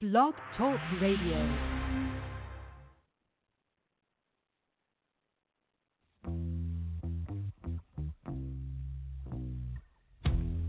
Blog Talk Radio.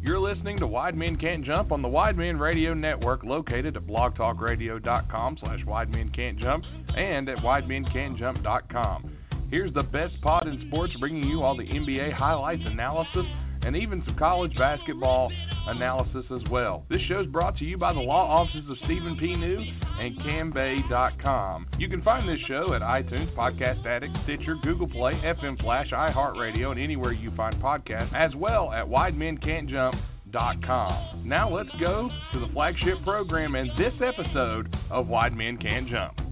You're listening to Wide Men Can't Jump on the Wide Men Radio Network, located at blogtalkradio.com slash Wide Men Can't Jump and at widemencan'tjump.com. Here's the best pod in sports, bringing you all the NBA highlights, analysis, and even some college basketball analysis as well. This show is brought to you by the law offices of Stephen P. New and CamBay.com. You can find this show at iTunes, Podcast Addict, Stitcher, Google Play, FM Flash, iHeartRadio, and anywhere you find podcasts, as well at WideMenCan'tJump.com. Now let's go to the flagship program and this episode of Wide Men Can't Jump.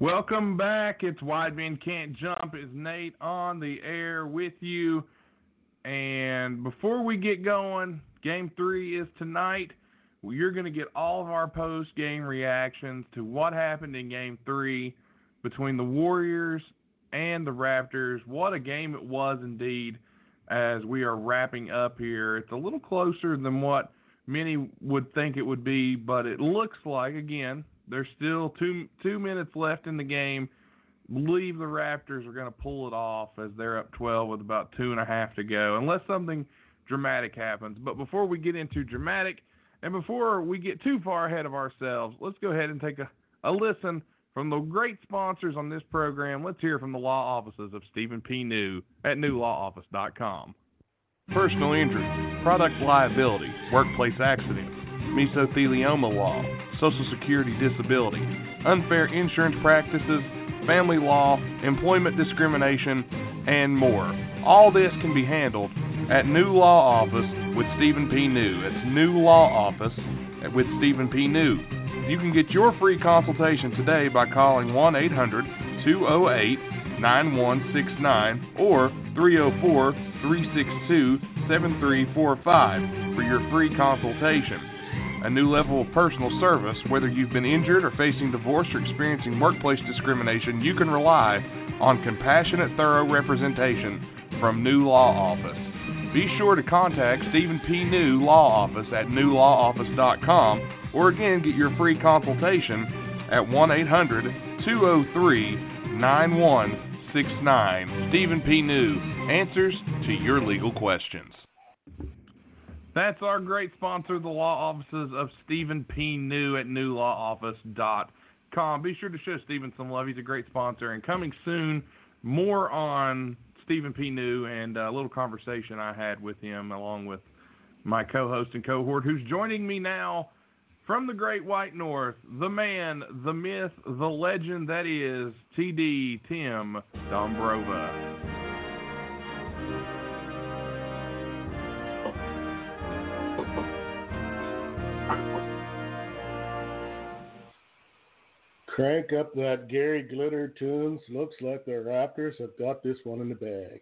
Welcome back. It's Wide Men Can't Jump. Is Nate on the air with you. And before we get going, game three is tonight. You're going to get all of our post game reactions to what happened in game three between the Warriors and the Raptors. What a game it was indeed as we are wrapping up here. It's a little closer than what many would think it would be, but it looks like, again, there's still two two minutes left in the game. Believe the Raptors are going to pull it off as they're up 12 with about two and a half to go, unless something dramatic happens. But before we get into dramatic, and before we get too far ahead of ourselves, let's go ahead and take a, a listen from the great sponsors on this program. Let's hear from the law offices of Stephen P. New at newlawoffice.com. Personal injury, product liability, workplace accidents, mesothelioma law Social Security disability, unfair insurance practices, family law, employment discrimination, and more. All this can be handled at New Law Office with Stephen P. New. It's New Law Office with Stephen P. New. You can get your free consultation today by calling 1 800 208 9169 or 304 362 7345 for your free consultation a new level of personal service. Whether you've been injured or facing divorce or experiencing workplace discrimination, you can rely on compassionate, thorough representation from New Law Office. Be sure to contact Stephen P. New Law Office at newlawoffice.com or again get your free consultation at 1 800 203 9169. Stephen P. New answers to your legal questions. That's our great sponsor, the law offices of Stephen P. New at newlawoffice.com. Be sure to show Stephen some love. He's a great sponsor. And coming soon, more on Stephen P. New and a little conversation I had with him along with my co host and cohort who's joining me now from the great white north, the man, the myth, the legend that is TD Tim Dombrova. Crank up that Gary Glitter tunes. Looks like the Raptors have got this one in the bag.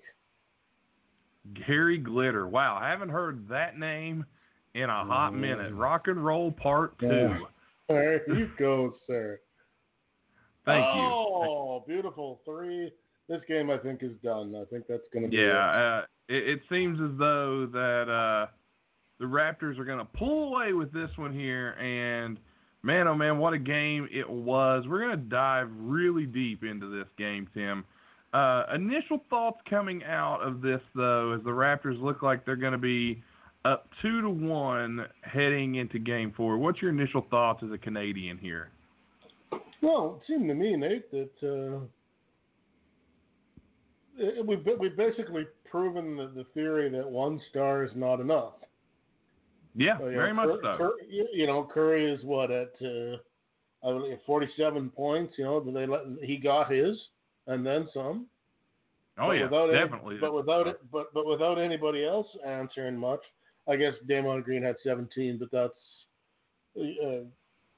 Gary Glitter. Wow, I haven't heard that name in a hot mm. minute. Rock and Roll Part 2. Yeah. There you go, sir. Thank oh, you. Oh, beautiful. Three. This game, I think, is done. I think that's going to be Yeah, uh, it, it, seems as though that uh, the Raptors are going to pull away with this one here and – man, oh man, what a game it was. We're going to dive really deep into this game, Tim. Uh, initial thoughts coming out of this, though, as the Raptors look like they're going to be up two to one heading into Game Four. What's your initial thoughts as a Canadian here? Well, it seemed to me, Nate, that uh, we've we've basically proven the, the theory that one star is not enough. Yeah, so, very know, much Cur- so. you know, Curry is what at uh, 47 points. You know, they let he got his and then some. Oh but yeah, definitely. Any, but without it, but but without anybody else answering much. I guess Draymond Green had 17, but that's uh,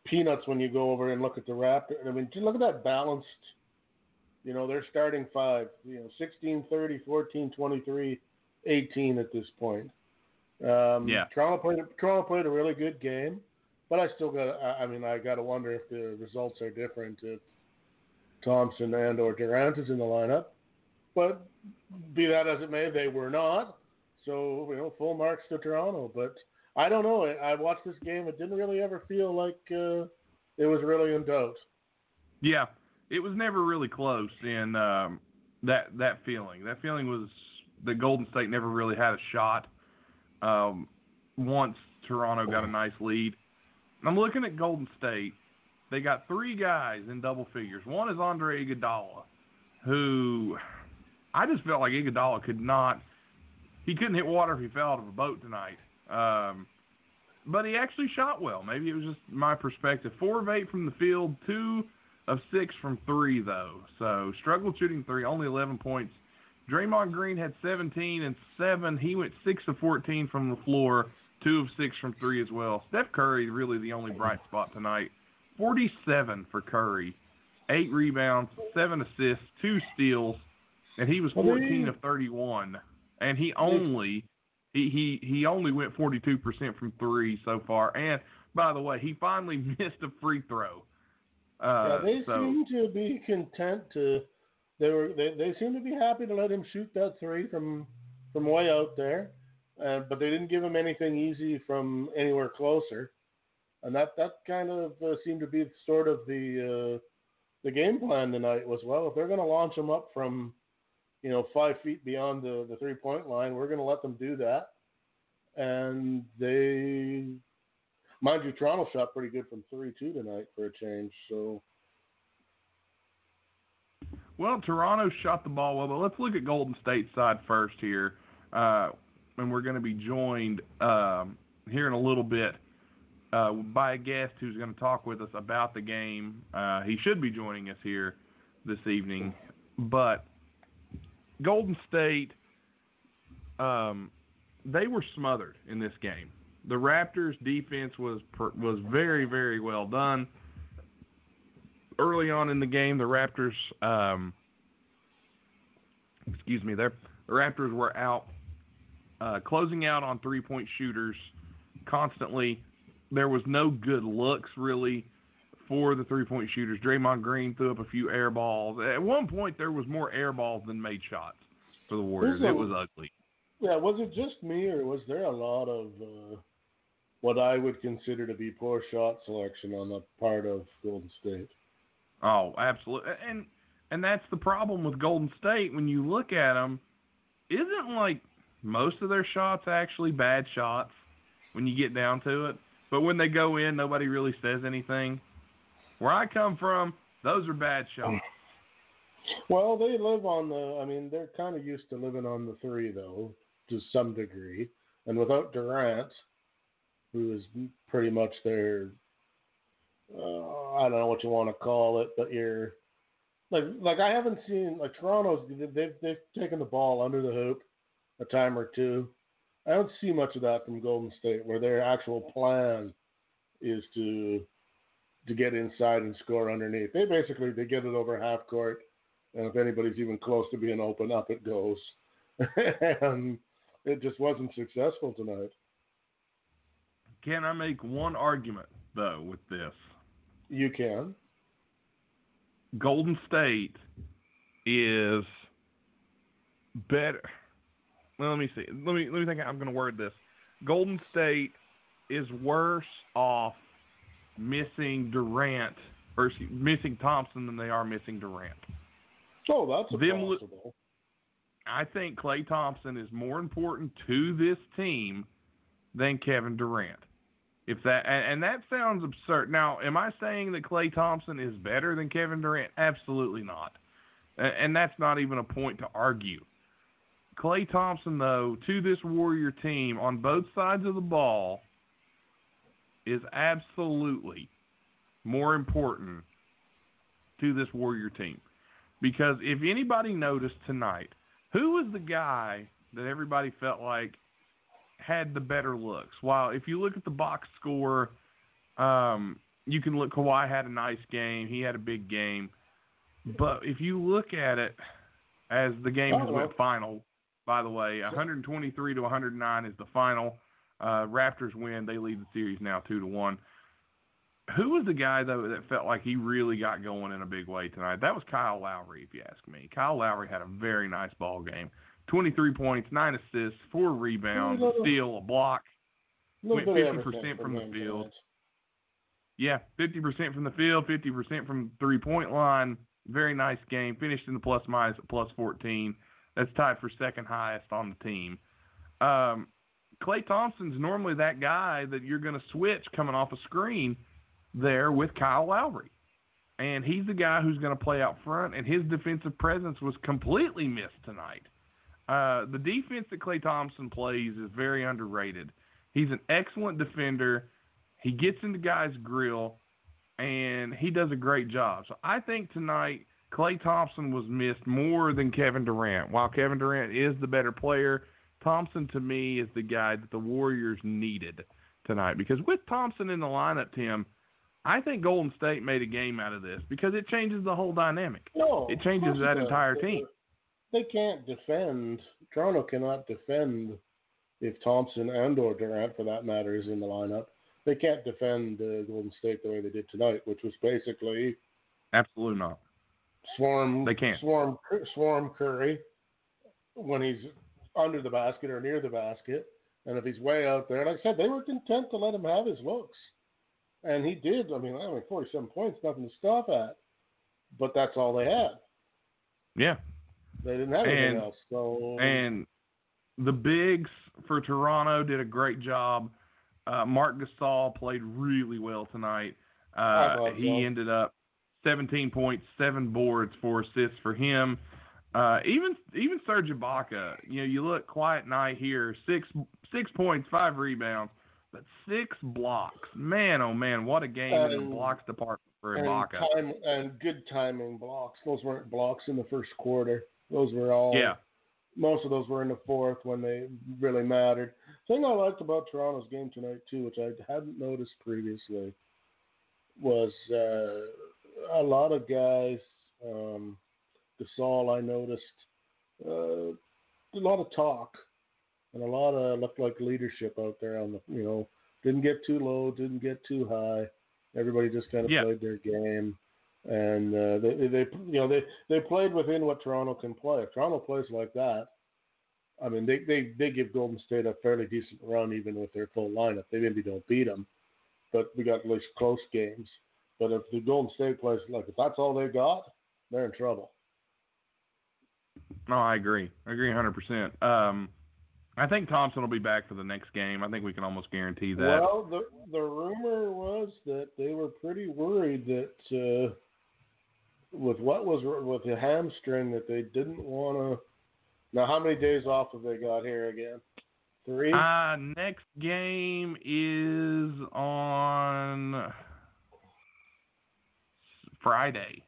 peanuts when you go over and look at the Raptors. I mean, look at that balanced. You know, they're starting five. You know, 16, 30, 14, 23, 18 at this point. Um, yeah. Toronto played Toronto played a really good game, but I still got. I mean, I got to wonder if the results are different if Thompson and or Durant is in the lineup. But be that as it may, they were not. So you know, full marks to Toronto. But I don't know. I, I watched this game. It didn't really ever feel like uh, it was really in doubt. Yeah, it was never really close in um, that that feeling. That feeling was that Golden State never really had a shot. Um, once Toronto got a nice lead, I'm looking at Golden State. They got three guys in double figures. One is Andre Iguodala, who I just felt like Iguodala could not. He couldn't hit water if he fell out of a boat tonight. Um, but he actually shot well. Maybe it was just my perspective. Four of eight from the field, two of six from three though. So struggled shooting three, only 11 points. Draymond Green had 17 and seven. He went six of 14 from the floor, two of six from three as well. Steph Curry really the only bright spot tonight. 47 for Curry, eight rebounds, seven assists, two steals, and he was 14 of 31. And he only he he he only went 42% from three so far. And by the way, he finally missed a free throw. Uh, yeah, they so, seem to be content to. They were they, they seem to be happy to let him shoot that three from from way out there, uh, but they didn't give him anything easy from anywhere closer, and that that kind of uh, seemed to be sort of the uh, the game plan tonight was well if they're going to launch him up from you know five feet beyond the the three point line, we're going to let them do that, and they Mind you, Toronto shot pretty good from three two tonight for a change. So. Well, Toronto shot the ball well, but let's look at Golden State side first here, uh, and we're going to be joined um, here in a little bit uh, by a guest who's going to talk with us about the game. Uh, he should be joining us here this evening, but Golden State, um, they were smothered in this game the Raptors defense was was very very well done. Early on in the game, the Raptors, um, excuse me, there, the Raptors were out uh, closing out on three point shooters constantly. There was no good looks really for the three point shooters. Draymond Green threw up a few air balls. At one point, there was more air balls than made shots for the Warriors. it was ugly. Yeah, was it just me, or was there a lot of uh, what I would consider to be poor shot selection on the part of Golden State. Oh, absolutely, and and that's the problem with Golden State when you look at them. Isn't like most of their shots actually bad shots when you get down to it, but when they go in, nobody really says anything. Where I come from, those are bad shots. Well, they live on the. I mean, they're kind of used to living on the three, though, to some degree. And without Durant, who is pretty much their uh, I don't know what you want to call it, but you're like like I haven't seen like Toronto's they've they've taken the ball under the hoop a time or two. I don't see much of that from Golden State, where their actual plan is to to get inside and score underneath. They basically they get it over half court, and if anybody's even close to being open up, it goes. and it just wasn't successful tonight. Can I make one argument though with this? You can. Golden State is better. Well, let me see. Let me let me think. I'm going to word this. Golden State is worse off missing Durant or excuse, missing Thompson than they are missing Durant. Oh, that's Them, possible. I think Klay Thompson is more important to this team than Kevin Durant. If that and, and that sounds absurd. Now, am I saying that Klay Thompson is better than Kevin Durant? Absolutely not. And, and that's not even a point to argue. Klay Thompson, though, to this Warrior team on both sides of the ball, is absolutely more important to this Warrior team. Because if anybody noticed tonight, who was the guy that everybody felt like had the better looks. While if you look at the box score, um, you can look. Kawhi had a nice game. He had a big game. But if you look at it as the game has went final, by the way, 123 to 109 is the final. Uh, Raptors win. They lead the series now two to one. Who was the guy though that felt like he really got going in a big way tonight? That was Kyle Lowry, if you ask me. Kyle Lowry had a very nice ball game. 23 points, nine assists, four rebounds, a steal, a block. Went 50% from the field. Yeah, 50% from the field, 50% from three point line. Very nice game. Finished in the plus minus at plus 14. That's tied for second highest on the team. Um, Klay Thompson's normally that guy that you're going to switch coming off a screen there with Kyle Lowry. And he's the guy who's going to play out front, and his defensive presence was completely missed tonight. Uh, the defense that Klay Thompson plays is very underrated. He's an excellent defender. He gets into guys' grill, and he does a great job. So I think tonight Klay Thompson was missed more than Kevin Durant. While Kevin Durant is the better player, Thompson to me is the guy that the Warriors needed tonight. Because with Thompson in the lineup, Tim, I think Golden State made a game out of this because it changes the whole dynamic. No, it changes that entire team. They can't defend. Toronto cannot defend if Thompson and or Durant, for that matter, is in the lineup. They can't defend uh, Golden State the way they did tonight, which was basically absolutely not swarm. They can't swarm swarm Curry when he's under the basket or near the basket, and if he's way out there, like I said, they were content to let him have his looks, and he did. I mean, I mean, forty-seven points, nothing to stop at, but that's all they had. Yeah, they didn't have anything else. So and the bigs for Toronto did a great job. Uh, Marc Gasol played really well tonight. Uh, he so. ended up 17 points, seven boards, four assists for him. Uh, even even Serge Ibaka, you know, you look quiet night here, six six points, five rebounds, but six blocks. Man, oh man, what a game and, in the blocks department for Ibaka. And, time, and good timing blocks. Those weren't blocks in the first quarter. Those were all yeah most of those were in the fourth when they really mattered. Thing I liked about Toronto's game tonight too, which I hadn't noticed previously, was uh, a lot of guys. Um, Gasol, I noticed uh, a lot of talk and a lot of looked like leadership out there on the you know didn't get too low, didn't get too high. Everybody just kind of yeah. played their game and uh, they, they you know they they played within what Toronto can play. If Toronto plays like that, I mean they they they give Golden State a fairly decent run even with their full lineup. They maybe don't beat them, but we got at least close games. But if the Golden State plays like if that's all they got, they're in trouble. No, I agree. I agree 100%. Um, I think Thompson will be back for the next game. I think we can almost guarantee that. Well, the the rumor was that they were pretty worried that uh, with what was with the hamstring that they didn't want to. Now, how many days off have they got here again? Three. Uh, next game is on Friday.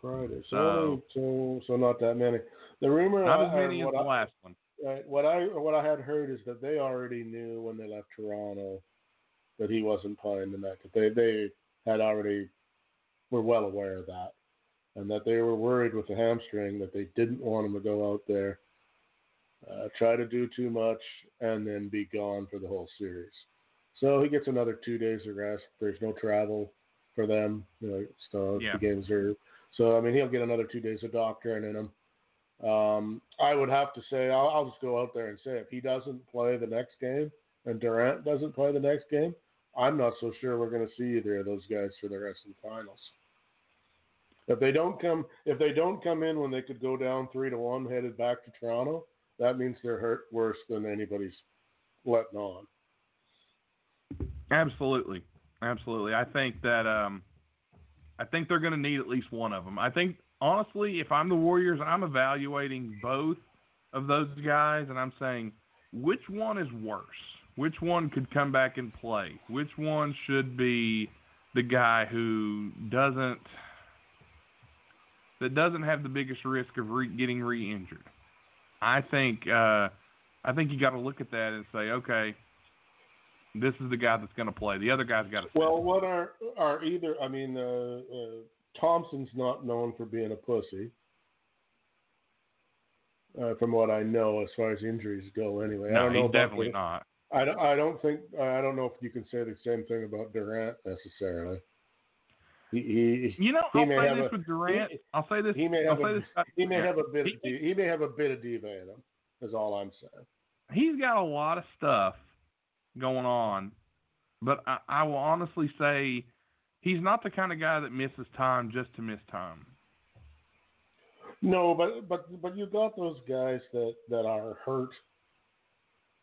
Friday. So, so, so not that many. The rumor. Not as many as the last one. Right. What I what I had heard is that they already knew when they left Toronto that he wasn't playing the night. That they they had already were well aware of that and that they were worried with the hamstring that they didn't want him to go out there, uh, try to do too much, and then be gone for the whole series. So he gets another two days of rest. There's no travel for them. You know, so yeah. the games are. So I mean, he'll get another two days of doctoring in him. Um, I would have to say, I'll, I'll just go out there and say, if he doesn't play the next game and Durant doesn't play the next game, I'm not so sure we're going to see either of those guys for the rest of the finals. If they don't come, if they don't come in when they could go down three to one, headed back to Toronto, that means they're hurt worse than anybody's letting on. Absolutely, absolutely. I think that um, I think they're going to need at least one of them. I think honestly, if I'm the Warriors, I'm evaluating both of those guys, and I'm saying which one is worse. Which one could come back and play? Which one should be the guy who doesn't that doesn't have the biggest risk of re- getting re-injured. I think uh, I think you got to look at that and say, okay, this is the guy that's going to play. The other guy's got to. Well, what are are either? I mean, uh, uh, Thompson's not known for being a pussy. Uh, from what I know, as far as injuries go, anyway. No, I don't he's know definitely the, not. I don't, I don't think I don't know if you can say the same thing about Durant necessarily. He, he You know, I'll may say have this a- with Durant. he- I'll say this. he may I'll have say a, this. he may have a bit of He- diva, he may have a bit of diva in him. Is all I'm saying. he's got a lot of stuff going on, but I, I will honestly say he's not the kind of guy that misses time just to miss time. No, but but but you got those guys that that are hurt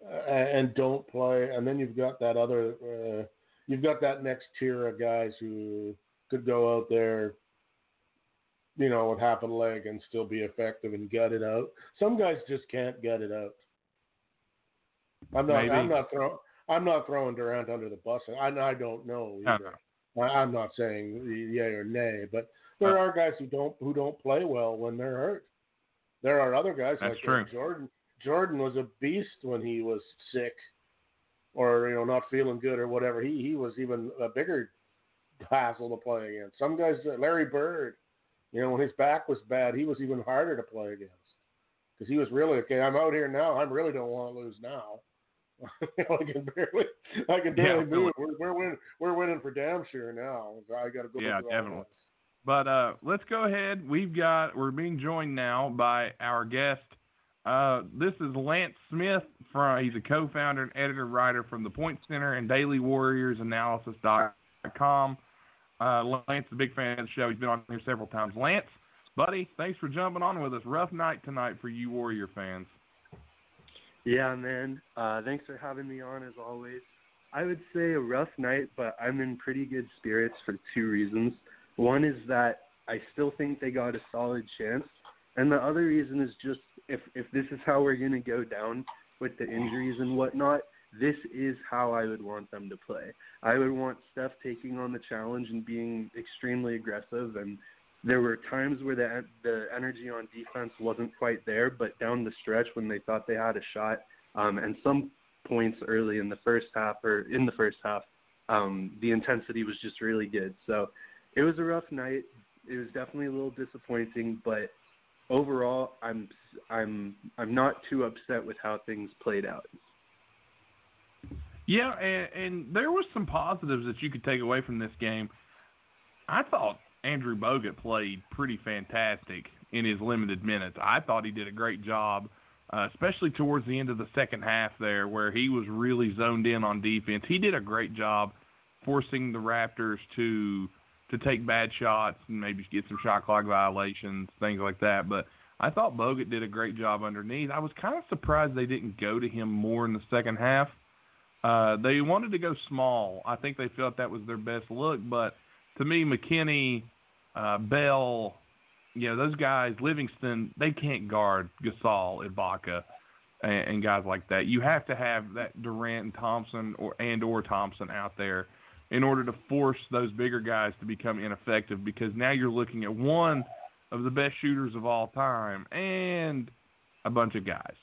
uh, and don't play, and then you've got that other, uh, you've got that next tier of guys who could go out there, you know, with half a leg and still be effective and gut it out. Some guys just can't gut it out. I'm not. Maybe. I'm not throwing. I'm not throwing Durant under the bus. I I don't know No, either. I, I'm not saying yay or nay, but there Uh, are guys who don't who don't play well when they're hurt. There are other guys That's like true. Jordan. Jordan was a beast when he was sick, or you know not feeling good or whatever. He he was even a bigger hassle to play against. Some guys, Larry Bird, you know when his back was bad, he was even harder to play against because he was really okay. I'm out here now. I really don't want to lose now. I can barely, I can barely Yeah, move. We're, we're winning. We're winning for damn sure now. So I got to go. Yeah, definitely. But uh, let's go ahead. We've got we're being joined now by our guest. Uh, this is Lance Smith from he's a co-founder and editor writer from the Point Center and DailyWarriorsAnalysis.com. Uh, Lance a big fan of the show. He's been on here several times. Lance, buddy, thanks for jumping on with us. Rough night tonight for you Warrior fans. Yeah, man. Uh, thanks for having me on as always. I would say a rough night, but I'm in pretty good spirits for two reasons. One is that I still think they got a solid chance, and the other reason is just if if this is how we're gonna go down with the injuries and whatnot, this is how I would want them to play. I would want Steph taking on the challenge and being extremely aggressive and there were times where the the energy on defense wasn't quite there, but down the stretch when they thought they had a shot, um, and some points early in the first half or in the first half, um, the intensity was just really good. So it was a rough night. It was definitely a little disappointing, but overall, I'm I'm I'm not too upset with how things played out. Yeah, and, and there was some positives that you could take away from this game. I thought Andrew Bogut played pretty fantastic in his limited minutes. I thought he did a great job, uh, especially towards the end of the second half there, where he was really zoned in on defense. He did a great job forcing the Raptors to to take bad shots and maybe get some shot clock violations, things like that. But I thought Bogut did a great job underneath. I was kind of surprised they didn't go to him more in the second half. Uh, they wanted to go small. I think they felt that was their best look. But to me, McKinnie, uh, Bell, you know, those guys, Livingston, they can't guard Gasol, Ibaka, and, and guys like that. You have to have that Durant and Thompson or and or Thompson out there in order to force those bigger guys to become ineffective because now you're looking at one of the best shooters of all time and a bunch of guys.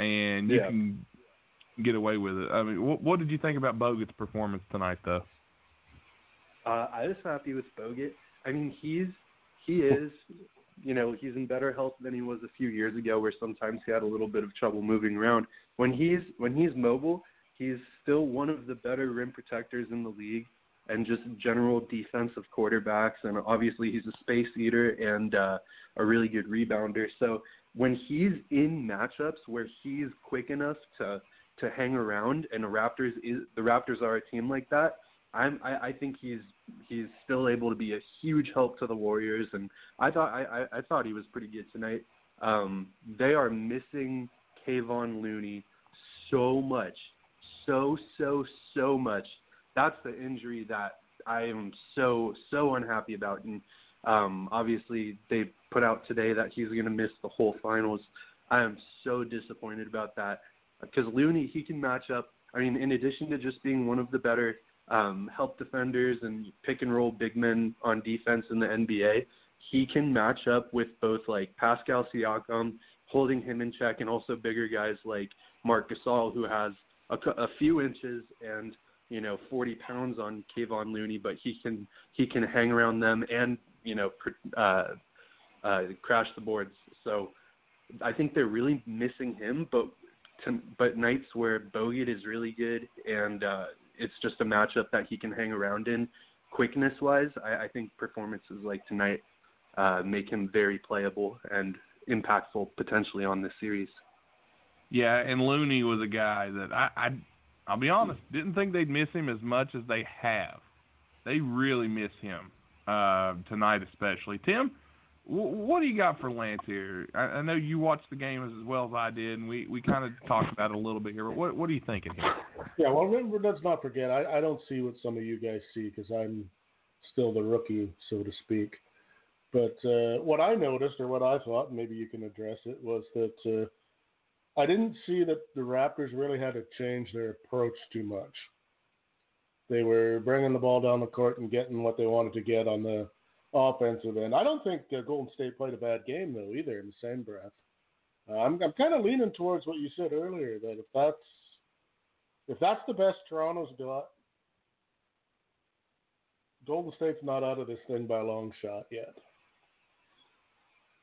And you Yeah. can get away with it. I mean, what, what did you think about Bogut's performance tonight, though? Uh, I was happy with Bogut. I mean, he's he is, you know, he's in better health than he was a few years ago, where sometimes he had a little bit of trouble moving around. When he's when he's mobile, he's still one of the better rim protectors in the league, and just general defensive quarterbacks. And obviously, he's a space eater and uh, a really good rebounder. So when he's in matchups where he's quick enough to to hang around, and the Raptors is the Raptors are a team like that. I'm, I, I think he's he's still able to be a huge help to the Warriors, and I thought I, I, I thought he was pretty good tonight. Um, they are missing Kevon Looney so much, so so so much. That's the injury that I am so so unhappy about, and um, obviously they put out today that he's going to miss the whole finals. I am so disappointed about that because Looney he can match up. I mean, in addition to just being one of the better um, help defenders and pick and roll big men on defense in the NBA, he can match up with both like Pascal Siakam, holding him in check, and also bigger guys like Marc Gasol, who has a, a few inches and you know 40 pounds on Kevon Looney, but he can he can hang around them and you know pr- uh, uh, crash the boards. So I think they're really missing him, but to, but nights where Bogut is really good and uh, it's just a matchup that he can hang around in. quickness wise, I, I think performances like tonight uh, make him very playable and impactful potentially on this series. Yeah, and Looney was a guy that I, I I'll be honest, didn't think they'd miss him as much as they have. They really miss him uh, tonight, especially. Tim, what do you got for Lance here? I, I know you watched the game as, well as I did, and we, we kind of talked about it a little bit here. But what what are you thinking here? Yeah, well, remember, let's not forget, I, I don't see what some of you guys see because I'm still the rookie, so to speak. But uh, what I noticed, or what I thought, maybe you can address it, was that uh, I didn't see that the Raptors really had to change their approach too much. They were bringing the ball down the court and getting what they wanted to get on the offensive end. I don't think uh, Golden State played a bad game though either. In the same breath, uh, I'm I'm kind of leaning towards what you said earlier that if that's if that's the best Toronto's got, Golden State's not out of this thing by a long shot yet.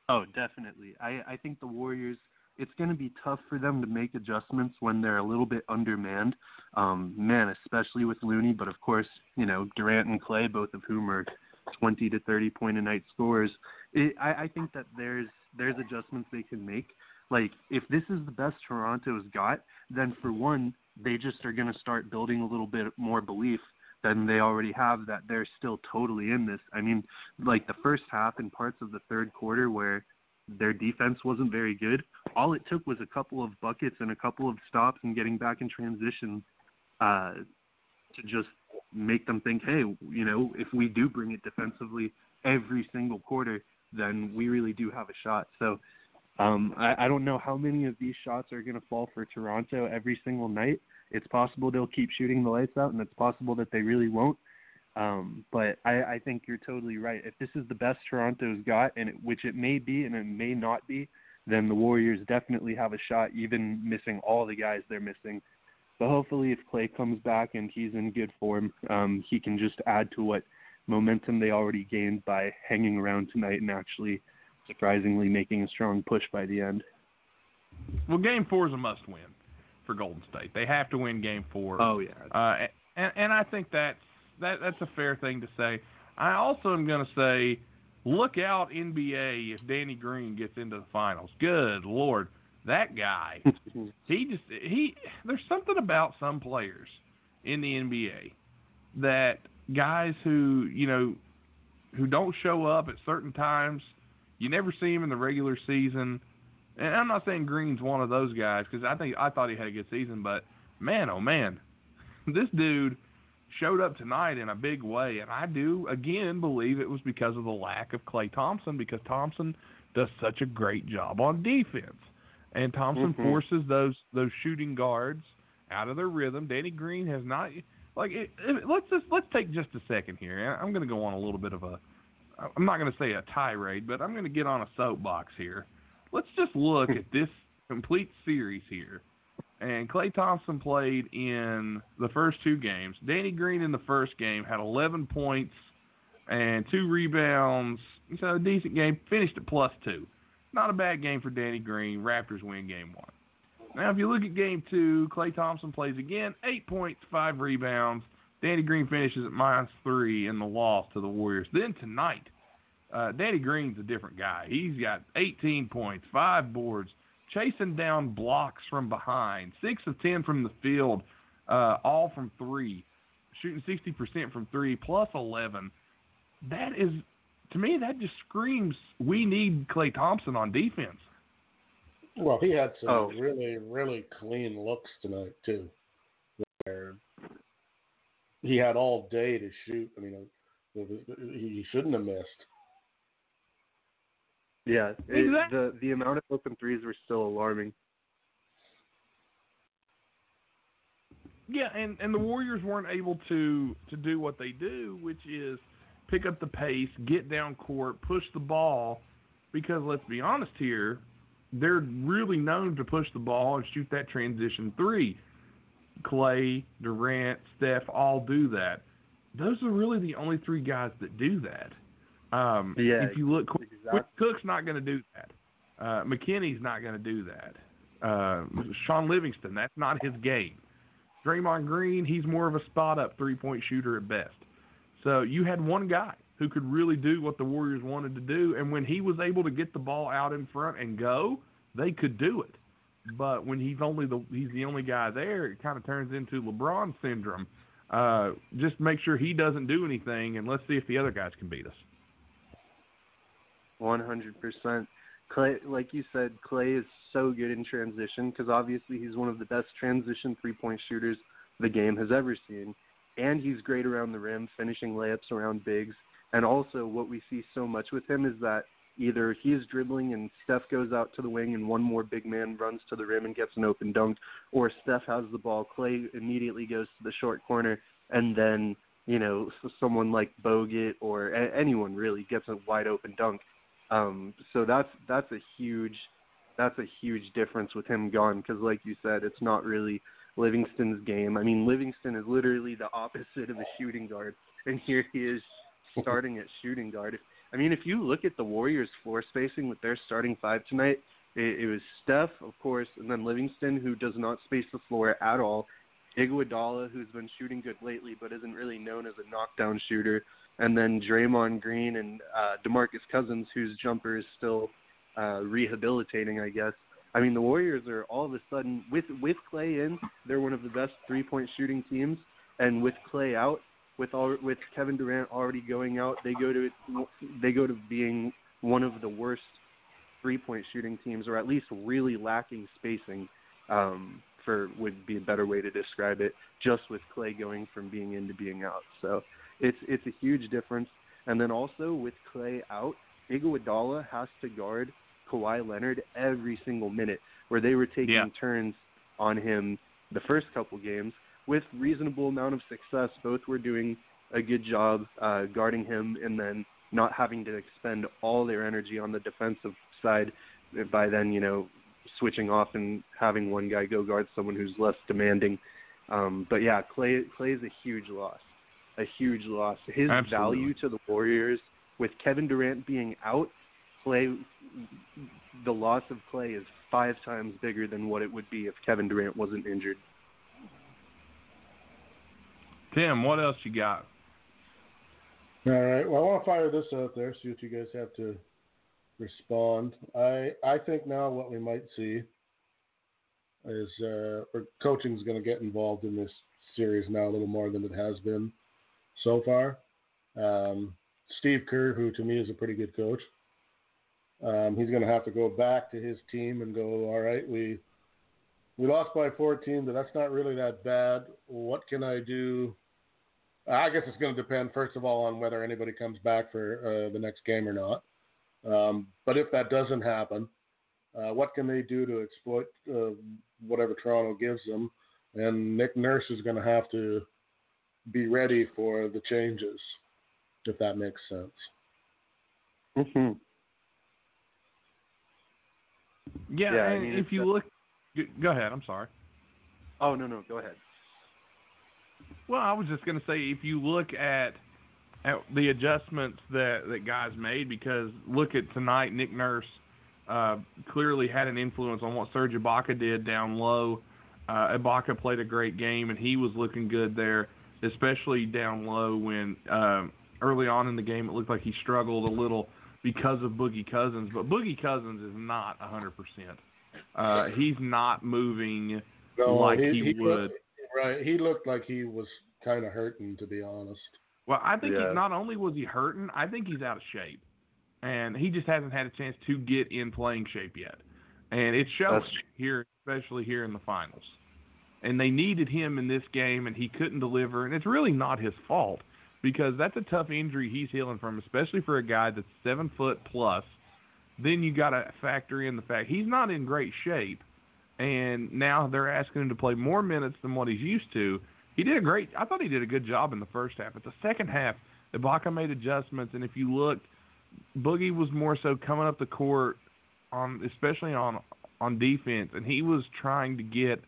Oh, definitely. I, I think the Warriors. It's going to be tough for them to make adjustments when they're a little bit undermanned. Um, man, especially with Looney, but of course, you know Durant and Klay, both of whom are 20 to 30 point a night scores. It, I, I think that there's there's adjustments they can make. Like if this is the best Toronto's got, then for one, they just are going to start building a little bit more belief than they already have that they're still totally in this. I mean, like the first half and parts of the third quarter where their defense wasn't very good. All it took was a couple of buckets and a couple of stops and getting back in transition uh, to just make them think, hey, you know, if we do bring it defensively every single quarter, then we really do have a shot. So um, I, I don't know how many of these shots are going to fall for Toronto every single night. It's possible they'll keep shooting the lights out, and it's possible that they really won't. Um, but I, I think you're totally right. If this is the best Toronto's got, and it, which it may be and it may not be, then the Warriors definitely have a shot, even missing all the guys they're missing. But hopefully, if Klay comes back and he's in good form, um, he can just add to what momentum they already gained by hanging around tonight and actually surprisingly making a strong push by the end. Well, Game Four is a must-win for Golden State. They have to win Game Four. Oh yeah, uh, and and I think that's that that's a fair thing to say. I also am going to say, look out NBA if Danny Green gets into the finals. Good lord, that guy. Mhm. he just he. There's something about some players in the NBA that guys who you know who don't show up at certain times. You never see him in the regular season. And I'm not saying Green's one of those guys because I think I thought he had a good season, but man, oh man, this dude showed up tonight in a big way, and I do again believe it was because of the lack of Klay Thompson because Thompson does such a great job on defense, and Thompson Mhm. forces those those shooting guards out of their rhythm. Danny Green has not like it, it, let's just let's take just a second here. I'm going to go on a little bit of a I'm not going to say a tirade, but I'm going to get on a soapbox here. Let's just look at this complete series here. And Klay Thompson played in the first two games. Danny Green in the first game had 11 points and two rebounds. So a decent game. Finished at plus two. Not a bad game for Danny Green. Raptors win game one. Now, if you look at game two, Klay Thompson plays again. Eight points, five rebounds. Danny Green finishes at minus three in the loss to the Warriors. Then tonight, uh, Danny Green's a different guy. He's got 18 points, five boards, chasing down blocks from behind, six of 10 from the field, uh, all from three, shooting 60% from three, plus 11. That is, to me, that just screams we need Klay Thompson on defense. Well, he had some Oh. really, really clean looks tonight too. Where he had all day to shoot. I mean, he shouldn't have missed. Yeah, it, Exactly. the the amount of open threes were still alarming. Yeah, and, and the Warriors weren't able to to do what they do, which is pick up the pace, get down court, push the ball. Because let's be honest here, they're really known to push the ball and shoot that transition three. Klay, Durant, Steph all do that. Those are really the only three guys that do that. Um, Yeah, if you look, exactly. Cook's not going to do that. Uh, McKinnie's not going to do that. Uh, Shaun Livingston, that's not his game. Draymond Green, he's more of a spot up three point shooter at best. So you had one guy who could really do what the Warriors wanted to do, and when he was able to get the ball out in front and go, they could do it. But when he's only the he's the only guy there, it kind of turns into LeBron syndrome. Uh, just make sure he doesn't do anything, and let's see if the other guys can beat us. One hundred percent. Klay, like you said, Klay is so good in transition because obviously he's one of the best transition three-point shooters the game has ever seen, and he's great around the rim, finishing layups around bigs. And also, what we see so much with him is that either he's dribbling and Steph goes out to the wing and one more big man runs to the rim and gets an open dunk, or Steph has the ball, Klay immediately goes to the short corner, and then you know someone like Bogut or a- anyone really gets a wide open dunk. Um, so that's that's a huge that's a huge difference with him gone because, like you said, it's not really Livingston's game. I mean, Livingston is literally the opposite of a shooting guard, and here he is starting at shooting guard. I mean, if you look at the Warriors' floor spacing with their starting five tonight, it, it was Steph, of course, and then Livingston, who does not space the floor at all. Iguodala, who's been shooting good lately, but isn't really known as a knockdown shooter, and then Draymond Green and uh, DeMarcus Cousins, whose jumper is still uh, rehabilitating, I guess. I mean, the Warriors are all of a sudden with with Klay in, they're one of the best three point shooting teams, and with Klay out, with all with Kevin Durant already going out, they go to they go to being one of the worst three point shooting teams, or at least really lacking spacing. Um, for would be a better way to describe it. Just with Klay going from being in to being out, so it's it's a huge difference. And then also with Klay out, Iguodala has to guard Kawhi Leonard every single minute, where they were taking Yeah. turns on him the first couple games with reasonable amount of success. Both were doing a good job uh, guarding him, and then not having to expend all their energy on the defensive side. By then, you know, switching off and having one guy go guard someone who's less demanding. Um, but yeah, Klay Klay is a huge loss, a huge loss. His Absolutely. value to the Warriors with Kevin Durant being out, Klay, the loss of Klay is five times bigger than what it would be if Kevin Durant wasn't injured. Tim, what else you got? All right. Well, I want to fire this out there, see what you guys have to respond. I I think now what we might see is uh, or coaching is going to get involved in this series now a little more than it has been so far. Um, Steve Kerr, who to me is a pretty good coach, um, he's going to have to go back to his team and go, all right, we we lost by 14, but that's not really that bad. What can I do? I guess it's going to depend, first of all, on whether anybody comes back for uh, the next game or not. Um, but if that doesn't happen, uh, what can they do to exploit uh, whatever Toronto gives them? And Nick Nurse is going to have to be ready for the changes, if that makes sense. Mm-hmm. Yeah, Yeah, I mean, if you look, go ahead. I'm sorry. Oh no no go ahead. Well, I was just going to say if you look at at the adjustments that that guys made, because look at tonight, Nick Nurse uh, clearly had an influence on what Serge Ibaka did down low. Uh, Ibaka played a great game, and he was looking good there, especially down low when um, early on in the game it looked like he struggled a little because of Boogie Cousins. But Boogie Cousins is not 100%. Uh, he's not moving like he, would. Looked, right. He looked like he was kind of hurting, to be honest. Well, I think Yeah. he, not only was he hurting, I think he's out of shape, and he just hasn't had a chance to get in playing shape yet, and it shows here, especially here in the finals. And they needed him in this game, and he couldn't deliver, and it's really not his fault because that's a tough injury he's healing from, especially for a guy that's seven foot plus. Then you got to factor in the fact he's not in great shape, and now they're asking him to play more minutes than what he's used to. He did a great. I thought he did a good job in the first half. But the second half, Ibaka made adjustments, and if you look, Boogie was more so coming up the court on, especially on on defense, and he was trying to get,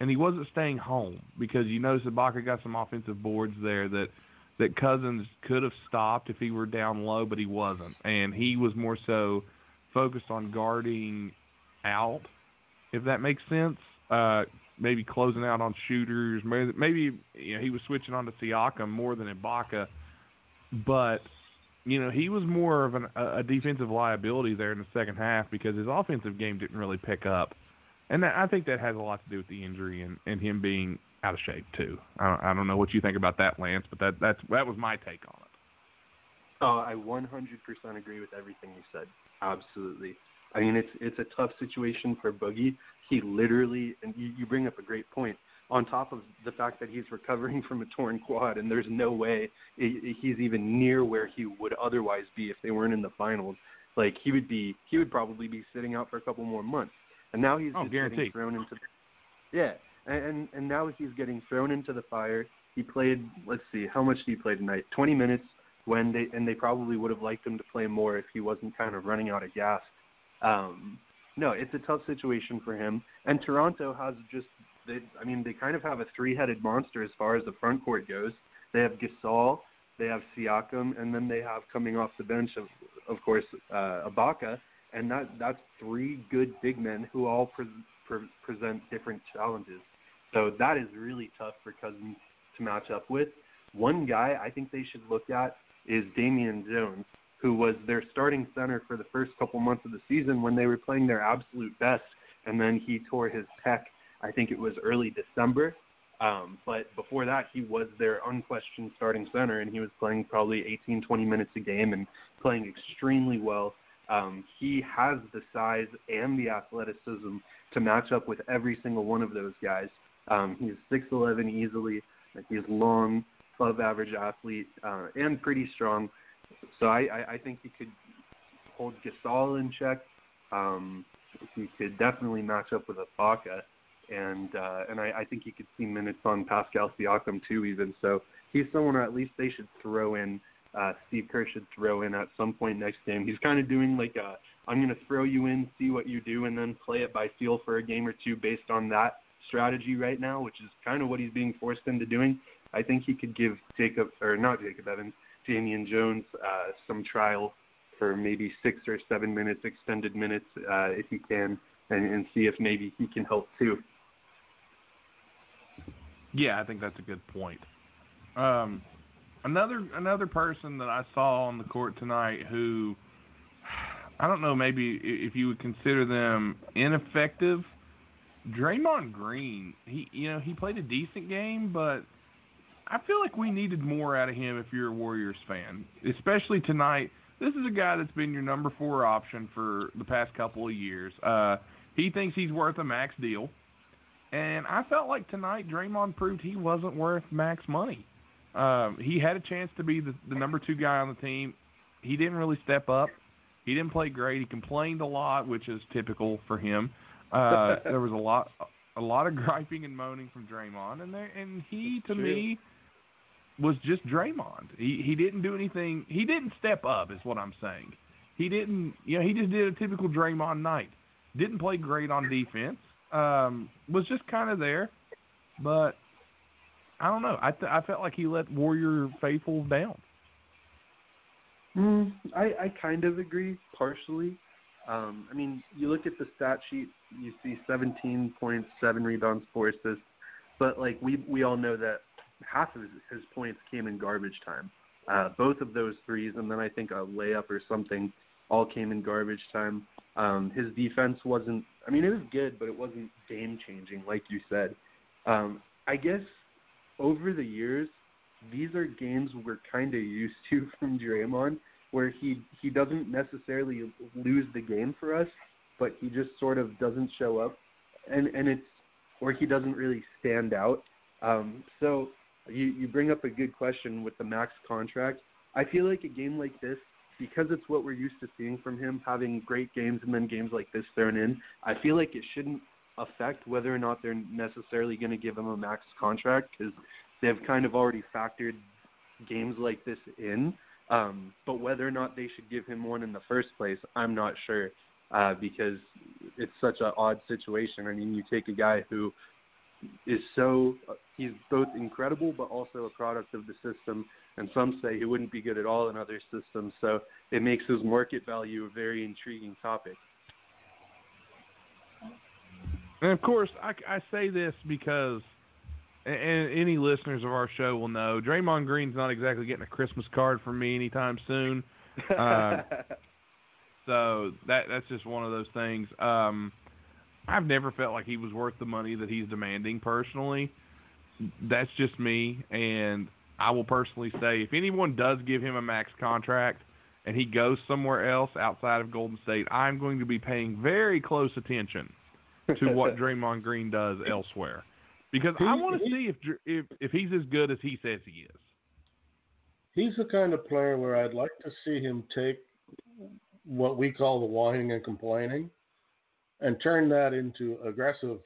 and he wasn't staying home because you notice Ibaka got some offensive boards there that that Cousins could have stopped if he were down low, but he wasn't, and he was more so focused on guarding out, if that makes sense. Uh, maybe closing out on shooters. Maybe, maybe you know, he was switching on to Siakam more than Ibaka but you know he was more of an, a defensive liability there in the second half because his offensive game didn't really pick up, and that, I think that has a lot to do with the injury and, and him being out of shape too. I don't, I don't know what you think about that, Lance, but that that's that was my take on it. Oh, I 100% agree with everything you said. Absolutely. I mean, it's it's a tough situation for Boogie. He literally, and you, you bring up a great point. On top of the fact that he's recovering from a torn quad, and there's no way he's even near where he would otherwise be if they weren't in the finals. Like he would be, he would probably be sitting out for a couple more months. And now he's oh, just guaranteed. getting thrown into. The, yeah, and and now he's getting thrown into the fire. He played. Let's see, how much did he play tonight? 20 minutes. When they and they probably would have liked him to play more if he wasn't kind of running out of gas. Um, no, it's a tough situation for him. And Toronto has just, they, I mean, they kind of have a three-headed monster as far as the front court goes. They have Gasol, they have Siakam, and then they have coming off the bench of, of course, uh, Ibaka, and that that's three good big men who all pre- pre- present different challenges. So that is really tough for Cousins to match up with. One guy I think they should look at is Damian Jones who was their starting center for the first couple months of the season when they were playing their absolute best, and then he tore his pec. I think it was early December. Um, but before that, he was their unquestioned starting center, and he was playing probably 18, 20 minutes a game and playing extremely well. Um, he has the size and the athleticism to match up with every single one of those guys. Um, he's 6'11 easily. He's long, above average athlete, uh, and pretty strong. So I, I, I think he could hold Gasol in check. Um, he could definitely match up with Ibaka, and uh, and I, I think he could see minutes on Pascal Siakam too. Even so, he's someone at least they should throw in. Uh, Steve Kerr should throw in at some point next game. He's kind of doing like a I'm going to throw you in, see what you do, and then play it by feel for a game or two based on that strategy right now, which is kind of what he's being forced into doing. I think he could give Jacob or not Jacob Evans, Damian Jones uh, some trial for maybe six or seven minutes, extended minutes, uh, if he can, and, and see if maybe he can help too. Yeah, I think that's a good point. Um, another another person that I saw on the court tonight who I don't know maybe if you would consider them ineffective. Draymond Green, he you know he played a decent game, but I feel like we needed more out of him if you're a Warriors fan, especially tonight. This is a guy that's been your number four option for the past couple of years. Uh, he thinks he's worth a max deal, and I felt like tonight Draymond proved he wasn't worth max money. Um, he had a chance to be the, the number two guy on the team. He didn't really step up. He didn't play great. He complained a lot, which is typical for him. Uh, there was a lot, a lot of griping and moaning from Draymond, and there, and he to me was just Draymond. He he didn't do anything. He didn't step up, is what I'm saying. He didn't. You know, he just did a typical Draymond night. Didn't play great on defense. Um, was just kind of there, but I don't know. I th- I felt like he let Warrior faithful down. Mm, I I kind of agree partially. Um, I mean, you look at the stat sheet, you see 17 points, seven rebounds, four assists, but like we we all know that half of his, his points came in garbage time. Uh, both of those threes, and then I think a layup or something, all came in garbage time. Um, his defense wasn't. I mean, it was good, but it wasn't game changing, like you said. Um, I guess over the years, these are games we're kind of used to from Draymond, where he he doesn't necessarily lose the game for us, but he just sort of doesn't show up, and and it's or he doesn't really stand out. Um, so you, you bring up a good question with the max contract. I feel like a game like this, because it's what we're used to seeing from him, having great games and then games like this thrown in, I feel like it shouldn't affect whether or not they're necessarily going to give him a max contract because they've kind of already factored games like this in. Um, but whether or not they should give him one in the first place, I'm not sure uh, because it's such an odd situation. I mean, you take a guy who is so he's both incredible but also a product of the system. And some say he wouldn't be good at all in other systems. So it makes his market value a very intriguing topic. And of course i, I say this because and any listeners of our show will know Draymond Green's not exactly getting a Christmas card from me anytime soon. Um, so that that's just one of those things. Um, I've never felt like he was worth the money that he's demanding personally. That's just me, and I will personally say if anyone does give him a max contract and he goes somewhere else outside of Golden State, I'm going to be paying very close attention to what Draymond Green does elsewhere because I want to see if if if he's as good as he says he is. He's the kind of player where I'd like to see him take what we call the whining and complaining and turn that into aggressive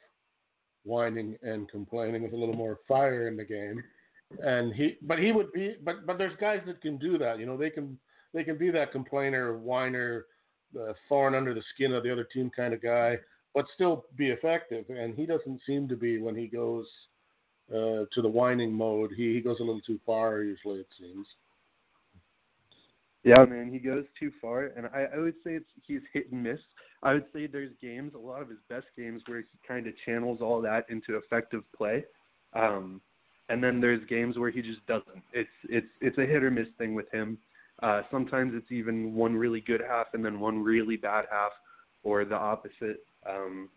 whining and complaining with a little more fire in the game. And he, but he would be, but but there's guys that can do that. You know, they can they can be that complainer, whiner, uh, thorn under the skin of the other team kind of guy, but still be effective. And he doesn't seem to be when he goes uh, to the whining mode. He he goes a little too far usually. It seems. Yeah, man, he goes too far, and I, I would say it's he's hit and miss. I would say there's games, a lot of his best games, where he kind of channels all that into effective play, um, and then there's games where he just doesn't. It's it's it's a hit or miss thing with him. Uh, sometimes it's even one really good half and then one really bad half, or the opposite. Um,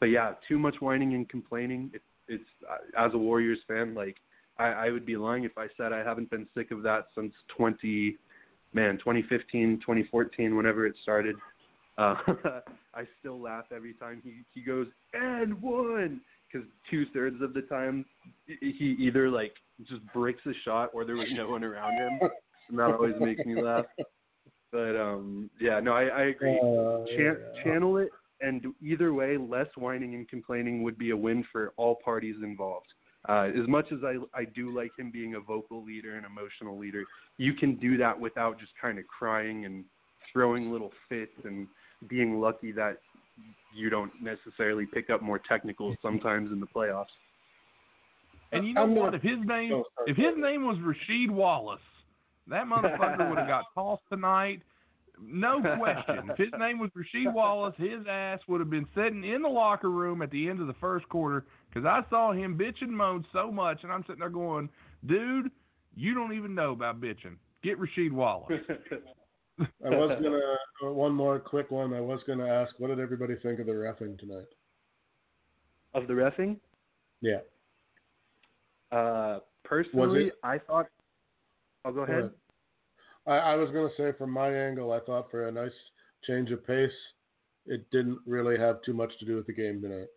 but yeah, too much whining and complaining. It, it's uh, as a Warriors fan, like I, I would be lying if I said I haven't been sick of that since 20 man, 2015, 2014, whenever it started. Uh, I still laugh every time he he goes and one because two thirds of the time he either like just breaks a shot or there was no one around him, and that always makes me laugh. But um, yeah, no, I, I agree. Uh, Chan- yeah. Channel it, and either way, less whining and complaining would be a win for all parties involved. Uh, as much as I I do like him being a vocal leader and emotional leader, you can do that without just kind of crying and throwing little fits and being lucky that you don't necessarily pick up more technicals sometimes in the playoffs. And you know I'm what? gonna- If his name Oh, sorry, if his name was Rasheed Wallace, that motherfucker would have got tossed tonight. No question. if his name was Rasheed Wallace, his ass would have been sitting in the locker room at the end of the first quarter because I saw him bitch and moan so much, and I'm sitting there going, dude, you don't even know about bitching. Get Rasheed Wallace. I was gonna uh, one more quick one. I was gonna ask, what did everybody think of the refing tonight? of the refing, Yeah. uh, personally, I thought. I'll go ahead. I, I was gonna say from my angle, I thought for a nice change of pace, it didn't really have too much to do with the game tonight.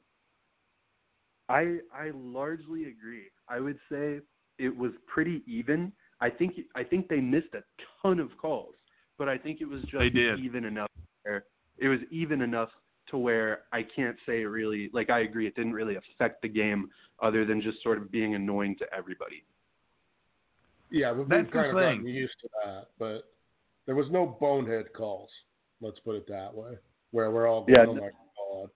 I I largely agree. I would say it was pretty even. I think I think they missed a ton of calls, but I think it was just even enough. Where it was even enough to where I can't say it really. Like I agree, it didn't really affect the game, other than just sort of being annoying to everybody. Yeah, we've That's kind of gotten used to that, but there was no bonehead calls. Let's put it that way, where we're all Yeah, going, oh no- my god.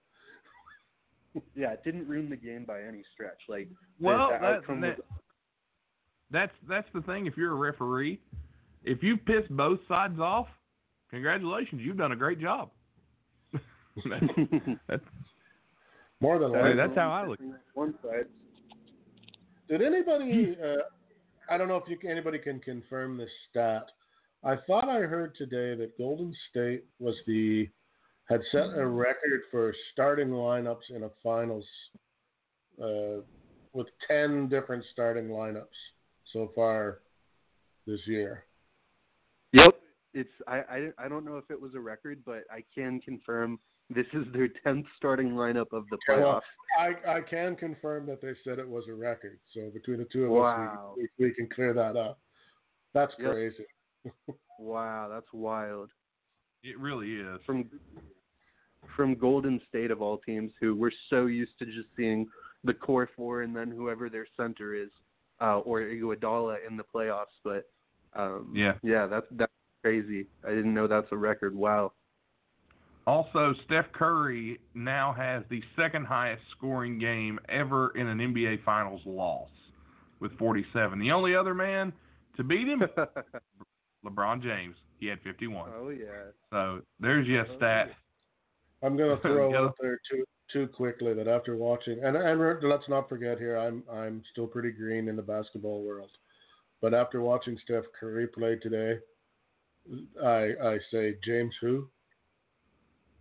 Yeah, it didn't ruin the game by any stretch. Like Well, the that, outcome that, was that's that's the thing. If you're a referee, if you piss both sides off, congratulations, you've done a great job. that's, More than likely. that's how I look. One side. Did anybody? Uh, I don't know if can- anybody can confirm this stat. I thought I heard today that Golden State was the had set a record for starting lineups in a finals uh, with ten different starting lineups so far this year. Yep. It's I, I I don't know if it was a record, but I can confirm this is their tenth starting lineup of the Well, playoffs. I, I can confirm that they said it was a record. So between the two of Wow. us, we, we, we can clear that up. That's Yep. crazy. Wow, that's wild. it really is. From from Golden State of all teams, who we're so used to just seeing the core four and then whoever their center is, uh, or Iguodala in the playoffs. But um, Yeah. yeah, that's that's crazy. I didn't know that's a record. Wow. Also, Steph Curry now has the second highest scoring game ever in an NBA Finals loss with 47. The only other man to beat him, LeBron James. He had 51. oh yeah. So there's your Oh, stat. I'm going to throw out there two too quickly that after watching and and let's not forget here, I'm I'm still pretty green in the basketball world, but after watching Steph Curry play today, I I say James who?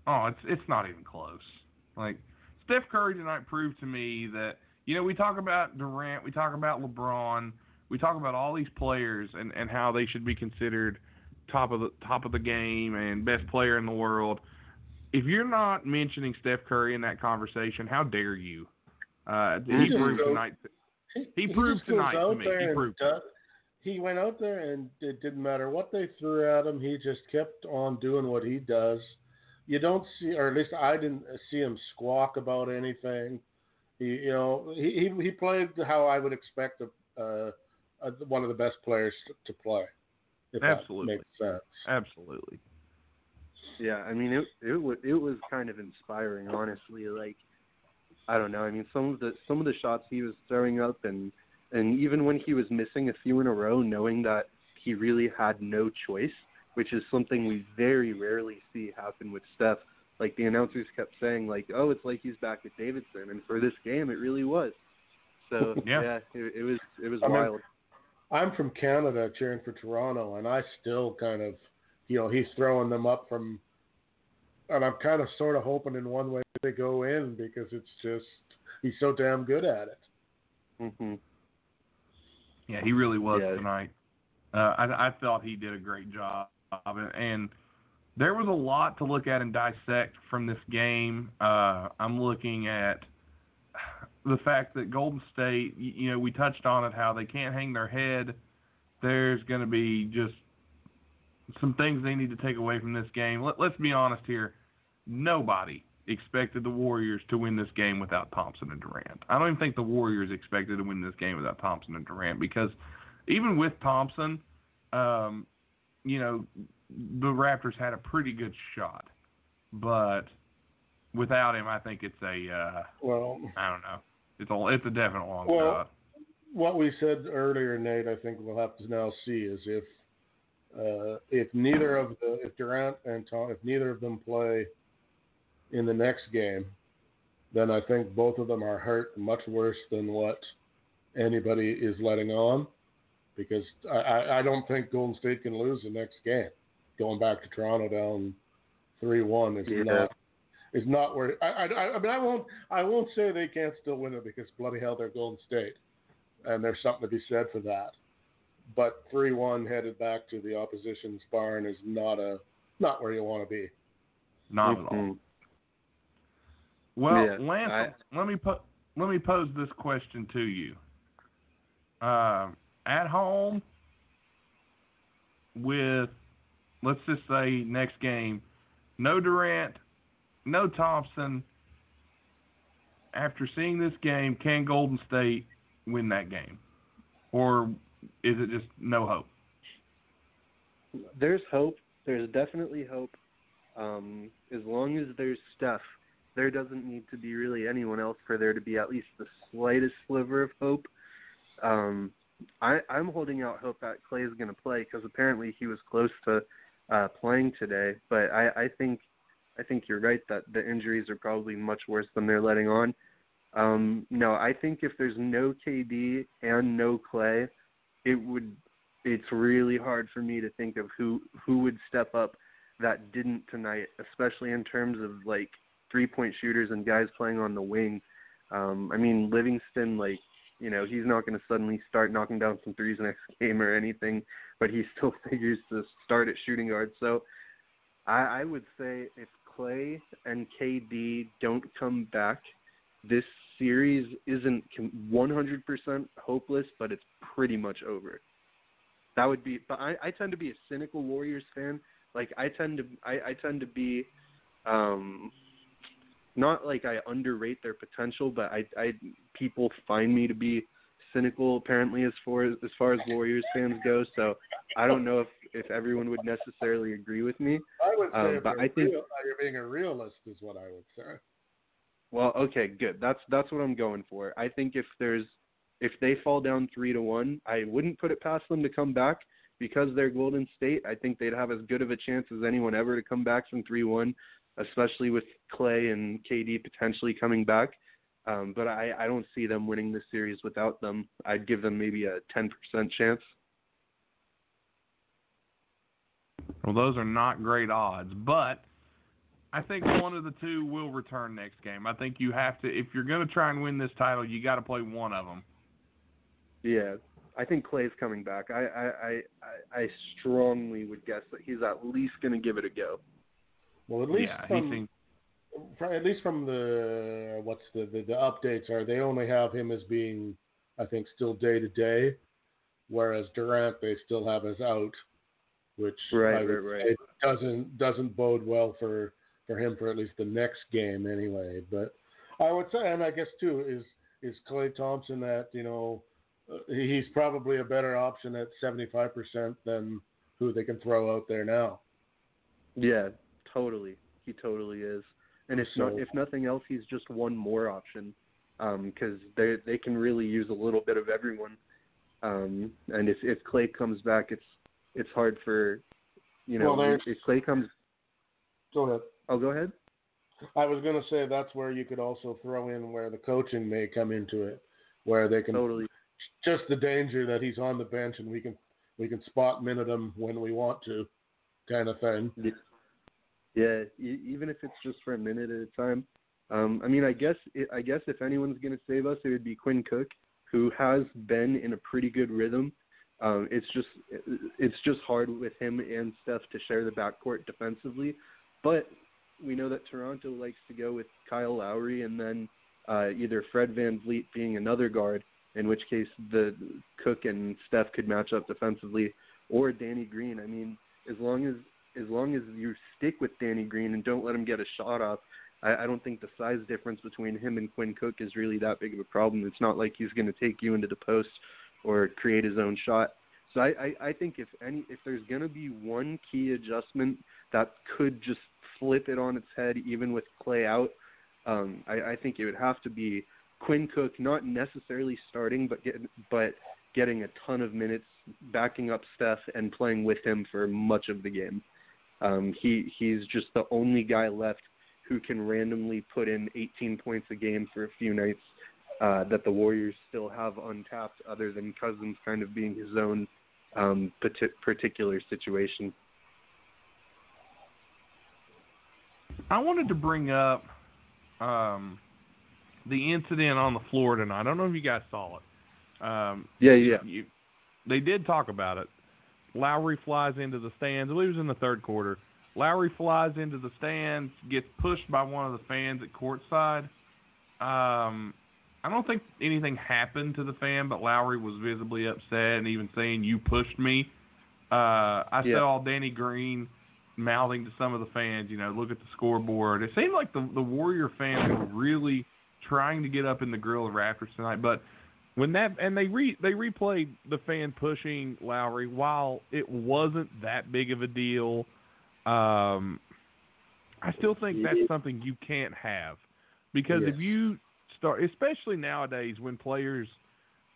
Oh, it's it's not even close. Like Steph Curry tonight proved to me that you know we talk about Durant, we talk about LeBron, we talk about all these players and and how they should be considered top of the top of the game and best player in the world. If you're not mentioning Steph Curry in that conversation, how dare you? Uh, he, just proved goes- tonight. He, He he proved tonight to me. He proved does- he went out there and it didn't matter what they threw at him. He just kept on doing what he does. You don't see, or at least I didn't see him squawk about anything. He, you know, he he, he played how I would expect a, uh, a, one of the best players to, to play. If Absolutely. that makes sense. Absolutely. Yeah, I mean it it was it was kind of inspiring, honestly. Like I don't know. I mean some of the some of the shots he was throwing up, and and even when he was missing a few in a row, knowing that he really had no choice, which is something we very rarely see happen with Steph. Like the announcers kept saying, like, "Oh, it's like he's back with Davidson," and for this game, it really was. So Yeah. it, it was it was I mean, wild. I'm from Canada, cheering for Toronto, and I still kind of, you know, he's throwing them up from, and I'm kind of sort of hoping in one way they go in because it's just he's so damn good at it. hmm Yeah, he really was Yeah. tonight. Uh, I, I thought he did a great job, and, there was a lot to look at and dissect from this game. Uh, I'm looking at the fact that Golden State, you know, we touched on it, how they can't hang their head. There's going to be just some things they need to take away from this game. Let, let's be honest here. Nobody expected the Warriors to win this game without Thompson and Durant. I don't even think the Warriors expected to win this game without Thompson and Durant because even with Thompson, um, you know, the Raptors had a pretty good shot. But without him, I think it's a uh, Well, I don't know. It's a it's a definite long Well, shot. what we said earlier, Nate, I think we'll have to now see is if uh, if neither of the if Durant and Tom if neither of them play in the next game, then I think both of them are hurt much worse than what anybody is letting on. Because I, I, I don't think Golden State can lose the next game. Going back to Toronto down three one is Yeah. not is not where I, I I mean I won't I won't say they can't still win it because bloody hell they're Golden State, and there's something to be said for that. But three one headed back to the opposition's barn is not a not where you want to be. Not at all. Mhm. Well, Yeah, Lance, let me po- let me pose this question to you. Um, at home, with let's just say next game, no Durant, no Thompson. After seeing this game, can Golden State win that game, or is it just no hope? There's hope. There's definitely hope. Um, as long as there's Steph, there doesn't need to be really anyone else for there to be at least the slightest sliver of hope. Um, I, I'm holding out hope that Klay is going to play because apparently he was close to uh, playing today. But I, I think I think you're right that the injuries are probably much worse than they're letting on. Um, no, I think if there's no KD and no Klay, it would it's really hard for me to think of who who would step up that didn't tonight, especially in terms of like three point shooters and guys playing on the wing. Um, I mean Livingston, like you know, he's not going to suddenly start knocking down some threes next game or anything, but he still figures to start at shooting guard. So I, I would say if Klay and KD don't come back, this series isn't com- 100% hopeless, but it's pretty much over. That would be, but I, I tend to be a cynical Warriors fan. Like I tend to, I, I tend to be, um, not like I underrate their potential, but I, I people find me to be cynical apparently as far as as far as Warriors fans go. So I don't know if if everyone would necessarily agree with me. I would say, Um, but I think- real, you're being a realist, is what I would say. Well, okay, good. That's that's what I'm going for. I think if there's if they fall down three to one, I wouldn't put it past them to come back because they're Golden State. I think they'd have as good of a chance as anyone ever to come back from three one. Especially with Klay and KD potentially coming back. Um, but I, I don't see them winning this series without them. I'd give them maybe a 10% chance. Well, those are not great odds, but I think one of the two will return next game. I think you have to, if you're going to try and win this title, you got to play one of them. Yeah, I think Klay's coming back. I I I, I strongly would guess that he's at least going to give it a go. Well, at least yeah, from, from- at least from the what's the, the the updates are they only have him as being I think still day to day, whereas Durant they still have as out, which Right, I would right, right. doesn't doesn't bode well for for him for at least the next game anyway. But I would say, and I guess too is is Klay Thompson that you know uh, he's probably a better option at seventy five percent than who they can throw out there now. Yeah, totally. He totally is. And if not, if nothing else, he's just one more option because they they can really use a little bit of everyone. Um, and if if Klay comes back, it's it's hard for you know Well, if Klay comes. Go ahead. Oh, go ahead. I was going to say that's where you could also throw in where the coaching may come into it, where they can Totally. just the danger that he's on the bench and we can we can spot minute him when we want to, kind of thing. Yeah, even if it's just for a minute at a time. Um, I mean, I guess I guess if anyone's going to save us, it would be Quinn Cook, who has been in a pretty good rhythm. Um, it's just it's just hard with him and Steph to share the backcourt defensively, but we know that Toronto likes to go with Kyle Lowry and then uh, either Fred VanVleet being another guard, in which case the Cook and Steph could match up defensively, or Danny Green. I mean, as long as as long as you stick with Danny Green and don't let him get a shot off, I, I don't think the size difference between him and Quinn Cook is really that big of a problem. It's not like he's going to take you into the post or create his own shot. So I, I, I think if any if there's going to be one key adjustment that could just flip it on its head, even with Klay out, um, I, I think it would have to be Quinn Cook, not necessarily starting, but get, but getting a ton of minutes, backing up Steph, and playing with him for much of the game. Um, he he's just the only guy left who can randomly put in 18 points a game for a few nights uh, that the Warriors still have untapped, other than Cousins kind of being his own um, parti- particular situation. I wanted to bring up um, the incident on the floor tonight. I don't know if you guys saw it. Um, Yeah, yeah, you, they did talk about it. Lowry flies into the stands. I believe it was in the third quarter. Lowry flies into the stands, gets pushed by one of the fans at courtside. Um, I don't think anything happened to the fan, but Lowry was visibly upset and even saying, "You pushed me." Uh, I Yeah. saw Danny Green mouthing to some of the fans, you know, look at the scoreboard. It seemed like the the Warrior fans were really trying to get up in the grill of Raptors tonight, but when that and they re they replayed the fan pushing Lowry while it wasn't that big of a deal. Um, I still think that's something you can't have because Yes. if you start, especially nowadays when players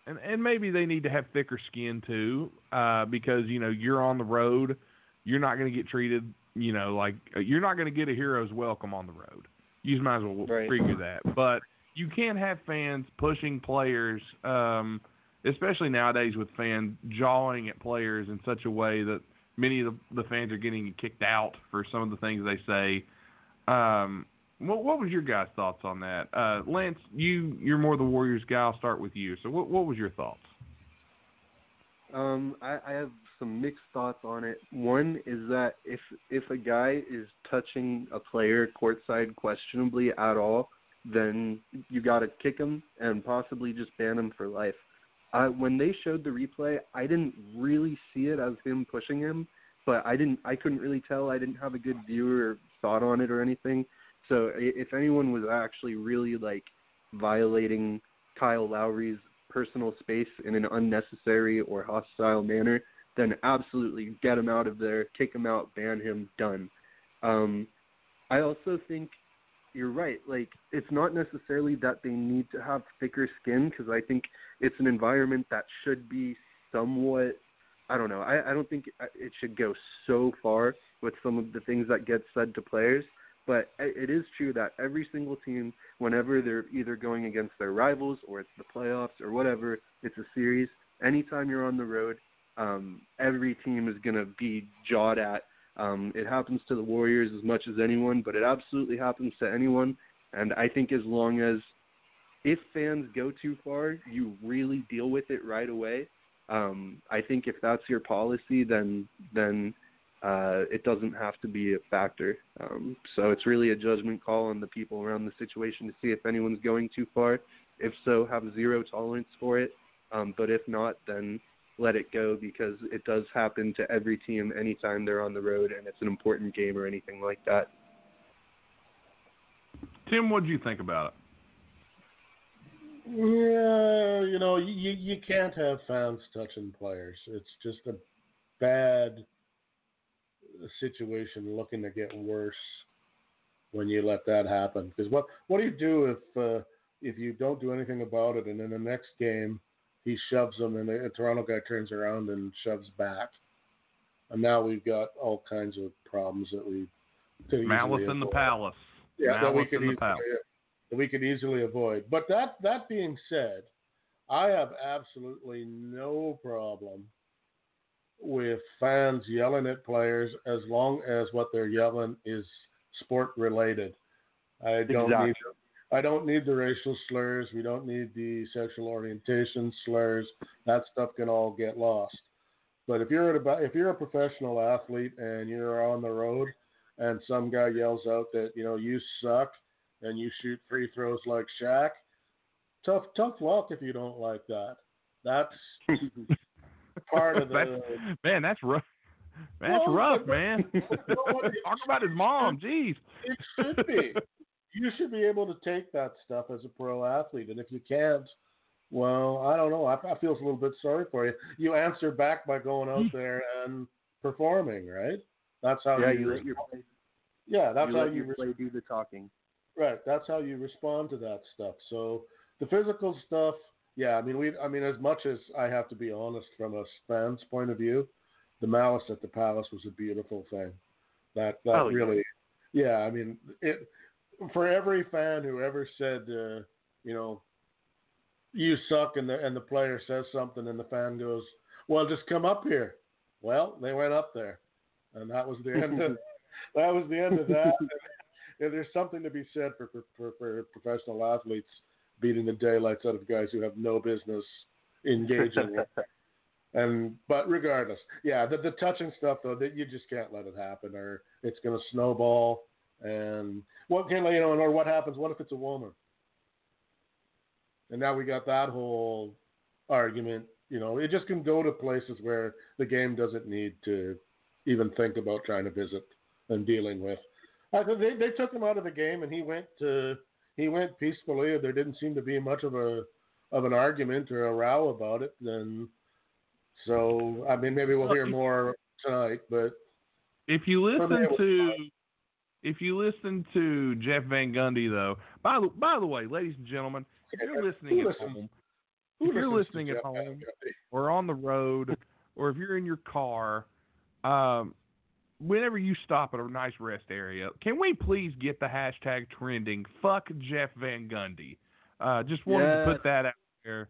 and and maybe they need to have thicker skin too, uh, because you know you're on the road, you're not going to get treated, you know, like you're not going to get a hero's welcome on the road. You might as well Right. figure that. But you can't have fans pushing players, um, especially nowadays with fans jawing at players in such a way that many of the, the fans are getting kicked out for some of the things they say. Um, what, what was your guys' thoughts on that? Uh, Lance, you you're more the Warriors guy. I'll start with you. So what what was your thoughts? Um, I, I have some mixed thoughts on it. One is that if if a guy is touching a player courtside questionably at all, then you got to kick him and possibly just ban him for life. Uh, when they showed the replay, I didn't really see it as him pushing him, but I didn't. I couldn't really tell. I didn't have a good view or thought on it or anything. So if anyone was actually really like violating Kyle Lowry's personal space in an unnecessary or hostile manner, then absolutely get him out of there, kick him out, ban him, done. Um, I also think you're right. Like, it's not necessarily that they need to have thicker skin because I think it's an environment that should be somewhat. I don't know. I, I don't think it should go so far with some of the things that get said to players. But it is true that every single team, whenever they're either going against their rivals or it's the playoffs or whatever, it's a series. Anytime you're on the road, um, every team is going to be jawed at. Um, it happens to the Warriors as much as anyone, but it absolutely happens to anyone. And I think as long as if fans go too far, you really deal with it right away. Um, I think if that's your policy, then then uh, it doesn't have to be a factor. Um, so it's really a judgment call on the people around the situation to see if anyone's going too far. If so, have zero tolerance for it. Um, but if not, then let it go because it does happen to every team anytime they're on the road and it's an important game or anything like that. Tim, what do you think about it? Yeah, you know, you you can't have fans touching players. It's just a bad situation looking to get worse when you let that happen. Because what what do you do if uh, if you don't do anything about it, and in the next game he shoves them, and the Toronto guy turns around and shoves back, and now we've got all kinds of problems that we could malice in the palace. Yeah, malice that we could in the easily, palace. that we could easily avoid. But that that being said, I have absolutely no problem with fans yelling at players as long as what they're yelling is sport related. I don't Exactly. need I don't need the racial slurs. We don't need the sexual orientation slurs. That stuff can all get lost. But if you're at about if you're a professional athlete and you're on the road and some guy yells out that you know you suck and you shoot free throws like Shaq, tough tough luck if you don't like that. That's part of the That's- man, that's rough. That's Well, rough, man. but- but what- Talk about his mom. Jeez. It should be. You should be able to take that stuff as a pro athlete, and if you can't, well, I don't know. I, I feel a little bit sorry for you. You answer back by going out hmm. there and performing, right? That's how yeah, you. you let your play, yeah, that's you how let you. your play do the talking. Right, that's how you respond to that stuff. So the physical stuff, yeah, I mean, we, I mean, as much as I have to be honest from a fan's point of view, the malice at the palace was a beautiful thing. That that Oh, yeah. really, yeah, I mean, it for every fan who ever said, uh, you know, you suck, and the and the player says something, and the fan goes, well, just come up here. Well, they went up there, and that was the end of that was the end of that. There's something to be said for, for, for, for professional athletes beating the daylights out of guys who have no business engaging. with. and but regardless, yeah, the, the touching stuff though, that you just can't let it happen, or it's going to snowball. And what can you know, or what happens? What if it's a woman? And now we got that whole argument. You know, it just can go to places where the game doesn't need to even think about trying to visit and dealing with. I think they they took him out of the game, and he went to he went peacefully. There didn't seem to be much of a of an argument or a row about it. Then, so I mean, maybe we'll hear more tonight. But If you listen to if you listen to Jeff Van Gundy though, by the by the way, ladies and gentlemen, if you're listening at home if you're listening at home, or on the road or if you're in your car, um, whenever you stop at a nice rest area, can we please get the hashtag trending? Fuck Jeff Van Gundy. Uh, just wanted to put that out there.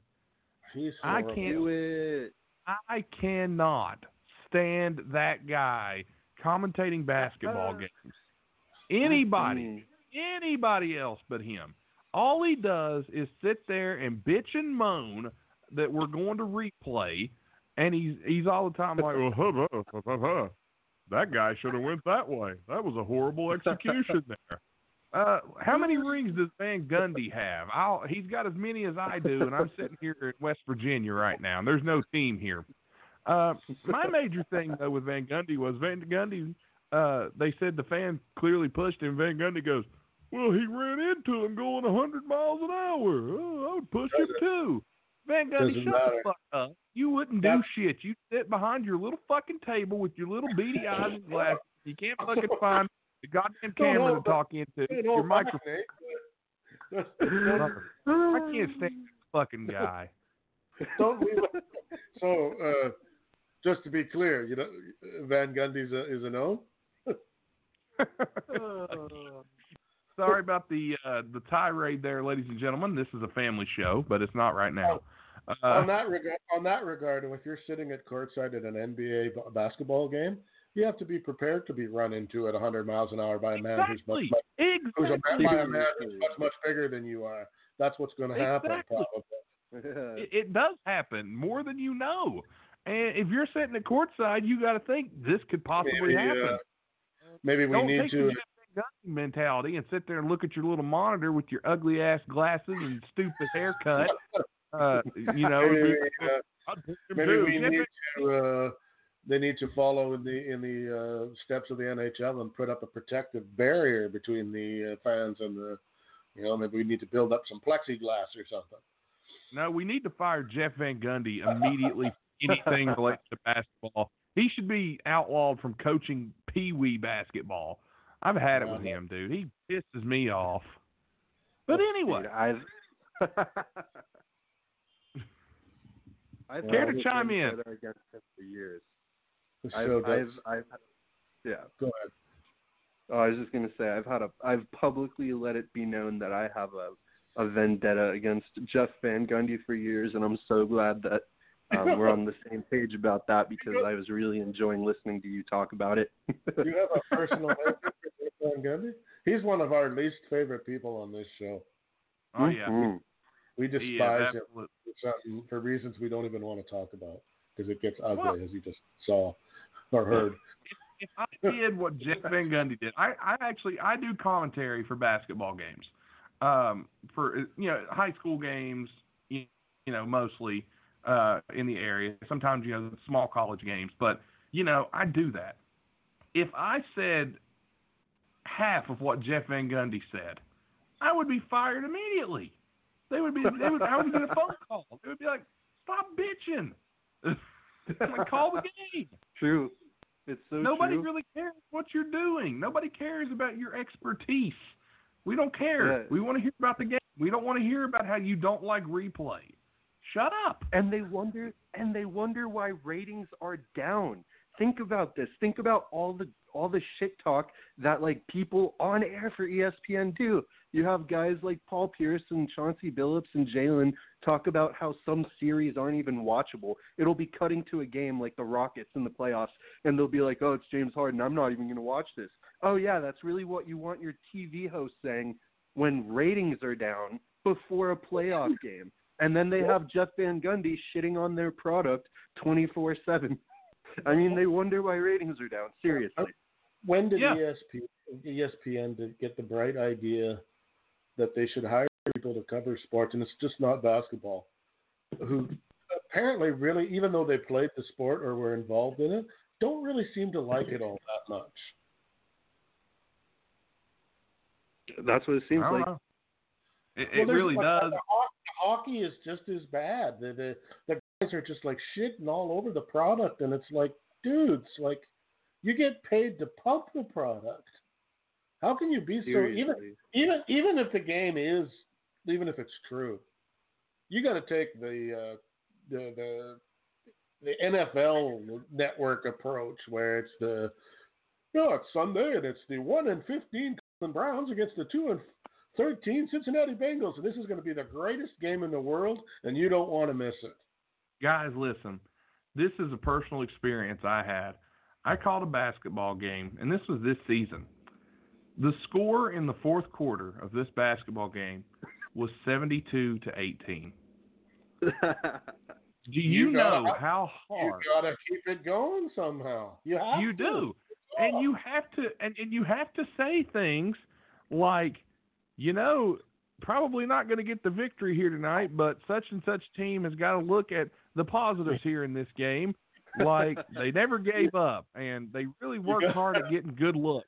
I can't- Do it. I cannot stand that guy commentating basketball games. Anybody, Mm. anybody else but him. All he does is sit there and bitch and moan that we're going to replay, and he's he's all the time like, well, huh, huh, huh, huh. that guy should have went that way. That was a horrible execution there. Uh, how many rings does Van Gundy have? I'll, he's got as many as I do, and I'm sitting here in West Virginia right now, and there's no team here. Uh, my major thing though with Van Gundy was Van Gundy. Uh, they said the fan clearly pushed him. Van Gundy goes, "Well, he ran into him going 100 miles an hour. Oh, I would push him too." Van Gundy, Doesn't shut matter. the fuck up. You wouldn't do shit. You sit behind your little fucking table with your little beady eyes and glasses. You can't fucking find the goddamn camera to talk into. Your microphone. I can't stand this fucking guy. Don't leave. So, uh, just to be clear, you know, Van Gundy's a, is a no. sorry about the uh, the tirade there, ladies and gentlemen. This is a family show, but it's not right now. Uh, on that regard, on that regard, if you're sitting at courtside at an NBA b- basketball game, you have to be prepared to be run into at 100 miles an hour by a man who's much, exactly. who's a man, by a man who's much much bigger than you are. That's what's going to happen. Exactly. Probably. It, it does happen more than you know. And if you're sitting at courtside, you got to think this could possibly Maybe, happen. uh, maybe we Don't need to. the Jeff Van mentality and sit there and look at your little monitor with your ugly ass glasses and stupid haircut. Uh, you know, maybe, uh, maybe we need to. Uh, they need to follow in the in the uh, steps of the NHL and put up a protective barrier between the uh, fans and the. You know, maybe we need to build up some plexiglass or something. No, we need to fire Jeff Van Gundy immediately. anything related to basketball, he should be outlawed from coaching pee wee basketball. I've had it with Uh-huh. him, dude. He pisses me off. But anyway, Dude, I've I've Care to chime in? against him for years. I've, show I've, does. I've, yeah. Go ahead. Oh, I was just gonna say I've had a I've publicly let it be known that I have a a vendetta against Jeff Van Gundy for years, and I'm so glad that um, we're on the same page about that because I was really enjoying listening to you talk about it. You have a personal hatred for Jeff Van Gundy? He's one of our least favorite people on this show. oh yeah, Mhm. We he is despise him absolute- for, reasons we don't even want to talk about because it gets ugly, Well- as you just saw or heard. if I did what Jeff Van Gundy did, I, I actually I do commentary for basketball games, um, for you know high school games, you, you know mostly uh, in the area. Sometimes you know small college games, but you know I do that. If I said half of what Jeff Van Gundy said, I would be fired immediately. They would be. They would. I would get a phone call. They would be like, "Stop bitching." like, call the game. True. It's so Nobody true. really cares what you're doing. Nobody cares about your expertise. We don't care. Yeah. We want to hear about the game. We don't want to hear about how you don't like replay. Shut up. and they wonder and they wonder why ratings are down. Think about this. Think about all the all the shit talk that like people on air for ESPN do. You have guys like Paul Pierce and Chauncey Billups and Jalen talk about how some series aren't even watchable. It'll be cutting to a game like the Rockets in the playoffs, and they'll be like, "Oh, it's James Harden. I'm not even going to watch this." Oh yeah, that's really what you want your TV host saying when ratings are down before a playoff game. And then they have Jeff Van Gundy shitting on their product 24 7. I mean, they wonder why ratings are down. Seriously. Uh, when did Yeah. ESP, ESPN did get the bright idea that they should hire people to cover sports, and it's just not basketball, who apparently really, even though they played the sport or were involved in it, don't really seem to like it all that much. That's what it seems like. know. It, Well, it there's really does. The hockey, is just as bad. The, the the guys are just like shitting all over the product, and it's like, dudes, like you get paid to pump the product. How can you be so even even even if the game is even if it's true, you got to take the uh, the the the NFL network approach where it's the you know, it's Sunday and it's the one and fifteen Cleveland Browns against the two and thirteen Cincinnati Bengals, and this is going to be the greatest game in the world, and you don't want to miss it. Guys, listen. This is a personal experience I had. I called a basketball game, and this was this season. The score in the fourth quarter of this basketball game was 72 to 18. Do you, You gotta- know how hard You got to keep it going somehow. You have you to. do and you have to and, and you have to say things like you know probably not going to get the victory here tonight but such and such team has got to look at the positives here in this game. Like they never gave up and they really worked got- hard at getting good looks.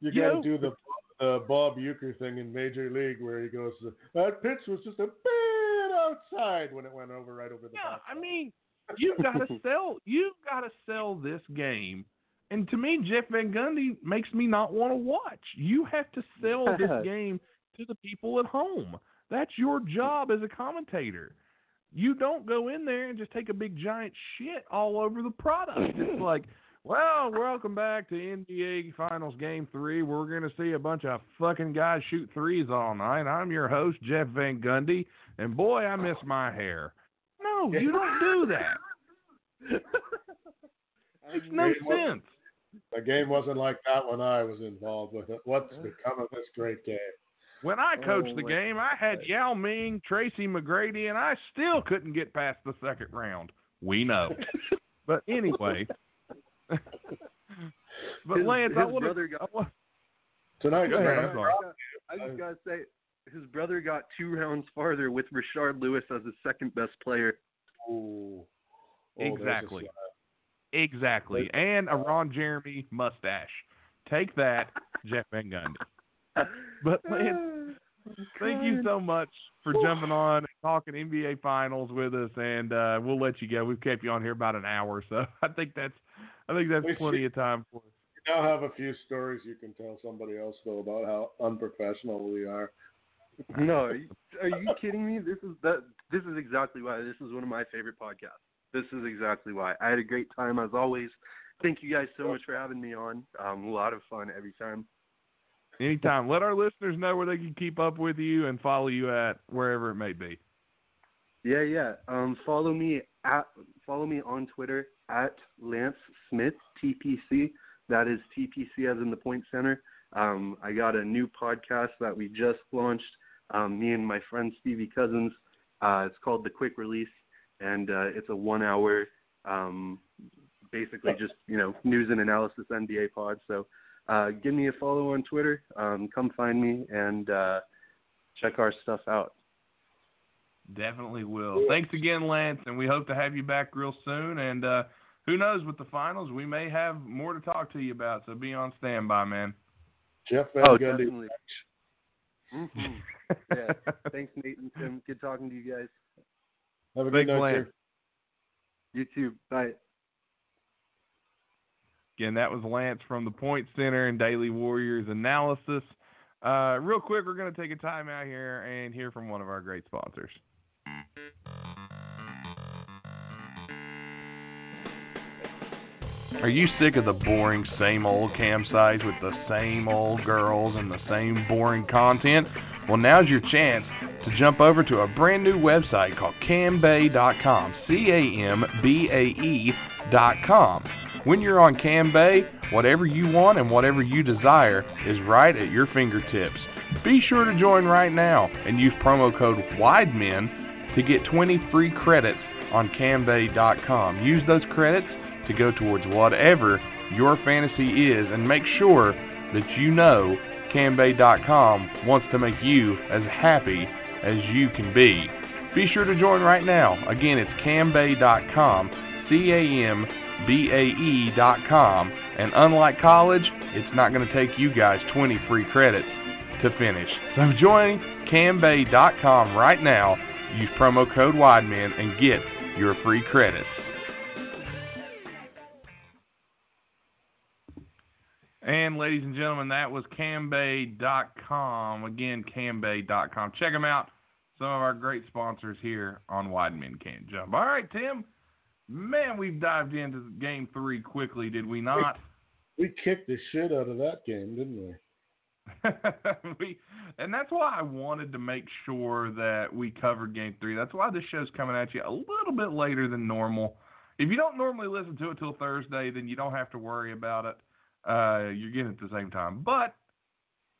You You got to do the uh, Bob Uecker thing in Major League where he goes, "That pitch was just a bit outside when it went over right over the yeah back." i mean you've got to sell you've got to sell this game and to me jeff van gundy makes me not want to watch you have to sell this game to the people at home that's your job as a commentator you don't go in there and just take a big giant shit all over the product it's like Well, welcome back to NBA Finals Game 3. We're going to see a bunch of fucking guys shoot threes all night. I'm your host, Jeff Van Gundy, and boy, I miss my hair. No, you don't do that. Makes no sense. The game wasn't like that when I was involved with it. What's become of this great game? When I coached Oh, the game, I had Yao Ming, Tracy McGrady, and I still couldn't get past the second round. We know. but anyway. but His- Lance, I want brother got- to. Tonight, Go ahead, I'm sorry. I just gotta say, his brother got two rounds farther with Rashard Lewis as the second best player. Ooh. Oh, Exactly. Slap. Exactly. And a Ron Jeremy mustache. Take that, Jeff Van Gundy. But Lance, thank you so much for jumping on and talking NBA Finals with us, and uh, we'll let you go. We've kept you on here about an hour, so I think that's I think that's We plenty should- of time for us. You now have a few stories you can tell somebody else though about how unprofessional we are. No, are you, are you kidding me? This is that. This is exactly why this is one of my favorite podcasts. This is exactly why. I had a great time as always. Thank you guys so much for having me on. Um, a lot of fun every time. Anytime. Let our listeners know where they can keep up with you and follow you at wherever it may be. Yeah, yeah. Um, follow me at follow me on Twitter at Lance Smith TPC. That is TPC as in the Point Center. Um, I got a new podcast that we just launched. Um, me and my friend Stevie Cousins. Uh, it's called The Quick Release, and uh, it's a one-hour, um, basically just you know news and analysis NBA pod. So uh, give me a follow on Twitter. Um, come find me and uh, check our stuff out. Definitely will. Thanks again, Lance, and we hope to have you back real soon. And uh, who knows, with the finals, we may have more to talk to you about. So be on standby, man. Jeff Van Oh, Gundy. definitely. hmm Yeah. Thanks, Nate and Tim. Good talking to you guys. Have a Big good night, Lance. sir. You too. Bye. Again, that was Lance from the Point Center and Daily Warriors Analysis. Uh, real quick, we're going to take a time out here and hear from one of our great sponsors. Are you sick of the boring, same old campsites with the same old girls and the same boring content? Well, now's your chance to jump over to a brand new website called cambae.com. C A M B A E.com. When you're on Cambae, whatever you want and whatever you desire is right at your fingertips. Be sure to join right now and use promo code WIDEMEN to get 20 free credits on Cambae.com. Use those credits to go towards whatever your fantasy is and make sure that you know Cambae.com wants to make you as happy as you can be. Be sure to join right now. Again, it's Cambae.com, C A M B A E.com. And unlike college, it's not going to take you guys 20 free credits to finish. So join Cambae.com right now. Use promo code WIDEMEN and get your free credits. And ladies and gentlemen, that was Cambae.com. Again, Cambae.com. Check them out. Some of our great sponsors here on Wide Men Can't Jump. All right, Tim. Man, we've dived into game three quickly, did we not? We kicked the shit out of that game, didn't we? we, and that's why I wanted to make sure that we covered game three. That's why this show's coming at you a little bit later than normal. If you don't normally listen to it till Thursday, then you don't have to worry about it. Uh, you're getting it at the same time. But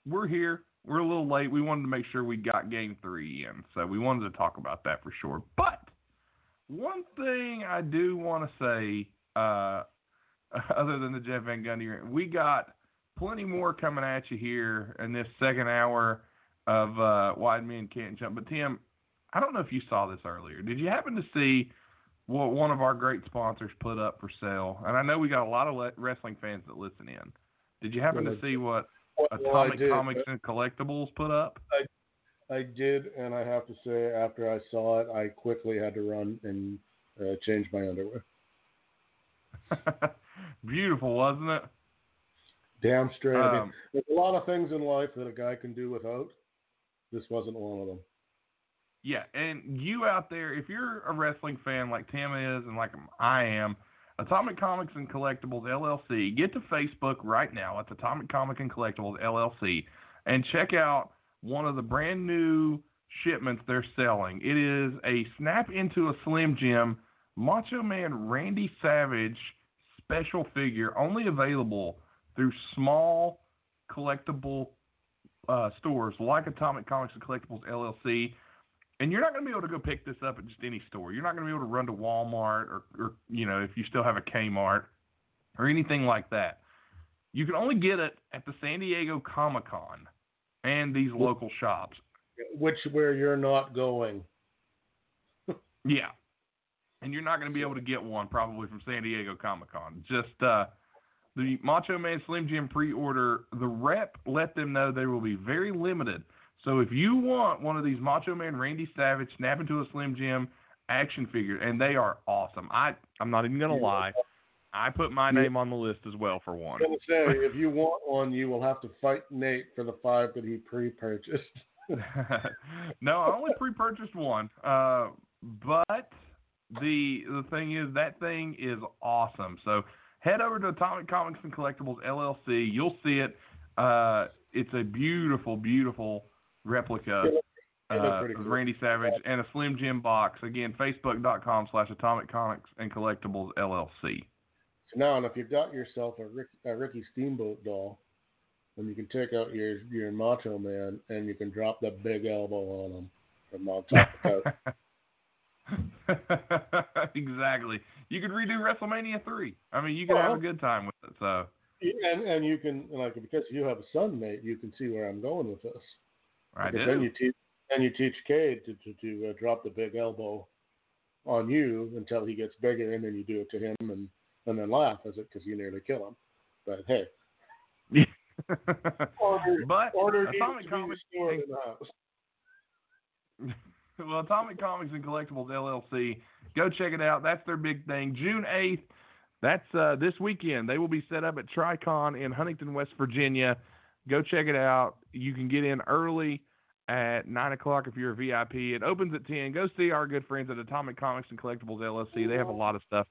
we're here. We're a little late. We wanted to make sure we got game three in. So we wanted to talk about that for sure. But one thing I do want to say, uh, other than the Jeff Van Gundy, we got plenty more coming at you here in this second hour of uh, Wide Men Can't Jump. But Tim, I don't know if you saw this earlier. Did you happen to see what one of our great sponsors put up for sale? And I know we got a lot of le- wrestling fans that listen in. Did you happen to see what Atomic did. Comics and Collectibles put up? I did, and I have to say, after I saw it, I quickly had to run and uh, change my underwear. Beautiful, wasn't it? Damn straight. I mean, Um, there's a lot of things in life that a guy can do without. This wasn't one of them. Yeah, and you out there, if you're a wrestling fan like Tim is and like I am, Atomic Comics and Collectibles LLC. Get to Facebook right now at Atomic Comic and Collectibles LLC and check out one of the brand new shipments they're selling. It is a snap into a Slim Jim Macho Man Randy Savage special figure, only available through small collectible uh, stores like Atomic Comics and Collectibles LLC. And you're not going to be able to go pick this up at just any store. You're not going to be able to run to Walmart or, or, you know, if you still have a Kmart or anything like that. You can only get it at the San Diego Comic Con and these local shops. Which where you're not going. Yeah. And you're not going to be able to get one probably from San Diego Comic Con. Just uh, the Macho Man Slim Jim pre order, the rep let them know they will be very limited. So if you want one of these Macho Man Randy Savage snap into a Slim Jim action figure, and they are awesome. I I'm not even gonna lie. I put my name on the list as well for one. I was gonna say, if you want one, you will have to fight Nate for the five that he pre-purchased. no, I only pre-purchased one. Uh, but the the thing is, that thing is awesome. So head over to Atomic Comics and Collectibles LLC. You'll see it. Uh, it's a beautiful, beautiful replica uh, cool. Randy Savage and a Slim Jim box. Again, Facebook.com slash Atomic Comics and Collectibles LLC. So now, if you've got yourself a, Rick, a Ricky Steamboat doll, then you can take out your your Macho Man and you can drop the big elbow on him from on top of that. exactly. You could redo WrestleMania three. I mean, you could have a good time with it. So. And and you can like because you have a son, mate. you can see where I'm going with this. I because do. then you teach then you teach Cade to to, to uh, drop the big elbow on you until he gets bigger, and then you do it to him, and and then laugh as it because you nearly kill him. But hey, order but order Atomic needs to be Comics restored in the house. well, Atomic Comics and Collectibles LLC. Go check it out. That's their big thing. June eighth. That's uh, this weekend. They will be set up at Tricon in Huntington, West Virginia. Go check it out. You can get in early at nine o'clock if you're a VIP. It opens at ten. Go see our good friends at Atomic Comics and Collectibles LLC. They have a mm-hmm. lot of stuff.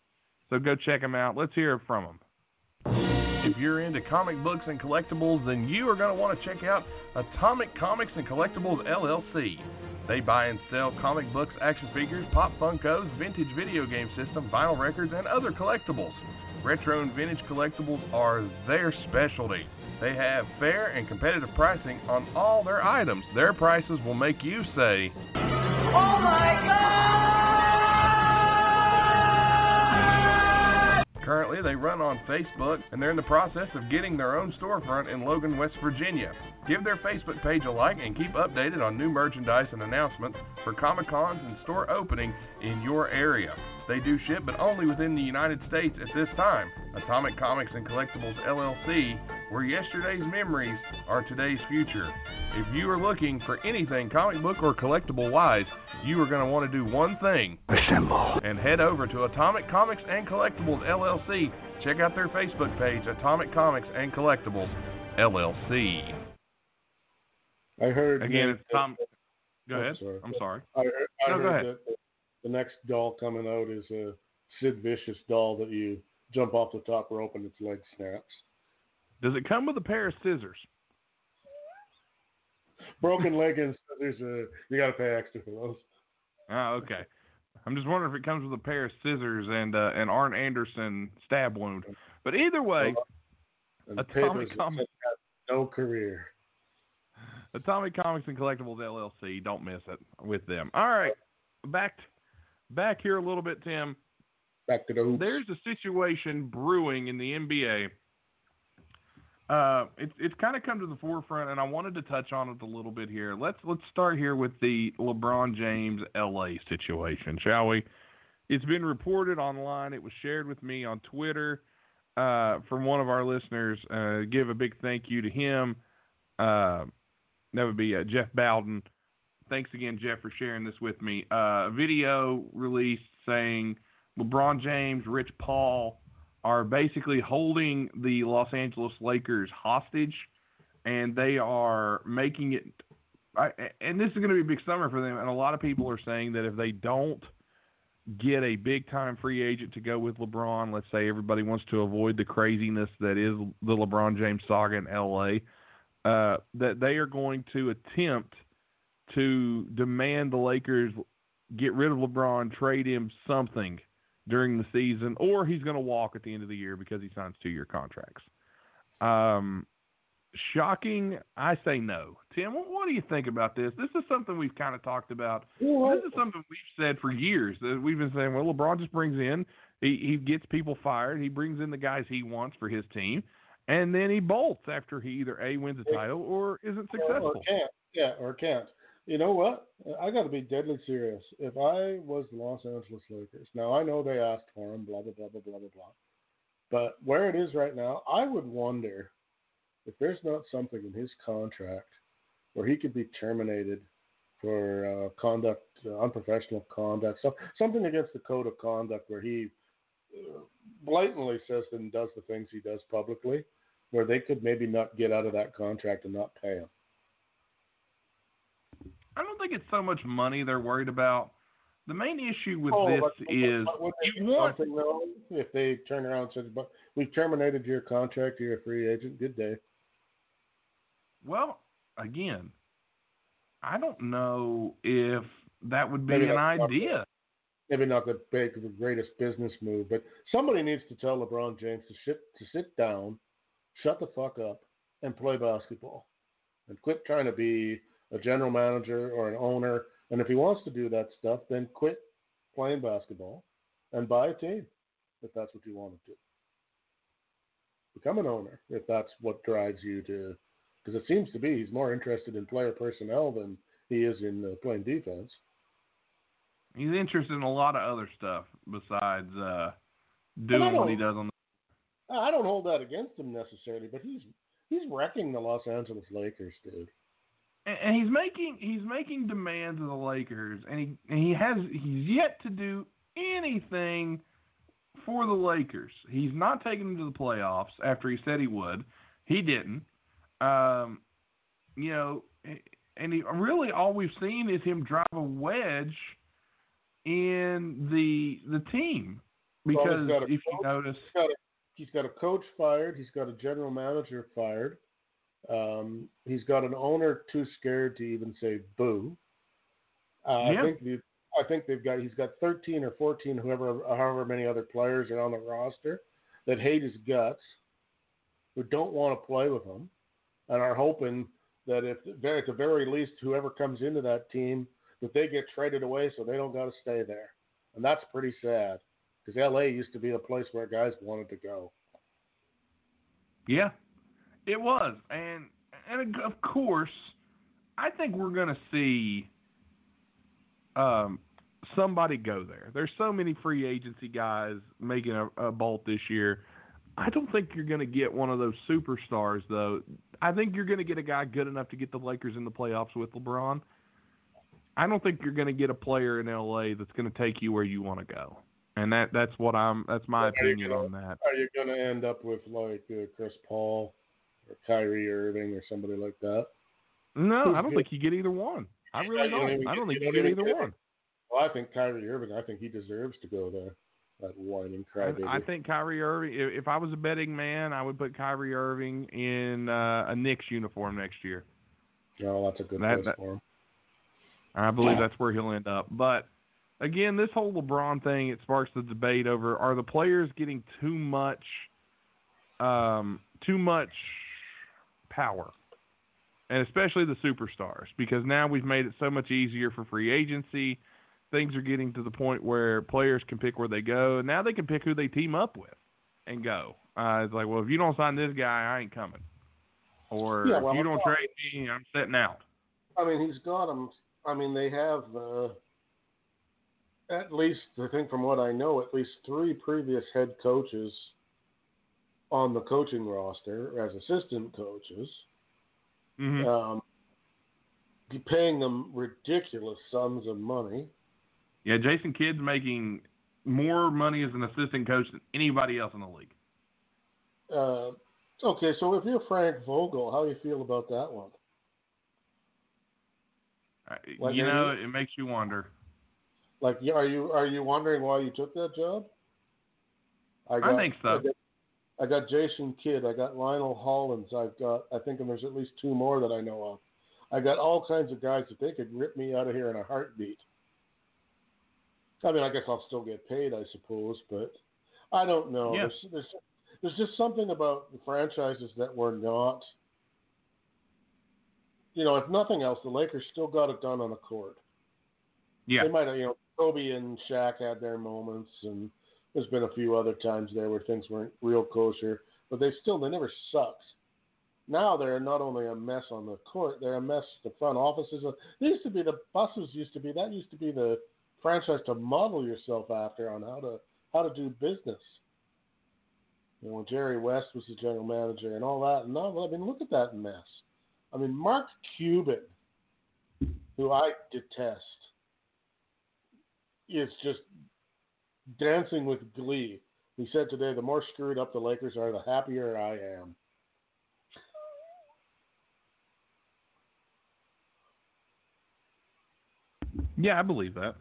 So go check them out. Let's hear from them. If you're into comic books and collectibles, then you are going to want to check out Atomic Comics and Collectibles LLC. They buy and sell comic books, action figures, pop Funkos, vintage video game system, vinyl records, and other collectibles. Retro and vintage collectibles are their specialty. They have fair and competitive pricing on all their items. Their prices will make you say, Oh my God! Currently, they run on Facebook and they're in the process of getting their own storefront in Logan, West Virginia. Give their Facebook page a like and keep updated on new merchandise and announcements for Comic Cons and store opening in your area. They do ship, but only within the United States at this time. Atomic Comics and Collectibles LLC, where yesterday's memories are today's future. If you are looking for anything comic book or collectible wise, you are going to want to do one thing. Assemble. And head over to Atomic Comics and Collectibles LLC. Check out their Facebook page, Atomic Comics and Collectibles LLC. I heard Again, it's Tom. Go ahead. sorry. I'm sorry. I heard, I No, go heard ahead. that the next doll coming out is a Sid Vicious doll that you jump off the top rope and its leg snaps. Does it come with a pair of scissors? Broken leg and there's a you got to pay extra for those. Oh, okay. I'm just wondering if it comes with a pair of scissors and uh, an Arn Anderson stab wound. But either way, And Atomic Comics. has no career. Atomic Comics and Collectibles LLC. Don't miss it with them. All right, back back here a little bit, Tim. Back to the hoops. There's a situation brewing in the NBA. Uh, it's it's kind of come to the forefront, and I wanted to touch on it a little bit here. Let's let's start here with the LeBron James LA situation, shall we? It's been reported online. It was shared with me on Twitter uh, from one of our listeners. Uh, give a big thank you to him. Uh, that would be uh, Jeff Bowden. Thanks again, Jeff, for sharing this with me. Uh, a video released saying LeBron James, Rich Paul are basically holding the Los Angeles Lakers hostage, and they are making it. I, and this is going to be a big summer for them. And a lot of people are saying that if they don't get a big time free agent to go with LeBron. Let's say everybody wants to avoid the craziness that is the LeBron James saga in LA. Uh, that they are going to attempt to demand the Lakers get rid of LeBron, trade him something during the season, or he's going to walk at the end of the year because he signs two year contracts. Um, shocking, I say no. Tim, what, what, do you think about this? This is something we've kind of talked about. This is something we've said for years. That we've been saying, well, LeBron just brings in, he, he gets people fired, he brings in the guys he wants for his team, and then he bolts after he either a wins a title or isn't successful. Or can't, yeah, or can't. You know what? I got to be deadly serious. If I was the Los Angeles Lakers, now I know they asked for him, blah blah blah blah blah blah blah, but where it is right now, I would wonder if there's not something in his contract where he could be terminated for uh, conduct, uh, unprofessional conduct, so, something against the code of conduct where he uh, blatantly says and does the things he does publicly, where they could maybe not get out of that contract and not pay him. Think it's so much money they're worried about. The main issue with oh, this is you want if they turn around and say, "But we've terminated your contract, you're a free agent." Good day. Well, again, I don't know if that would be Maybe an idea. Maybe not the big, the greatest business move, but somebody needs to tell LeBron James to sit to sit down, shut the fuck up, and play basketball, and quit trying to be a general manager or an owner. And if he wants to do that stuff, then quit playing basketball and buy a team if that's what you want to do. Become an owner if that's what drives you to, because it seems to be he's more interested in player personnel than he is in uh, playing defense. He's interested in a lot of other stuff besides uh, doing what he does on the. I don't hold that against him necessarily, but he's he's wrecking the Los Angeles Lakers, dude and he's making he's making demands of the Lakers, and he and he has he's yet to do anything for the Lakers. He's not taking them to the playoffs after he said he would. He didn't. Um, you know, and he really all we've seen is him drive a wedge in the the team because well, if you notice, he's got, a, he's got a coach fired, he's got a general manager fired. Um, he's got an owner too scared to even say boo. Uh, yeah. I think the, I think they've got he's got 13 or 14, whoever, however many other players are on the roster that hate his guts, who don't want to play with him, and are hoping that if at the very least whoever comes into that team that they get traded away so they don't got to stay there, and that's pretty sad because LA used to be a place where guys wanted to go. Yeah, it was, and and of course, I think we're going to see um, somebody go there. There's so many free agency guys making a, a bolt this year. I don't think you're going to get one of those superstars, though. I think you're going to get a guy good enough to get the Lakers in the playoffs with LeBron. I don't think you're going to get a player in LA that's going to take you where you want to go, and that that's what I'm. That's my opinion gonna, on that. Are you going to end up with like uh, Chris Paul or Kyrie Irving or somebody like that? No, I don't think you get either one. I really don't don't. I don't get- think you get either one. Well, I think Kyrie Irving. I think he deserves to go there. That whining crybaby. I, I think Kyrie Irving. If, if I was a betting man, I would put Kyrie Irving in uh, a Knicks uniform next year. No, that's a good that- place that- for him. I believe that's where he'll end up. But again, this whole LeBron thing it sparks the debate over are the players getting too much, um, too much power, and especially the superstars because now we've made it so much easier for free agency. Things are getting to the point where players can pick where they go, and now they can pick who they team up with and go. Uh, it's like, well, if you don't sign this guy, I ain't coming. Or Yeah, well, if you don't trade me, I'm sitting out. I mean, he's got them. I mean, they have uh, at least, I think, from what I know, at least three previous head coaches on the coaching roster as assistant coaches. Mm-hmm. Um, paying them ridiculous sums of money. Yeah, Jason Kidd's making more money as an assistant coach than anybody else in the league. Uh, okay, so if you're Frank Vogel, how do you feel about that one? Uh, What, you know, maybe? it makes you wonder. Like, are you are you wondering why you took that job? I think so. I got, I got Jason Kidd. I got Lionel Hollins. I've got. I think there's at least two more that I know of. I got all kinds of guys that they could rip me out of here in a heartbeat. I mean, I guess I'll still get paid, I suppose, but I don't know. Yeah. There's, there's there's just something about the franchises that were not. You know, if nothing else, the Lakers still got it done on the court. Yeah. They might have, you know, Kobe and Shaq had their moments, and there's been a few other times there where things weren't real kosher, but they still they never sucked. Now they're not only a mess on the court, they're a mess. The front offices. They used to be the buses. Used to be that used to be the franchise to model yourself after on how to how to do business. You know, Jerry West was the general manager and all that. And No, I mean, look at that mess. I mean, Mark Cuban, who I detest, is just dancing with glee. He said today, the more screwed up the Lakers are, the happier I am. Yeah, I believe that.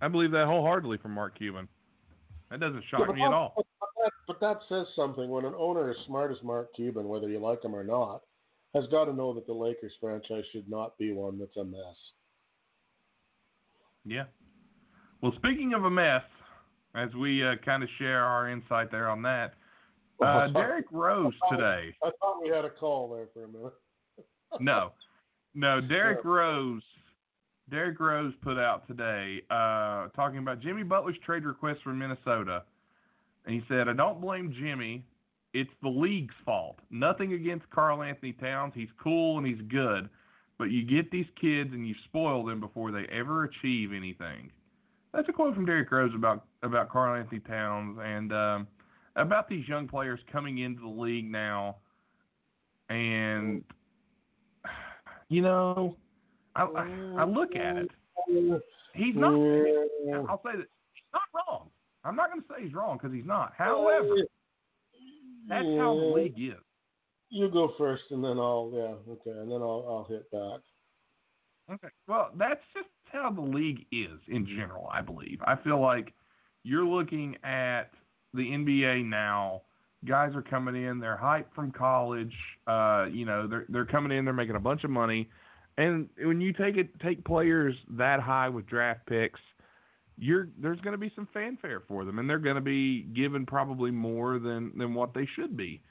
I believe that wholeheartedly from Mark Cuban. That doesn't shock but me at all. But that, but that says something. When an owner as smart as Mark Cuban, whether you like him or not, has got to know that the Lakers franchise should not be one that's a mess. Yeah. Well, speaking of a mess, as we uh, kind of share our insight there on that, uh, Derrick Rose today. I thought we had a call there for a minute. No, no, Derrick Rose. Derrick Rose put out today uh, talking about Jimmy Butler's trade request from Minnesota, and he said, "I don't blame Jimmy. It's the league's fault. Nothing against Karl-Anthony Towns. He's cool and he's good, but you get these kids and you spoil them before they ever achieve anything." That's a quote from Derek Rose about about Karl-Anthony Towns and um, about these young players coming into the league now, and you know, I, I, I look at it. He's not. I'll say that he's not wrong. I'm not going to say he's wrong because he's not. However, that's how the league is. You go first, and then I'll yeah okay, and then I'll I'll hit back. Okay. Well, that's just how the league is in general, I believe. I feel like you're looking at the NBA now. Guys are coming in, they're hyped from college. Uh, you know, they're they're coming in, they're making a bunch of money. And when you take it take players that high with draft picks, you're there's going to be some fanfare for them and they're going to be given probably more than than what they should be.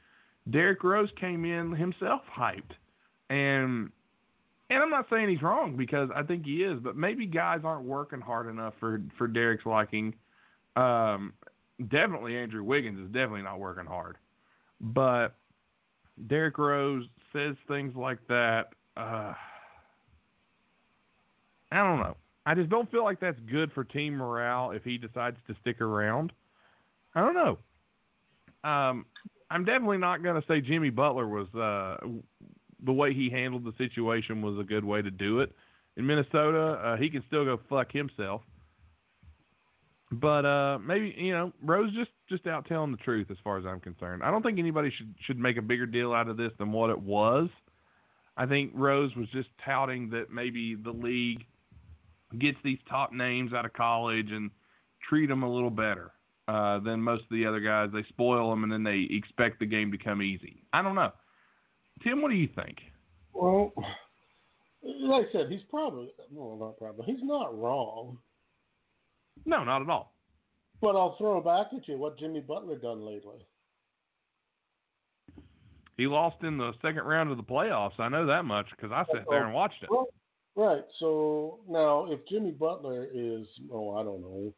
Derrick Rose came in himself hyped. And and I'm not saying he's wrong because I think he is, but maybe guys aren't working hard enough for for Derrick's liking. Um, definitely Andrew Wiggins is definitely not working hard, but Derrick Rose says things like that. Uh, I don't know. I just don't feel like that's good for team morale if he decides to stick around. I don't know. Um, I'm definitely not going to say Jimmy Butler was uh, the way he handled the situation was a good way to do it. In Minnesota, uh, he can still go fuck himself. But uh, maybe you know Rose just just out telling the truth as far as I'm concerned. I don't think anybody should should make a bigger deal out of this than what it was. I think Rose was just touting that maybe the league gets these top names out of college and treat them a little better uh, than most of the other guys. They spoil them and then they expect the game to come easy. I don't know. Tim, what do you think? Well, like I said, he's probably well, not probably. He's not wrong. No, not at all. But I'll throw back at you what Jimmy Butler done lately. He lost in the second round of the playoffs. I know that much because I sat there and oh, watched it. Right. So now, if Jimmy Butler is, oh, I don't know,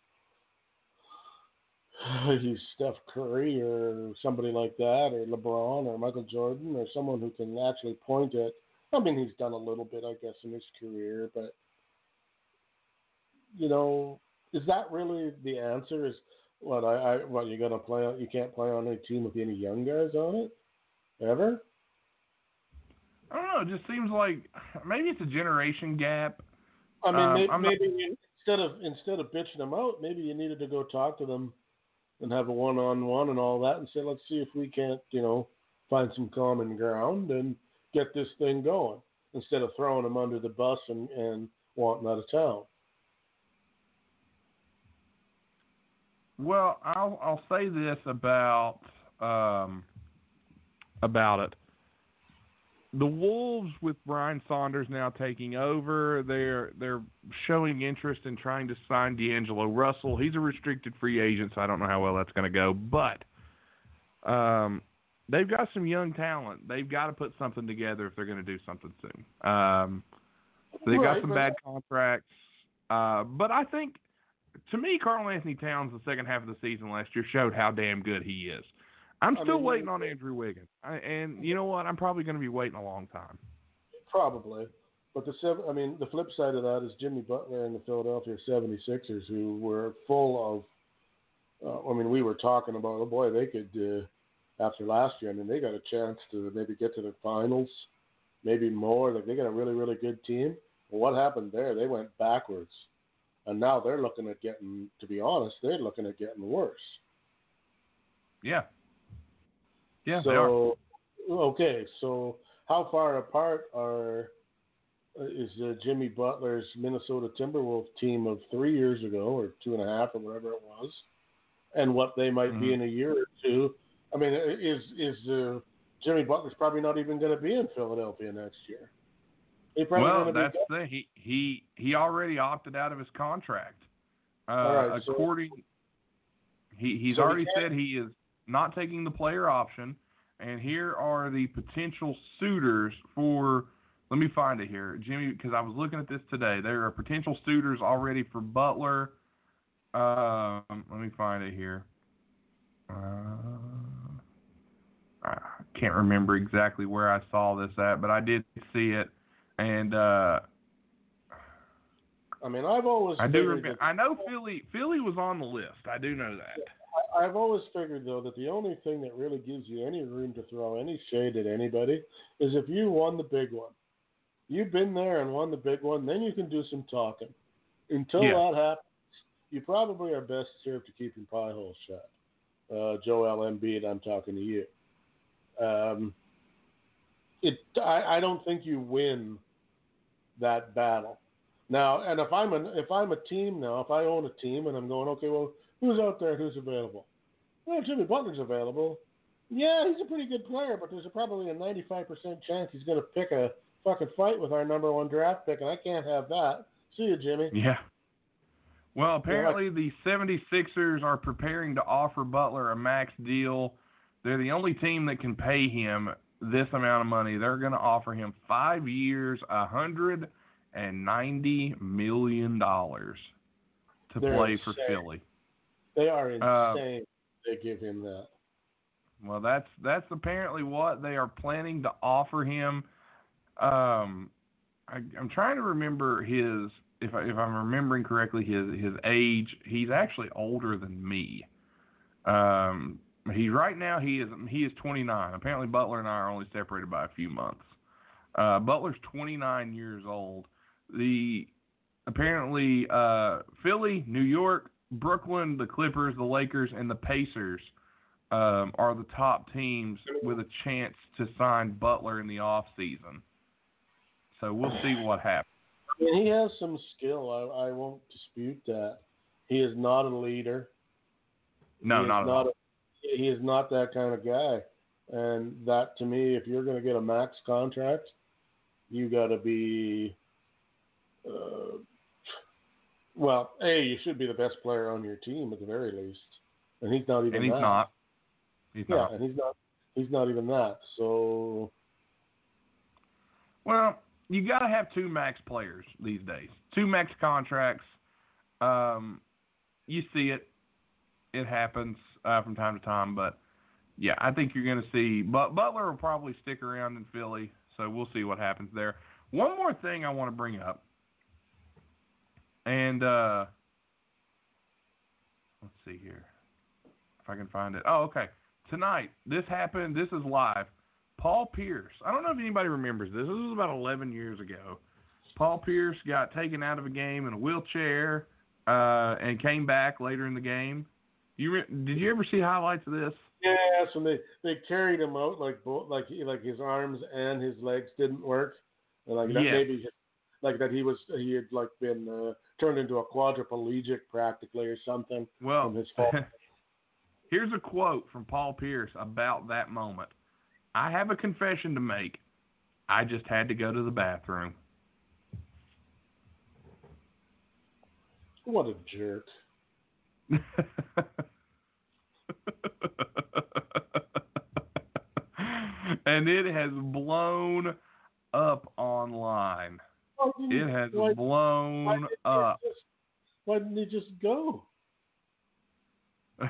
he's Steph Curry or somebody like that, or LeBron or Michael Jordan or someone who can actually point at. I mean, he's done a little bit, I guess, in his career, but you know, is that really the answer? Is what I, I what you're gonna play on? You can't play on a team with any young guys on it ever. I don't know. It just seems like maybe it's a generation gap. I mean, Um, maybe, not- maybe you- instead of instead of bitching them out, maybe you needed to go talk to them and have a one-on-one and all that, and say, let's see if we can't, you know, find some common ground and get this thing going instead of throwing them under the bus and and wanting out of town. Well, I'll I'll say this about um, about it. The Wolves with Ryan Saunders now taking over, they're they're showing interest in trying to sign D'Angelo Russell. He's a restricted free agent, so I don't know how well that's going to go. But um, they've got some young talent. They've got to put something together if they're going to do something soon. Um, they've got some bad contracts, uh, but I think to me, Karl-Anthony Towns, the second half of the season last year, showed how damn good he is. I'm I still mean, waiting on Andrew Wiggins, I, and you know what? I'm probably going to be waiting a long time. Probably. But the sev- I mean, the flip side of that is Jimmy Butler and the Philadelphia 76ers, who were full of. Uh, I mean, we were talking about, oh boy, they could uh, after last year. I mean, they got a chance to maybe get to the finals, maybe more. Like they got a really, really good team. Well, what happened there? They went backwards, and now they're looking at getting. To be honest, they're looking at getting worse. Yeah, yeah, they are. so, okay, so how far apart are uh, is uh, Jimmy Butler's Minnesota Timberwolves team of three years ago, or two and a half, or whatever it was, and what they might be Mhm. in a year or two? I mean, uh, is is uh, Jimmy Butler's probably not even going to be in Philadelphia next year? He Well, that's the thing. He he he already opted out of his contract. Uh, right, so- according, he he's So already can't- said he is not taking the player option. And here are the potential suitors for. Let me find it here, Jimmy, because I was looking at this today. There are potential suitors already for Butler. Um, let me find it here. Uh, I can't remember exactly where I saw this at, but I did see it, and uh, I mean, I've always I do remember. that- I know Philly. Philly was on the list. I do know that. I- I've always figured though that the only thing that really gives you any room to throw any shade at anybody is if you won the big one. You've been there and won the big one, then you can do some talking. Until Yeah. that happens, you probably are best served to keep your pie hole shut. Uh, Joel Embiid, I'm talking to you. Um, it, I, I don't think you win that battle. Now, and if I'm an if I'm a team now, if I own a team and I'm going, okay, well, who's out there? Who's available? Well, Jimmy Butler's available. Yeah, he's a pretty good player, but there's a, probably a 95% chance he's going to pick a fucking fight with our number one draft pick, and I can't have that. See you, Jimmy. Yeah. Well, apparently the 76ers are preparing to offer Butler a max deal. They're the only team that can pay him this amount of money. They're going to offer him five years, a hundred and ninety million dollars to They're play for. Philly. They are Uh, insane. they give him that. Well, that's that's apparently what they are planning to offer him. Um, I, I'm trying to remember his if I, if I'm remembering correctly his his age. He's actually older than me. Um, he right now he is he is 29. Apparently Butler and I are only separated by a few months. Uh, Butler's 29 years old. The apparently uh, Philly, New York, Brooklyn, the Clippers, the Lakers, and the Pacers um, are the top teams with a chance to sign Butler in the off season. So we'll see what happens. I mean, he has some skill. I, I won't dispute that. He is not a leader. No, not at all. a- he is not that kind of guy. And that to me, if you're going to get a max contract, you got to be. Uh, well, a you should be the best player on your team at the very least, and he's not even. And he's that. not. He's Yeah, not. and he's not. He's not even that. So Well, you got to have two max players these days. Two max contracts. Um, you see it. It happens uh, from time to time, but yeah, I think you're going to see. But Butler will probably stick around in Philly, so we'll see what happens there. One more thing I want to bring up, and uh, let's see here if I can find it. Oh, okay. Tonight, this happened. This is live. Paul Pierce. I don't know if anybody remembers this. This was about 11 years ago. Paul Pierce got taken out of a game in a wheelchair uh, and came back later in the game. You re- did you ever see highlights of this? yes, and they they carried him out like both like he, like his arms and his legs didn't work, and like that maybe like that he was he had like been uh, turned into a quadriplegic practically or something Well, from his fall. here's a quote from Paul Pierce about that moment. I have a confession to make. I just had to go to the bathroom. what a jerk! and it has blown up online. It has why- why blown didn't up. just- Why didn't he just go?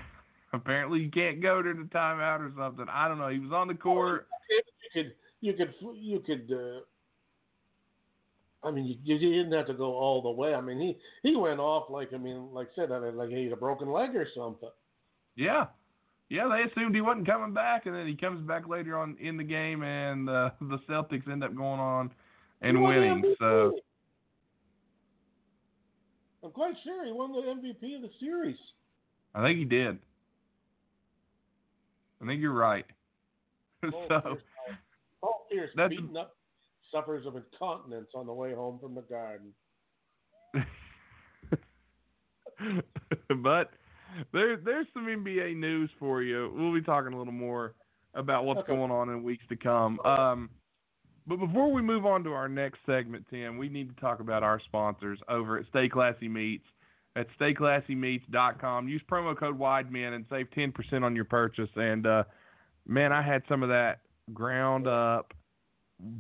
Apparently, you can't go to the timeout or something. I don't know. He was on the court. You could, you could, you could. Uh, I mean, you, you didn't have to go all the way. I mean, he he went off like I mean, like I said, I mean, like he had a broken leg or something. Yeah. Yeah, they assumed he wasn't coming back, and then he comes back later on in the game, and uh, the Celtics end up going on and He winning. So I'm quite sure he won the MVP of the series. I think he did. I think you're right. Paul so Pierce, Paul Pierce That's- beaten up suffers of incontinence on the way home from the garden. but there there's some NBA news for you. We'll be talking a little more about what's Okay. going on in weeks to come. Um, but before we move on to our next segment, Tim, we need to talk about our sponsors over at Stay Classy Meats. At StayClassyMeats.com. Use promo code WIDEMEN and save 10% on your purchase. And, uh, man, I had some of that ground up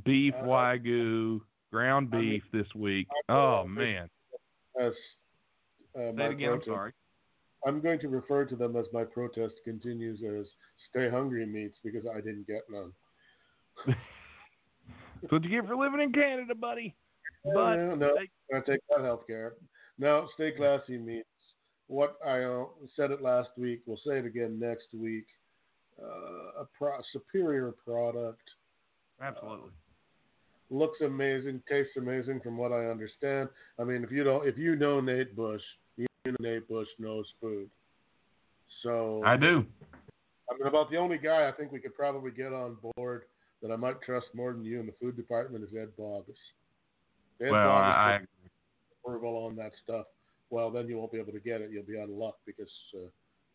beef wagyu ground beef this week. Oh, man. Uh, Say it again. I'm sorry. I'm going to refer to them as my protest continues as stay hungry meats because I didn't get none. That's what you get for living in Canada, buddy. But no, no, I'm take that health care. No, stay classy meats. What I uh, said it last week, we'll say it again next week. Uh, a pro- superior product, absolutely. looks amazing, tastes amazing from what I understand. I mean, if you don't, if you know Nate Bush, Nate Bush knows food. So I do. I mean, about the only guy I think we could probably get on board that I might trust more than you in the food department is Ed Bogus. Ed Well, Bogus I, approval on that stuff. Well, then you won't be able to get it. You'll be out of luck because uh,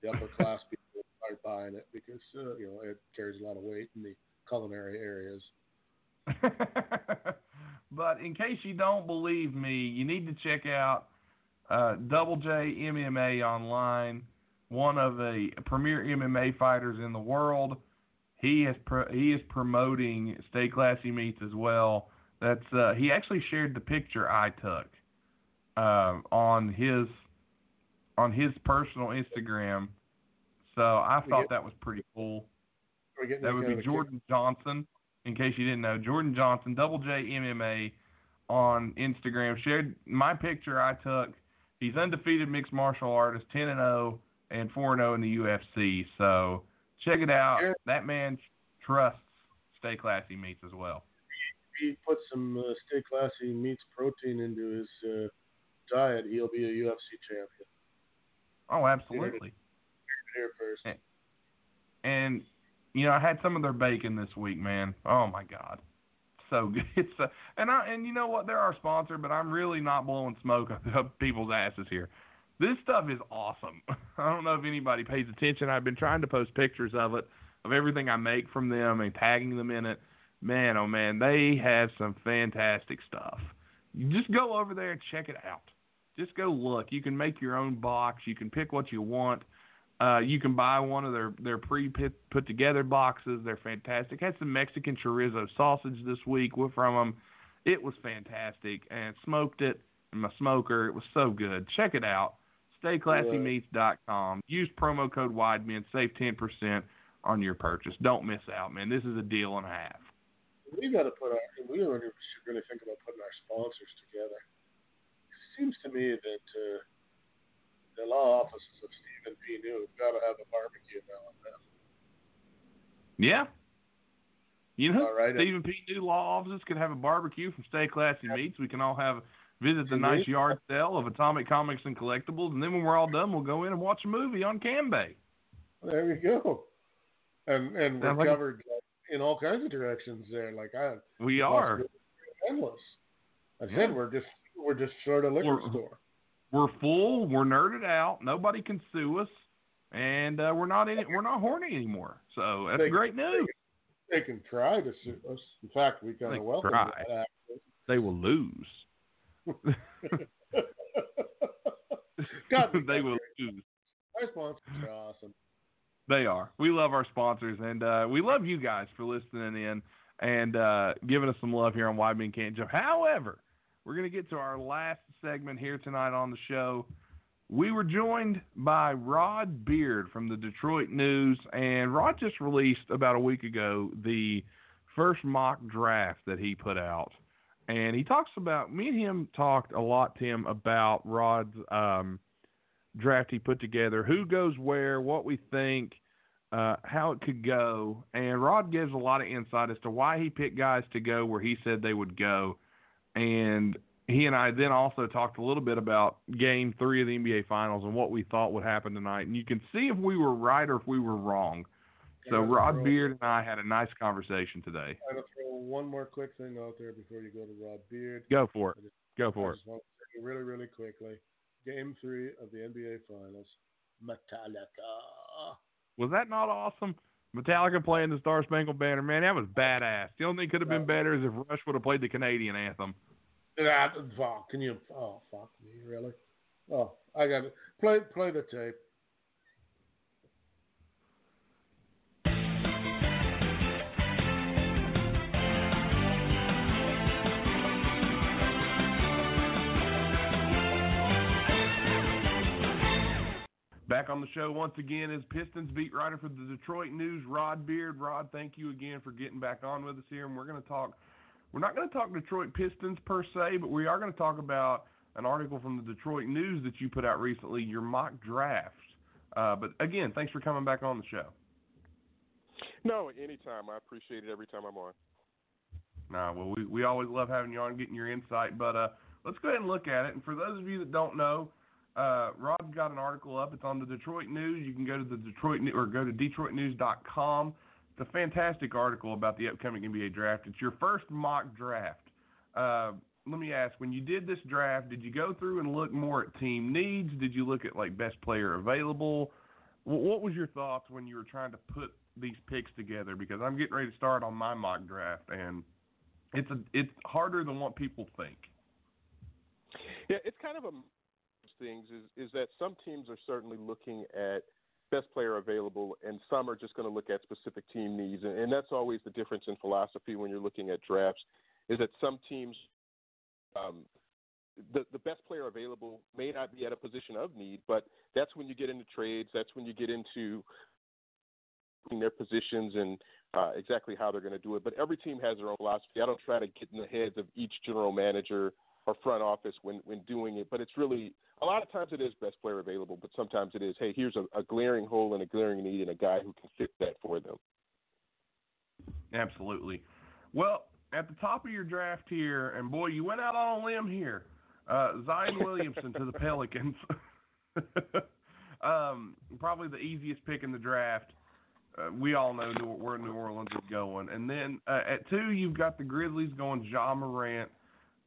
the upper class people aren't buying it because uh, you know it carries a lot of weight in the culinary areas. but in case you don't believe me, you need to check out uh, Double J MMA online, one of the premier MMA fighters in the world. He has pro- he is promoting Stay Classy Meats as well. That's uh, he actually shared the picture I took um, on his on his personal Instagram. So I thought get- that was pretty cool. That would be Jordan Johnson. In case you didn't know, Jordan Johnson, Double J MMA on Instagram shared my picture I took. He's undefeated mixed martial artist, 10 and 0 and 4 and 0 in the UFC. So check it out. That man trusts Stay Classy Meats as well. He puts some uh, stay classy meats protein into his uh, diet, he'll be a UFC champion. Oh, absolutely. Here first. And you know, I had some of their bacon this week, man. Oh my god, so good. It's uh, and I and you know what? They're our sponsor, but I'm really not blowing smoke up, up people's asses here. This stuff is awesome. I don't know if anybody pays attention. I've been trying to post pictures of it, of everything I make from them, and tagging them in it. Man, oh man, they have some fantastic stuff. You just go over there and check it out. Just go look. You can make your own box. You can pick what you want. Uh, you can buy one of their their pre put together boxes. They're fantastic. Had some Mexican chorizo sausage this week from them. It was fantastic, and smoked it in my smoker. It was so good. Check it out. StayClassyMeats.com. Use promo code WIDEMEN. Save ten percent on your purchase. Don't miss out, man. This is a deal and a half. We got to put our. We should really think about putting our sponsors together. It seems to me that uh, the law offices of Stephen P. New have got to have a barbecue now and then. Yeah. You know, right. Stephen P. New Law Offices can have a barbecue from Stay Classy Meats. We can all have visit the nice yard sale of Atomic Comics and Collectibles, and then when we're all done, we'll go in and watch a movie on Cambae. There you go. And and we're covered like, in all kinds of directions there. Like I We are. endless. I said we're just we're just short of liquor We're- store. We're full. We're nerded out. Nobody can sue us, and uh, we're not in it. We're not horny anymore. So that's They- great news. They can try to sue us. In fact, we kind of welcome try. that. They will lose. God, they will lose. Our sponsors are awesome. They are. We love our sponsors, and uh, we love you guys for listening in and uh, giving us some love here on Wide Men Can't Jump. However, we're going to get to our last segment here tonight on the show. We were joined by Rod Beard from the Detroit News, and Rod just released about a week ago the first mock draft that he put out. And he talks about, me and him talked a lot, Tim, about Rod's um, draft he put together, who goes where, what we think, uh, how it could go. And Rod gives a lot of insight as to why he picked guys to go where he said they would go. And he and I then also talked a little bit about game three of the NBA Finals and what we thought would happen tonight. And you can see if we were right or if we were wrong. So Rod Beard and I had a nice conversation today. I'm gonna throw one more quick thing out there before you go to Rod Beard. Go for it. Go I for it. to really, really quickly. Game three of the NBA Finals. Metallica. Was that not awesome? Metallica playing the Star Spangled Banner, man, that was badass. The only thing could have been better is if Rush would have played the Canadian anthem. Can you? Oh, fuck me, really? Oh, I got it. Play, play the tape. Back on the show once again is Pistons beat writer for the Detroit News, Rod Beard. Rod, thank you again for getting back on with us here, and we're going to talk. We're not going to talk Detroit Pistons per se, but we are going to talk about an article from the Detroit News that you put out recently, your mock draft. Uh, but again, thanks for coming back on the show. No, anytime. I appreciate it every time I'm on. Nah, well, we, we always love having you on, getting your insight. But uh, let's go ahead and look at it. And for those of you that don't know, uh, Rod's got an article up. It's on the Detroit News. You can go to the Detroit or go to DetroitNews.com. It's a fantastic article about the upcoming NBA draft. It's your first mock draft. Uh, let me ask: When you did this draft, did you go through and look more at team needs? Did you look at like best player available? What was your thoughts when you were trying to put these picks together? Because I'm getting ready to start on my mock draft, and it's a, it's harder than what people think. Yeah, it's kind of a things is is that some teams are certainly looking at best player available, and some are just going to look at specific team needs, and, and that's always the difference in philosophy when you're looking at drafts. Is that some teams, um, the the best player available may not be at a position of need, but that's when you get into trades. That's when you get into their positions and uh, exactly how they're going to do it. But every team has their own philosophy. I don't try to get in the heads of each general manager or front office when when doing it, but it's really a lot of times it is best player available, but sometimes it is hey here's a, a glaring hole and a glaring need and a guy who can fit that for them. Absolutely. Well, at the top of your draft here, and boy, you went out on a limb here. Uh, Zion Williamson to the Pelicans. um, probably the easiest pick in the draft. Uh, we all know New, where New Orleans is going. And then uh, at two, you've got the Grizzlies going Ja Morant.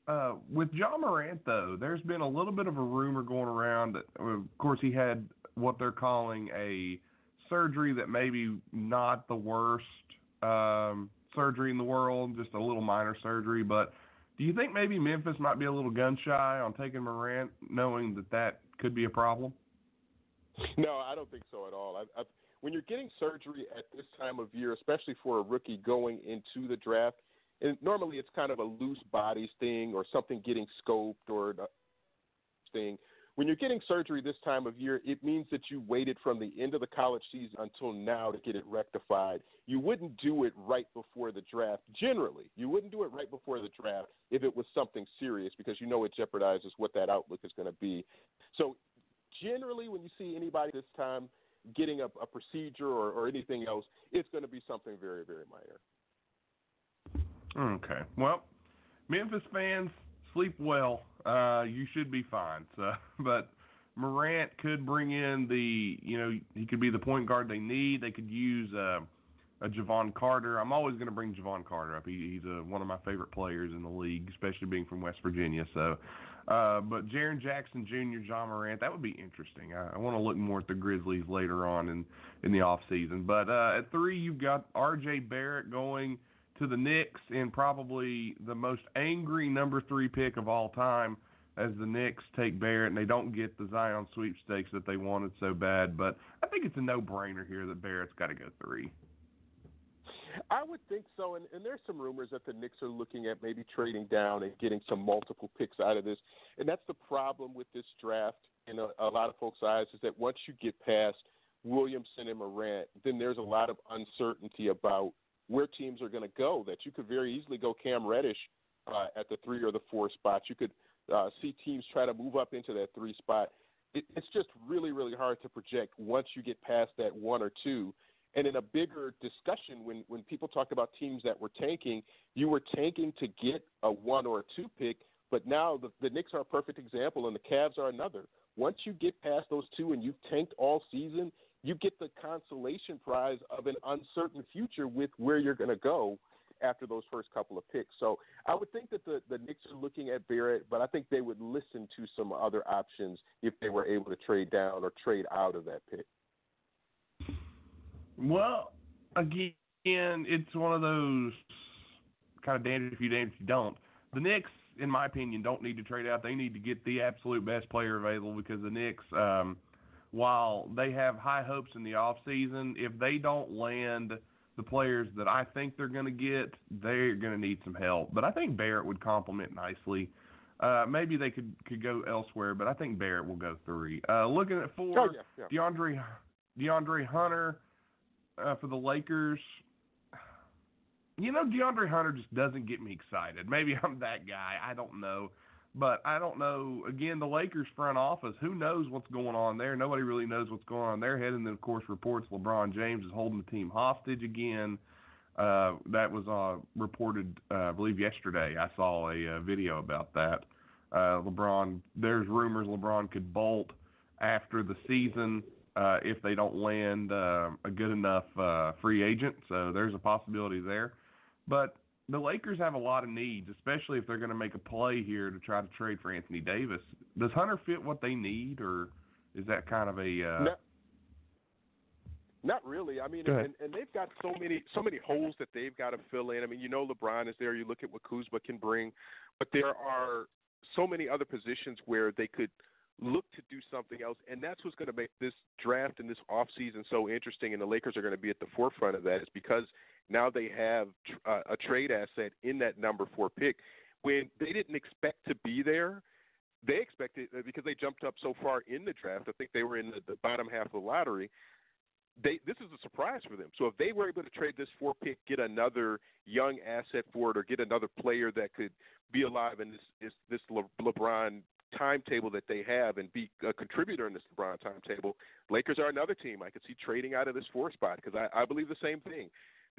Uh, with Ja Morant, though, there's been a little bit of a rumor going around. That, of course, he had what they're calling a surgery that maybe not the worst um, surgery in the world, just a little minor surgery. But do you think maybe Memphis might be a little gun shy on taking Morant, knowing that that could be a problem? No, I don't think so at all. I, I, when you're getting surgery at this time of year, especially for a rookie going into the draft, and normally it's kind of a loose bodies thing or something getting scoped or thing. When you're getting surgery this time of year, it means that you waited from the end of the college season until now to get it rectified. You wouldn't do it right before the draft. Generally, you wouldn't do it right before the draft if it was something serious because you know it jeopardizes what that outlook is going to be. So, generally, when you see anybody this time getting a, a procedure or, or anything else, it's going to be something very, very minor. Okay. Well, Memphis fans sleep well. Uh, you should be fine. So, but Morant could bring in the, you know, he could be the point guard they need. They could use uh, a Jevon Carter. I'm always going to bring Jevon Carter up. He, he's a, one of my favorite players in the league, especially being from West Virginia. So, uh, but Jaren Jackson Jr., Ja Morant, that would be interesting. I, I want to look more at the Grizzlies later on in in the off season. But uh, at three, you've got R.J. Barrett going to the Knicks in probably the most angry number three pick of all time as the Knicks take Barrett and they don't get the Zion sweepstakes that they wanted so bad. But I think it's a no brainer here that Barrett's got to go three. I would think so, and, and there's some rumors that the Knicks are looking at maybe trading down and getting some multiple picks out of this. And that's the problem with this draft in a, a lot of folks' eyes is that once you get past Williamson and Morant, then there's a lot of uncertainty about where teams are going to go. That you could very easily go Cam Reddish uh, at the three or the four spot. You could uh, see teams try to move up into that three spot. It, it's just really, really hard to project once you get past that one or two and in a bigger discussion, when, when people talk about teams that were tanking, you were tanking to get a one or a two pick, but now the, the Knicks are a perfect example, and the Cavs are another. Once you get past those two and you've tanked all season, you get the consolation prize of an uncertain future with where you're going to go after those first couple of picks. So I would think that the, the Knicks are looking at Barrett, but I think they would listen to some other options if they were able to trade down or trade out of that pick. Well, again, it's one of those kind of damned if you if you don't. The Knicks, in my opinion, don't need to trade out. They need to get the absolute best player available because the Knicks, um, while they have high hopes in the off season, if they don't land the players that I think they're going to get, they're going to need some help. But I think Barrett would complement nicely. Uh, maybe they could could go elsewhere, but I think Barrett will go three. Uh, looking at four, oh, yeah, yeah. DeAndre DeAndre Hunter uh, for the Lakers. You know, DeAndre Hunter just doesn't get me excited. Maybe I'm that guy. I don't know. But I don't know. Again, the Lakers front office, who knows what's going on there? Nobody really knows what's going on in their head. And then, of course, reports LeBron James is holding the team hostage again. Uh, that was uh, reported, uh, I believe, yesterday. I saw a, uh, video about that. Uh, LeBron, there's rumors LeBron could bolt after the season uh, if they don't land a good enough uh, free agent. So there's a possibility there. But the Lakers have a lot of needs, especially if they're going to make a play here to try to trade for Anthony Davis. Does Hunter fit what they need, or is that kind of a uh... no, not really. I mean, and, and they've got so many so many holes that they've got to fill in. I mean, you know, LeBron is there. You look at what Kuzma can bring, but there are so many other positions where they could – look to do something else, and that's what's going to make this draft and this off season so interesting. And the Lakers are going to be at the forefront of that, is because now they have uh, a trade asset in that number four pick when they didn't expect to be there. They expected uh, because they jumped up so far in the draft. I think they were in the, the bottom half of the lottery. They, this is a surprise for them. So if they were able to trade this four pick, get another young asset for it, or get another player that could be alive in this this, this Le, LeBron timetable that they have and be a contributor in this LeBron timetable, Lakers are another team I could see trading out of this four spot because I, I believe the same thing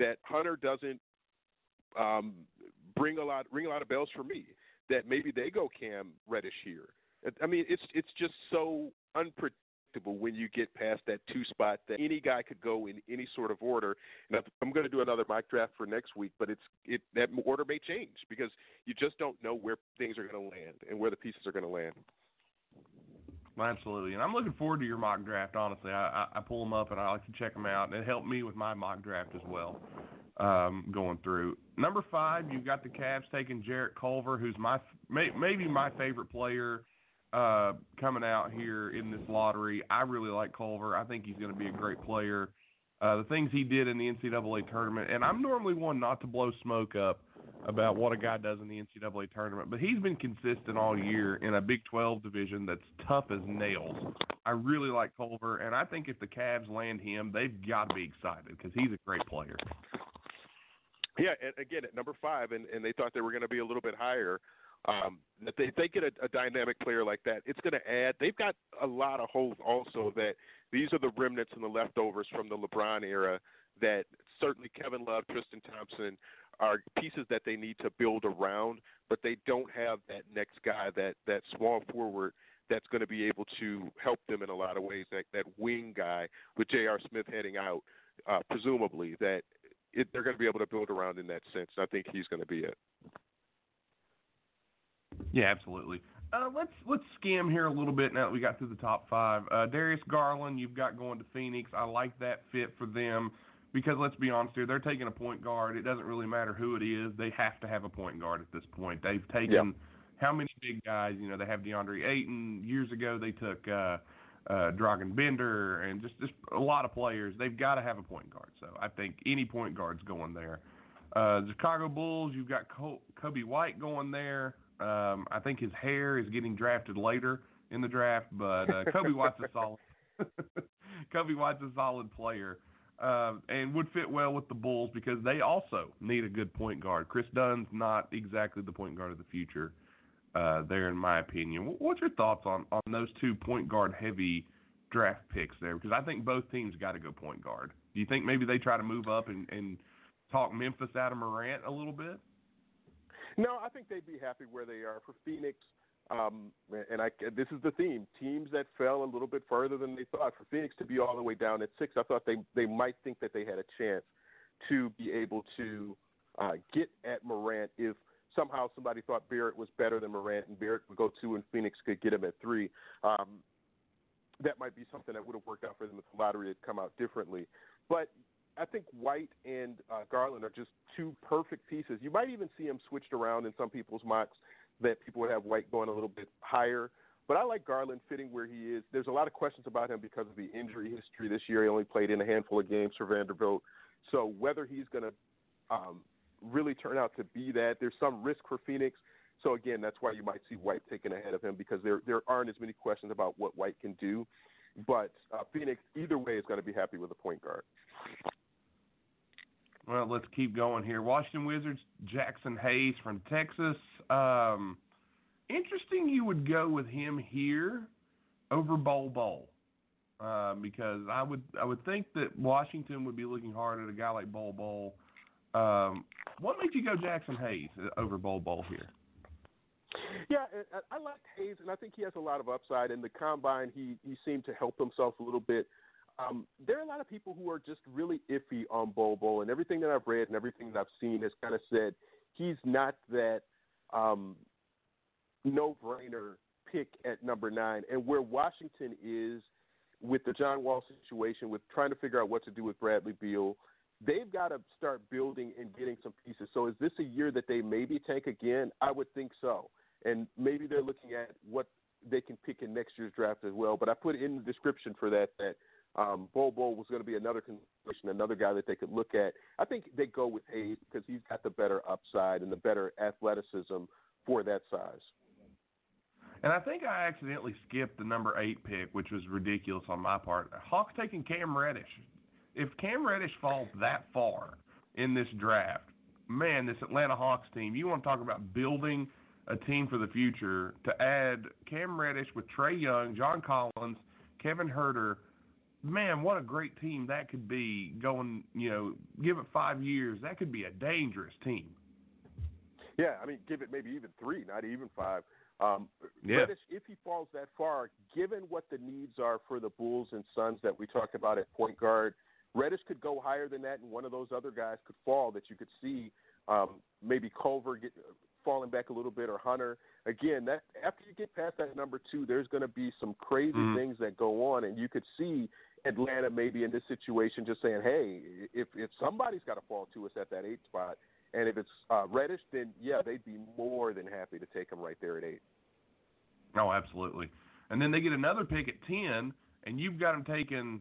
that Hunter doesn't um, bring a lot ring a lot of bells for me. That maybe they go Cam Reddish here. I mean, it's it's just so unpredictable when you get past that two spot that any guy could go in any sort of order. And I'm going to do another mock draft for next week, but it's it that order may change because you just don't know where things are going to land and where the pieces are going to land. Absolutely, and I'm looking forward to your mock draft. Honestly, I, I, pull them up and I like to check them out, and it helped me with my mock draft as well. Um, going through number five, you've got the Cavs taking Jarrett Culver, who's my may, maybe my favorite player uh, coming out here in this lottery. I really like Culver. I think he's going to be a great player. Uh, the things he did in the NCAA tournament, and I'm normally one not to blow smoke up about what a guy does in the NCAA tournament, but he's been consistent all year in a Big 12 division that's tough as nails. I really like Culver, and I think if the Cavs land him, they've got to be excited because he's a great player. Yeah, and again at number five, and, and they thought they were going to be a little bit higher. Um, if they, they get a, a dynamic player like that, it's going to add. They've got a lot of holes also. That these are the remnants and the leftovers from the LeBron era. That certainly Kevin Love, Tristan Thompson are pieces that they need to build around, but they don't have that next guy, that that small forward that's going to be able to help them in a lot of ways. That that wing guy with J.R. Smith heading out, uh, presumably that it, they're going to be able to build around in that sense. I think he's going to be it. Yeah, absolutely. Uh, let's let's skim here a little bit now that we got through the top five. Uh, Darius Garland, you've got going to Phoenix. I like that fit for them because let's be honest here, they're taking a point guard. It doesn't really matter who it is; they have to have a point guard at this point. They've taken Yeah. how many big guys? You know, they have DeAndre Ayton. Years ago, they took uh, uh, Dragan Bender and just just a lot of players. They've got to have a point guard. So I think any point guard's going there. Uh, Chicago Bulls, you've got Col- Coby White going there. Um, I think his hair is getting drafted later in the draft, but uh, Coby White's a solid. Coby White's a solid player, uh, and would fit well with the Bulls because they also need a good point guard. Kris Dunn's not exactly the point guard of the future uh, there, in my opinion. What's your thoughts on on those two point guard heavy draft picks there? Because I think both teams got to go point guard. Do you think maybe they try to move up and, and talk Memphis out of Morant a little bit? No, I think they'd be happy where they are. For Phoenix, um, and I, this is the theme: teams that fell a little bit further than they thought. For Phoenix to be all the way down at six, I thought they they might think that they had a chance to be able to uh, get at Morant if somehow somebody thought Barrett was better than Morant and Barrett would go two and Phoenix could get him at three. Um, that might be something that would have worked out for them if the lottery had come out differently. But I think White and uh, Garland are just two perfect pieces. You might even see them switched around in some people's mocks that people would have White going a little bit higher. But I like Garland fitting where he is. There's a lot of questions about him because of the injury history this year. He only played in a handful of games for Vanderbilt. So whether he's going to um, really turn out to be that, there's some risk for Phoenix. So again, that's why you might see White taken ahead of him because there there aren't as many questions about what White can do. But uh, Phoenix, either way, is going to be happy with a point guard. Well, let's keep going here. Washington Wizards, Jaxson Hayes from Texas. Um, interesting you would go with him here over Bol Bol. Uh, because I would I would think that Washington would be looking hard at a guy like Bol Bol. Um, what makes you go Jaxson Hayes over Bol Bol here? Yeah, I, I like Hayes, and I think he has a lot of upside. In the combine, he he seemed to help himself a little bit. Um, there are a lot of people who are just really iffy on Bol Bol, and everything that I've read and everything that I've seen has kind of said he's not that um, no-brainer pick at number nine. And where Washington is with the John Wall situation, with trying to figure out what to do with Bradley Beal, they've got to start building and getting some pieces. So is this a year that they maybe tank again? I would think so. And maybe they're looking at what they can pick in next year's draft as well. But I put in the description for that that um, Bol Bol was going to be another consideration, another guy that they could look at. I think they go with Hayes because he's got the better upside and the better athleticism for that size. And I think I accidentally skipped the number eight pick, which was ridiculous on my part. Hawks taking Cam Reddish. If Cam Reddish falls that far in this draft, man, this Atlanta Hawks team, you want to talk about building a team for the future to add Cam Reddish with Trae Young, John Collins, Kevin Huerter. Man, what a great team that could be going, you know, give it five years. That could be a dangerous team. Yeah, I mean, give it maybe even three, not even five. Um, Yeah. Reddish, if he falls that far, given what the needs are for the Bulls and Suns that we talked about at point guard, Reddish could go higher than that, and one of those other guys could fall that you could see. Um, maybe Culver get falling back a little bit, or Hunter. Again, that after you get past that number two, there's going to be some crazy Mhm. things that go on, and you could see Atlanta maybe in this situation just saying, "Hey, if if somebody's got to fall to us at that eight spot." And if it's uh, Reddish, then yeah, they'd be more than happy to take him right there at eight. Oh, absolutely. And then they get another pick at ten, and you've got them taking.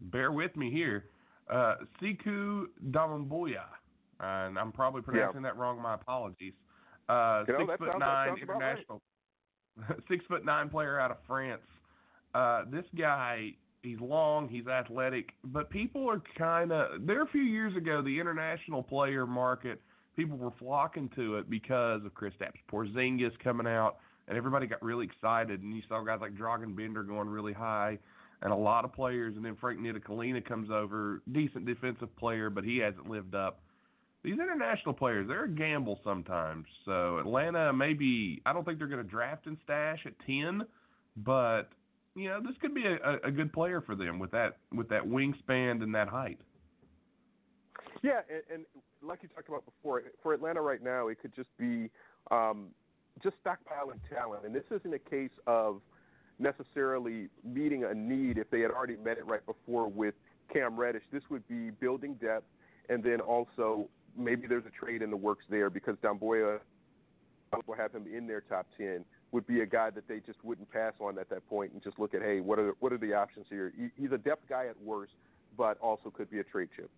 Bear with me here, uh, Sekou Doumbouya, and I'm probably pronouncing that wrong. My apologies. Uh, You know, six foot sounds- nine about right. international, six foot nine player out of France. Uh, this guy, he's long, he's athletic, but people are kind of. There a few years ago, the international player market, people were flocking to it because of Chris Kristaps Porzingis coming out, and everybody got really excited. And you saw guys like Dragan Bender going really high, and a lot of players. And then Frank Ntilikina comes over, decent defensive player, but he hasn't lived up. These international players, they're a gamble sometimes. So Atlanta, maybe I don't think they're going to draft and stash at ten, but you know this could be a, a, good player for them with that with that wingspan and that height. Yeah, and, and like you talked about before, for Atlanta right now, it could just be um, just stockpiling talent, and this isn't a case of necessarily meeting a need if they had already met it right before with Cam Reddish. This would be building depth, and then also maybe there's a trade in the works there because Doumbouya will have him in their top ten. Would be a guy that they just wouldn't pass on at that point and just look at, hey, what are what are the options here? He's a depth guy at worst, but also could be a trade chip.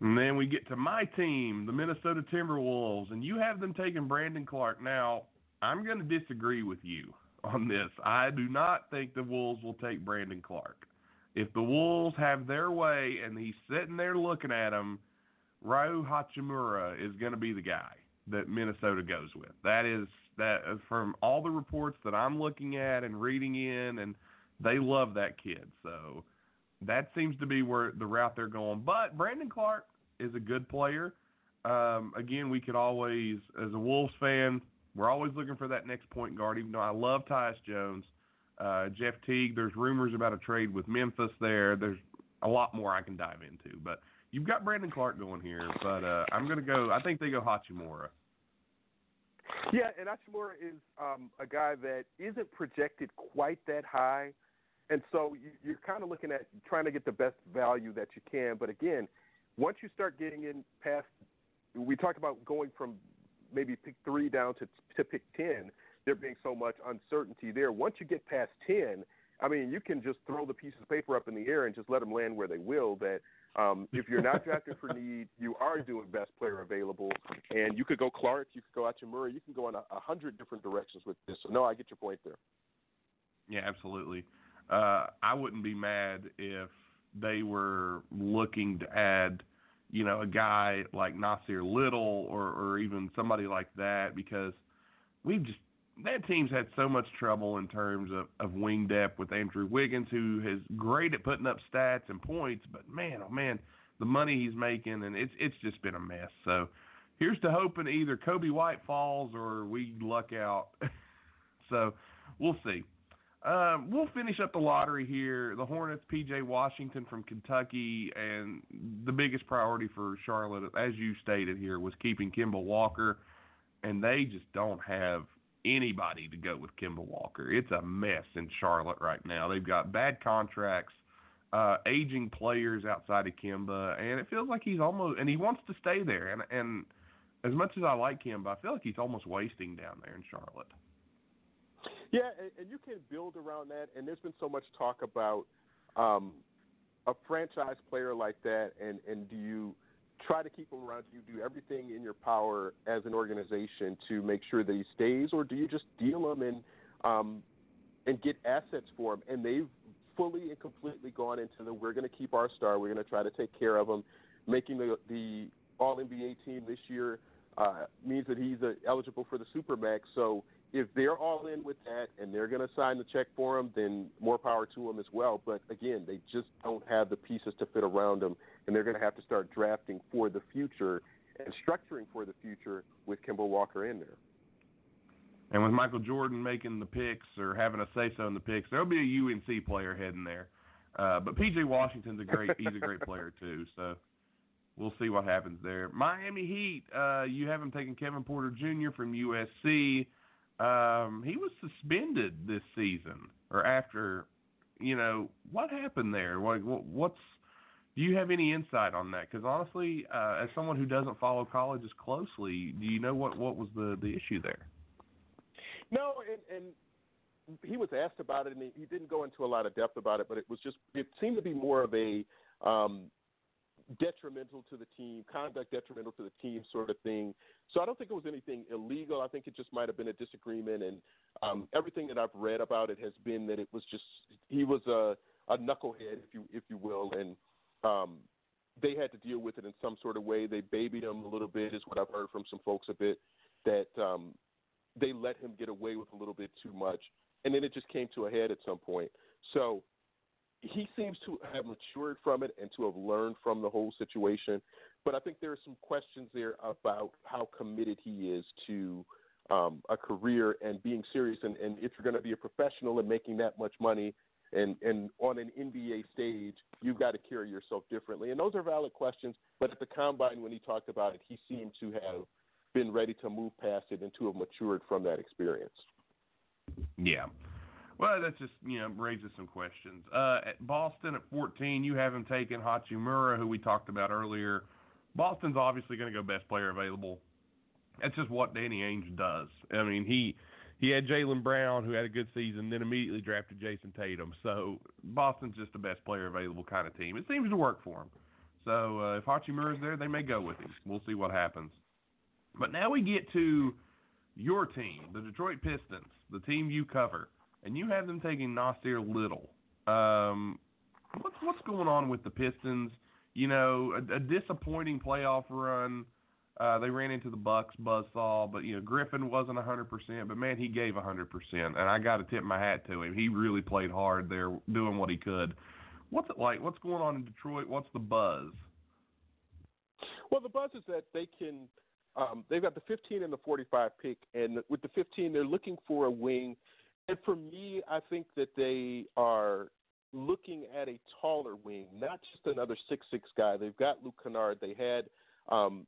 And then we get to my team, the Minnesota Timberwolves, and you have them taking Brandon Clarke. Now, I'm going to disagree with you on this. I do not think the Wolves will take Brandon Clarke. If the Wolves have their way and he's sitting there looking at him, Rui Hachimura is going to be the guy that Minnesota goes with. That is that from all the reports that I'm looking at and reading in, and they love that kid. So that seems to be where the route they're going. But Brandon Clarke is a good player. Um, again, we could always, as a Wolves fan, we're always looking for that next point guard. Even though I love Tyus Jones, uh, Jeff Teague. There's rumors about a trade with Memphis. There, there's a lot more I can dive into. But you've got Brandon Clark going here. But uh, I'm going to go. I think they go Hachimura. Yeah, and Hachimura is um, a guy that isn't projected quite that high and so you, you're kind of looking at trying to get the best value that you can. But again, once you start getting in past, we talked about going from maybe pick three down to to pick ten. There being so much uncertainty there. Once you get past ten, I mean, you can just throw the pieces of paper up in the air and just let them land where they will. That um, if you're not drafted for need, you are doing best player available, and you could go Clarke, you could go Hachimura, you can go in a, a hundred different directions with this. So no, I get your point there. Yeah, absolutely uh, I wouldn't be mad if they were looking to add, you know, a guy like Nassir Little or, or even somebody like that because we've just that team's had so much trouble in terms of, of wing depth with Andrew Wiggins, who is great at putting up stats and points, but man, oh man, the money he's making and it's it's just been a mess. So here's to hoping either Coby White falls or we luck out. so we'll see. Um, we'll finish up the lottery here. The Hornets, PJ Washington from Kentucky, and the biggest priority for Charlotte, as you stated here, was keeping Kemba Walker, and they just don't have anybody to go with Kemba Walker. It's a mess in Charlotte right now. They've got bad contracts, uh, aging players outside of Kemba, and it feels like he's almost and he wants to stay there. And and as much as I like Kemba, I feel like he's almost wasting down there in Charlotte. Yeah, and, and you can build around that. And there's been so much talk about um, a franchise player like that, and and do you try to keep him around? Do you do everything in your power as an organization to make sure that he stays, or do you just deal him and um, and get assets for him? And they've fully and completely gone into the we're going to keep our star, we're going to try to take care of him, making the the All NBA team this year uh, means that he's uh, eligible for the Supermax. So if they're all in with that and they're going to sign the check for him, then more power to them as well. But again, they just don't have the pieces to fit around them, and they're going to have to start drafting for the future and structuring for the future with Kemba Walker in there. And with Michael Jordan making the picks or having a say so in the picks, there'll be a UNC player heading there. Uh, but PJ Washington's a great he's a great player too. So we'll see what happens there. Miami Heat, uh, you have him taking Kevin Porter Jr. from USC um, he was suspended this season or after. You know what happened there? Like, what's do you have any insight on that? Because honestly, uh, as someone who doesn't follow colleges closely, do you know what what was the the issue there? No, and, and he was asked about it, and he, he didn't go into a lot of depth about it. But it was just it seemed to be more of a um, detrimental to the team, conduct detrimental to the team sort of thing. So I don't think it was anything illegal. I think it just might have been a disagreement, and um, everything that I've read about it has been that it was just he was a, a knucklehead, if you if you will, and um, they had to deal with it in some sort of way. They babied him a little bit, is what I've heard from some folks a bit. That um, they let him get away with a little bit too much, and then it just came to a head at some point. So he seems to have matured from it and to have learned from the whole situation. But I think there are some questions there about how committed he is to um, a career and being serious. And, and if you're going to be a professional and making that much money, And and on an NBA stage, you've got to carry yourself differently. And those are valid questions. But at the combine, when he talked about it, he seemed to have been ready to move past it and to have matured from that experience. Yeah. Well, that just you know raises some questions. Uh, at Boston at 14, you have him taking Hachimura, who we talked about earlier. Boston's obviously going to go best player available. That's just what Danny Ainge does. I mean, he he had Jaylen Brown, who had a good season, then immediately drafted Jayson Tatum. So Boston's just the best player available kind of team. It seems to work for him. So uh, if Hachimura's there, they may go with him. We'll see what happens. But now we get to your team, the Detroit Pistons, the team you cover, and you have them taking Nassir Little. Um, what's what's going on with the Pistons? You know, a, a disappointing playoff run. Uh, they ran into the Bucks buzzsaw, but you know Griffin wasn't 100%, but man, he gave 100%, and I got to tip my hat to him. He really played hard there, doing what he could. What's it like? What's going on in Detroit? What's the buzz? Well, the buzz is that they can um, they've got the 15 and the 45 pick, and with the 15, they're looking for a wing. And for me, I think that they are looking at a taller wing, not just another six-six guy. They've got Luke Kennard. They had um,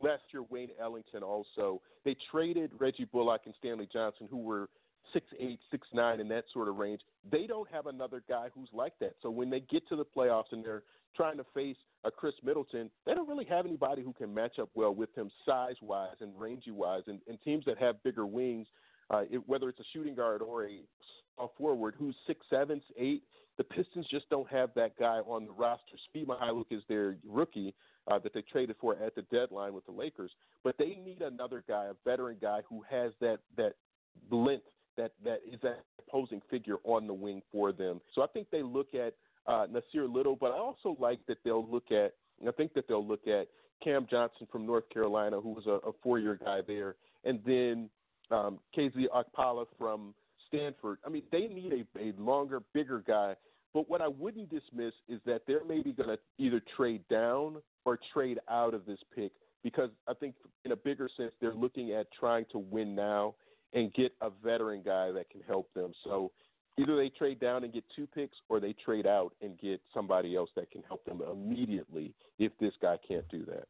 last year Wayne Ellington also. They traded Reggie Bullock and Stanley Johnson, who were six eight, six nine in that sort of range. They don't have another guy who's like that. So when they get to the playoffs and they're trying to face a Khris Middleton, they don't really have anybody who can match up well with him size wise and rangy wise. And, and teams that have bigger wings, uh, it, whether it's a shooting guard or a, a forward who's six seven, eight, the Pistons just don't have that guy on the roster. Svi Mykhailiuk is their rookie uh, that they traded for at the deadline with the Lakers, but they need another guy, a veteran guy who has that that length that that is that opposing figure on the wing for them. So I think they look at uh, Nassir Little, but I also like that they'll look at. I think that they'll look at Cam Johnson from North Carolina, who was a, a four-year guy there, and then um, KZ Okpala from Stanford. I mean, they need a, a longer, bigger guy. But what I wouldn't dismiss is that they're maybe going to either trade down or trade out of this pick because I think, in a bigger sense, they're looking at trying to win now and get a veteran guy that can help them. So either they trade down and get two picks or they trade out and get somebody else that can help them immediately if this guy can't do that.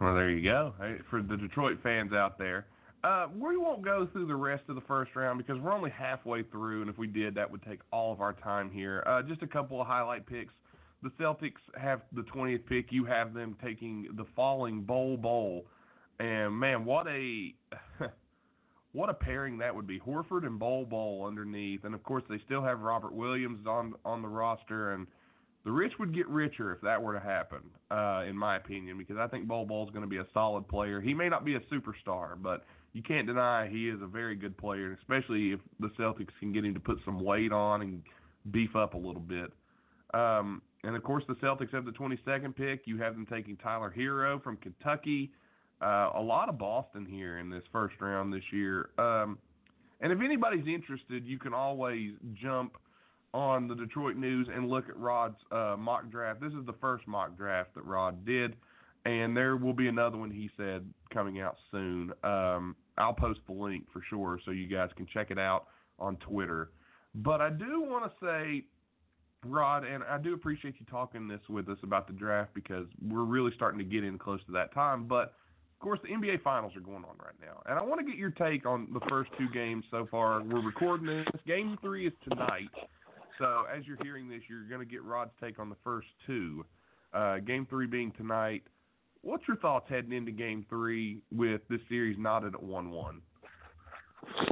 Well, there you go. For the Detroit fans out there, uh, we won't go through the rest of the first round because we're only halfway through, and if we did, that would take all of our time here. Uh, just a couple of highlight picks. The Celtics have the 20th pick. You have them taking the falling Bol Bol, And man, what a what a pairing that would be. Horford and Bol Bol underneath, and of course they still have Robert Williams on on the roster, and the rich would get richer if that were to happen, uh, in my opinion, because I think Bol is going to be a solid player. He may not be a superstar, but you can't deny he is a very good player, especially if the Celtics can get him to put some weight on and beef up a little bit. Um, and of course, the Celtics have the 22nd pick. You have them taking Tyler Herro from Kentucky. Uh, a lot of Boston here in this first round this year. Um, and if anybody's interested, you can always jump on the Detroit News and look at Rod's uh, mock draft. This is the first mock draft that Rod did, and there will be another one he said coming out soon. Um, I'll post the link for sure so you guys can check it out on Twitter. But I do want to say, Rod, and I do appreciate you talking this with us about the draft because we're really starting to get in close to that time. But of course, the NBA Finals are going on right now, and I want to get your take on the first two games so far. We're recording this. Game three is tonight, so as you're hearing this, you're going to get Rod's take on the first two. Uh, game three being tonight. What's your thoughts heading into Game three with this series knotted at one-one?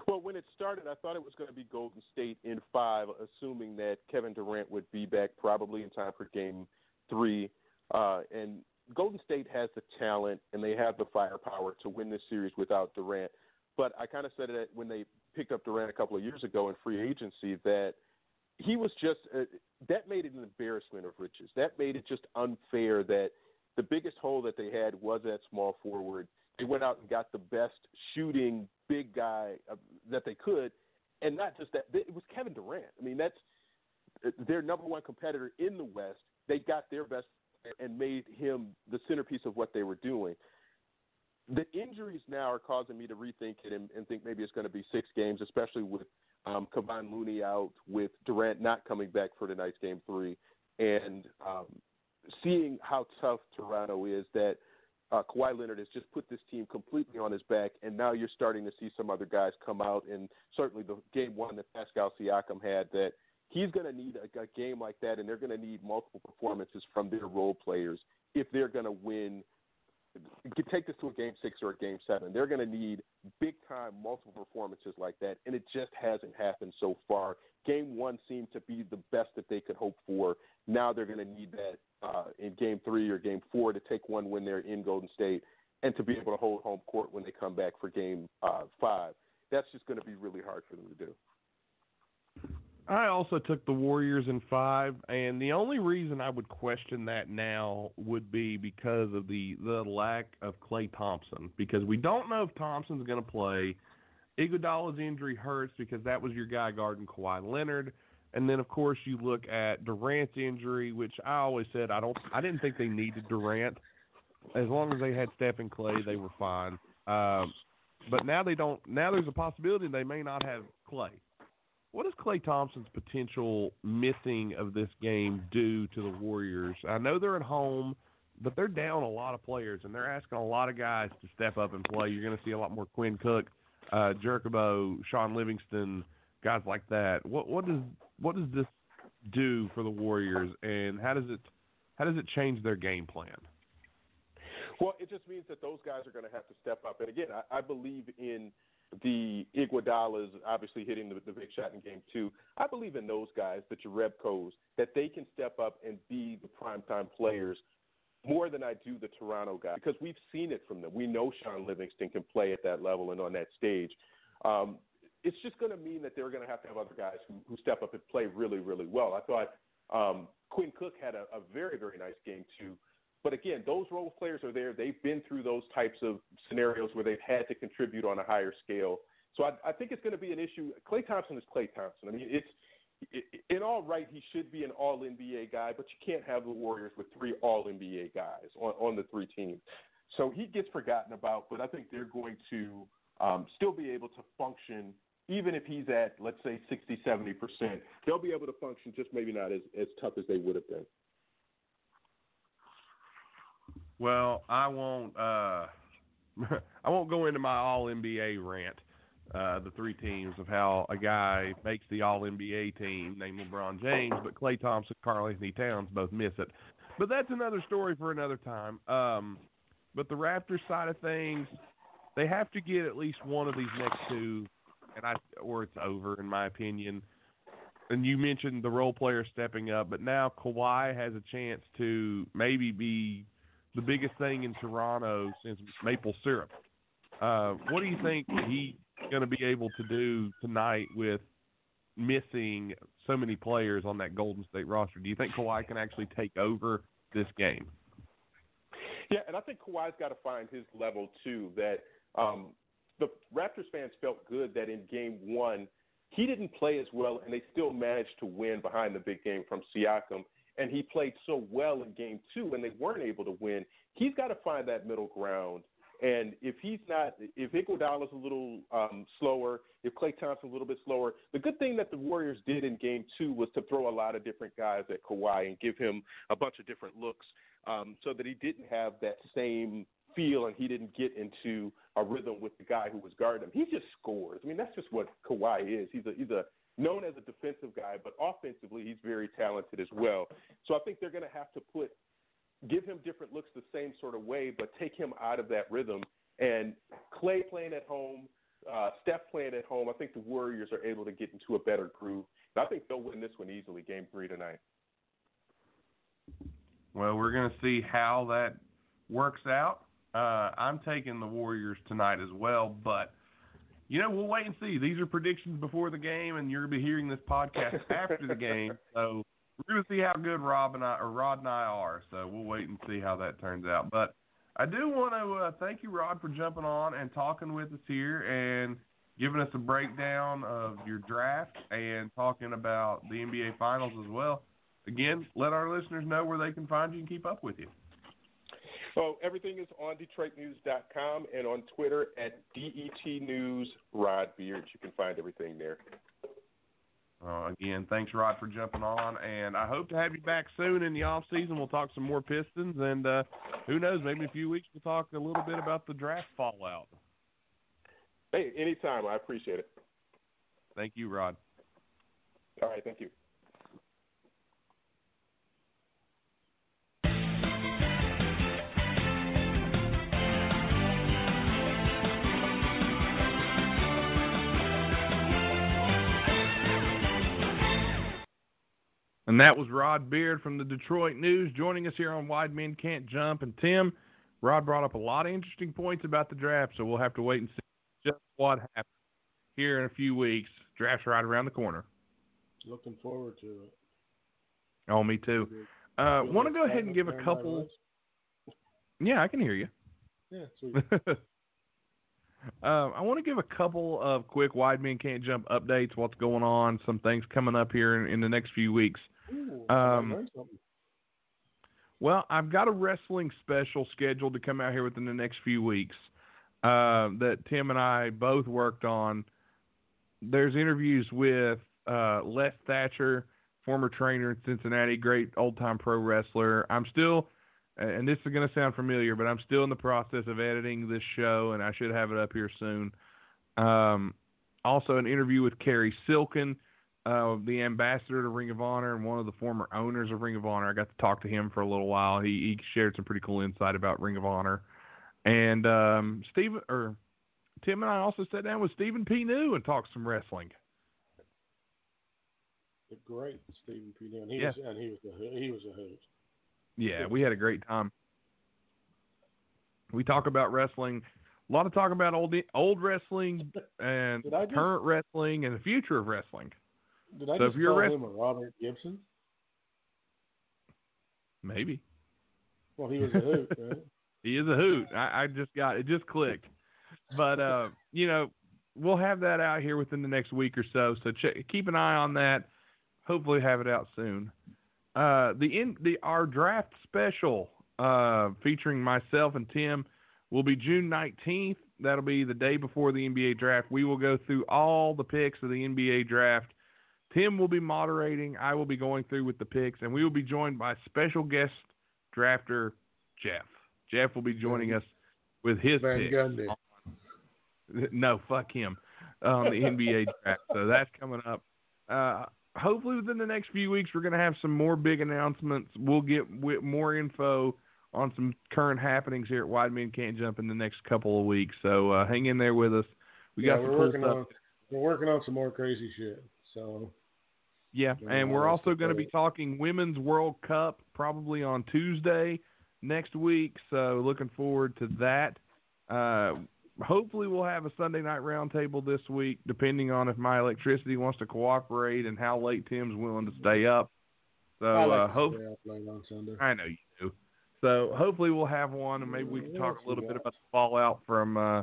Well, when it started, I thought it was going to be Golden State in five, assuming that Kevin Durant would be back probably in time for Game three. Uh, and Golden State has the talent and they have the firepower to win this series without Durant. But I kind of said it when they picked up Durant a couple of years ago in free agency that he was just uh, that made it an embarrassment of riches. That made it just unfair that the biggest hole that they had was that small forward. They went out and got the best shooting big guy uh, that they could, and not just that. It was Kevin Durant. I mean, that's uh, their number one competitor in the West. They got their best and made him the centerpiece of what they were doing. The injuries now are causing me to rethink it and, and think maybe it's going to be six games, especially with um, Kevon Looney out, with Durant not coming back for tonight's game three, and um, seeing how tough Toronto is, that uh, Kawhi Leonard has just put this team completely on his back, and now you're starting to see some other guys come out, and certainly the game one that Pascal Siakam had, that he's going to need a, a game like that, and they're going to need multiple performances from their role players if they're going to win take this to a game six or a game seven. They're going to need big time, multiple performances like that, and it just hasn't happened so far. Game one seemed to be the best that they could hope for. Now they're going to need that uh, in game three or game four to take one when they're in Golden State and to be able to hold home court when they come back for game uh, five. That's just going to be really hard for them to do. I also took the Warriors in five, and the only reason I would question that now would be because of the the lack of Klay Thompson. Because we don't know if Thompson's going to play. Iguodala's injury hurts because that was your guy guarding Kawhi Leonard, and then of course you look at Durant's injury, which I always said I don't I didn't think they needed Durant. As long as they had Steph and Klay, they were fine. Um, but now they don't. Now there's a possibility they may not have Klay. What does Klay Thompson's potential missing of this game do to the Warriors? I know they're at home, but they're down a lot of players, and they're asking a lot of guys to step up and play. You're going to see a lot more Quinn Cook, uh, Jerebko, Shaun Livingston, guys like that. What what does what does this do for the Warriors, and how does it how does it change their game plan? Well, it just means that those guys are going to have to step up. And again, I, I believe in the Iguodalas obviously hitting the, the big shot in game two. I believe in those guys, the Jerebkos, that they can step up and be the primetime players more than I do the Toronto guys because we've seen it from them. We know Shaun Livingston can play at that level and on that stage. Um, it's just going to mean that they're going to have to have other guys who, who step up and play really, really well. I thought um, Quinn Cook had a, a very, very nice game too. But again, those role players are there. They've been through those types of scenarios where they've had to contribute on a higher scale. So I, I think it's going to be an issue. Klay Thompson is Klay Thompson. I mean, it's in all right, he should be an All NBA guy, but you can't have the Warriors with three All NBA guys on, on the three teams. So he gets forgotten about, but I think they're going to um, still be able to function, even if he's at, let's say, 60, 70%. They'll be able to function, just maybe not as, as tough as they would have been. Well, I won't. Uh, I won't go into my All NBA rant. Uh, the three teams of how a guy makes the All NBA team, named LeBron James, but Klay Thompson, Karl-Anthony Towns both miss it. But that's another story for another time. Um, but the Raptors side of things, they have to get at least one of these next two, and I or it's over in my opinion. And you mentioned the role player stepping up, but now Kawhi has a chance to maybe be the biggest thing in Toronto since maple syrup. Uh, what do you think he's going to be able to do tonight with missing so many players on that Golden State roster? Do you think Kawhi can actually take over this game? Yeah, and I think Kawhi's got to find his level too. That um, the Raptors fans felt good that in Game One he didn't play as well, and they still managed to win behind the big game from Siakam and he played so well in game two and they weren't able to win. He's got to find that middle ground. And if he's not, if Iguodala's a little um, slower, if Klay Thompson's a little bit slower, the good thing that the Warriors did in Game Two was to throw a lot of different guys at Kawhi and give him a bunch of different looks, um, so that he didn't have that same feel and he didn't get into a rhythm with the guy who was guarding him. He just scores. I mean, that's just what Kawhi is. He's a he's a known as a defensive guy, but offensively he's very talented as well. So I think they're going to have to put give him different looks the same sort of way, but take him out of that rhythm. And Klay playing at home, uh, Steph playing at home, I think the Warriors are able to get into a better groove. And I think they'll win this one easily, Game Three tonight. Well, we're going to see how that works out. Uh, I'm taking the Warriors tonight as well, but you know, we'll wait and see. These are predictions before the game, and you're gonna be hearing this podcast after the game. So we're gonna see how good Rob and I, or Rod and I are. So we'll wait and see how that turns out. But I do want to uh, thank you, Rod, for jumping on and talking with us here and giving us a breakdown of your draft and talking about the NBA Finals as well. Again, let our listeners know where they can find you and keep up with you. So everything is on DetroitNews.com and on Twitter at DET News Rod Beard. You can find everything there. Uh, again, thanks Rod for jumping on, and I hope to have you back soon in the off season. We'll talk some more Pistons, and uh, who knows, maybe in a few weeks we'll talk a little bit about the draft fallout. Hey, anytime. I appreciate it. Thank you, Rod. All right, thank you. And that was Rod Beard from the Detroit News joining us here on Wide Men Can't Jump. And Tim, Rod brought up a lot of interesting points about the draft, so we'll have to wait and see just what happens here in a few weeks. Draft's right around the corner. Looking forward to it. Oh, me too. Uh, Want to go ahead and give a couple. Yeah, I can hear you. Yeah, sweet. Um, I want to give a couple of quick wide men can't jump updates. What's going on? Some things coming up here in, in the next few weeks. Ooh, Um. Well, I've got a wrestling special scheduled to come out here within the next few weeks uh, that Tim and I both worked on. There's interviews with uh, Les Thatcher, former trainer in Cincinnati, great old time pro wrestler. I'm still, and this is going to sound familiar, but I'm still in the process of editing this show, and I should have it up here soon. Um, also, an interview with Cary Silkin, uh, the ambassador to Ring of Honor and one of the former owners of Ring of Honor. I got to talk to him for a little while. He, he shared some pretty cool insight about Ring of Honor. And um, Steve or Tim and I also sat down with Stephen P. New and talked some wrestling. The great Stephen P. New, and he Yeah. was and he was a he was a hoot. Yeah, we had a great time. We talk about wrestling, a lot of talk about old old wrestling and Did I just- current wrestling and the future of wrestling. Did I So just if you're call him a Robert Gibson? Maybe Well, he was a hoot, right? he is a hoot. I, I just got it just clicked. But uh, you know, we'll have that out here within the next week or so. So check, keep an eye on that. Hopefully, have it out soon. Uh, the in the our draft special uh, featuring myself and Tim will be June nineteenth. That'll be the day before the NBA draft. We will go through all the picks of the NBA draft. Tim will be moderating. I will be going through with the picks, and we will be joined by special guest drafter Jeff. Jeff will be joining us with his Van picks. Gundy. No, fuck him on the NBA draft. So that's coming up. Uh, hopefully, within the next few weeks, we're going to have some more big announcements. We'll get more info on some current happenings here at Wide Men Can't Jump in the next couple of weeks. So uh, hang in there with us. We yeah, got some we're working stuff. on we're working on some more crazy shit. So Yeah, and we're also going to be talking Women's World Cup probably on Tuesday next week. So looking forward to that. Uh, hopefully, we'll have a Sunday night roundtable this week, depending on if my electricity wants to cooperate and how late Tim's willing to stay up. So I like uh, hope late on Sunday. I know you do. So hopefully we'll have one, and maybe we can talk a little bit about the fallout from uh,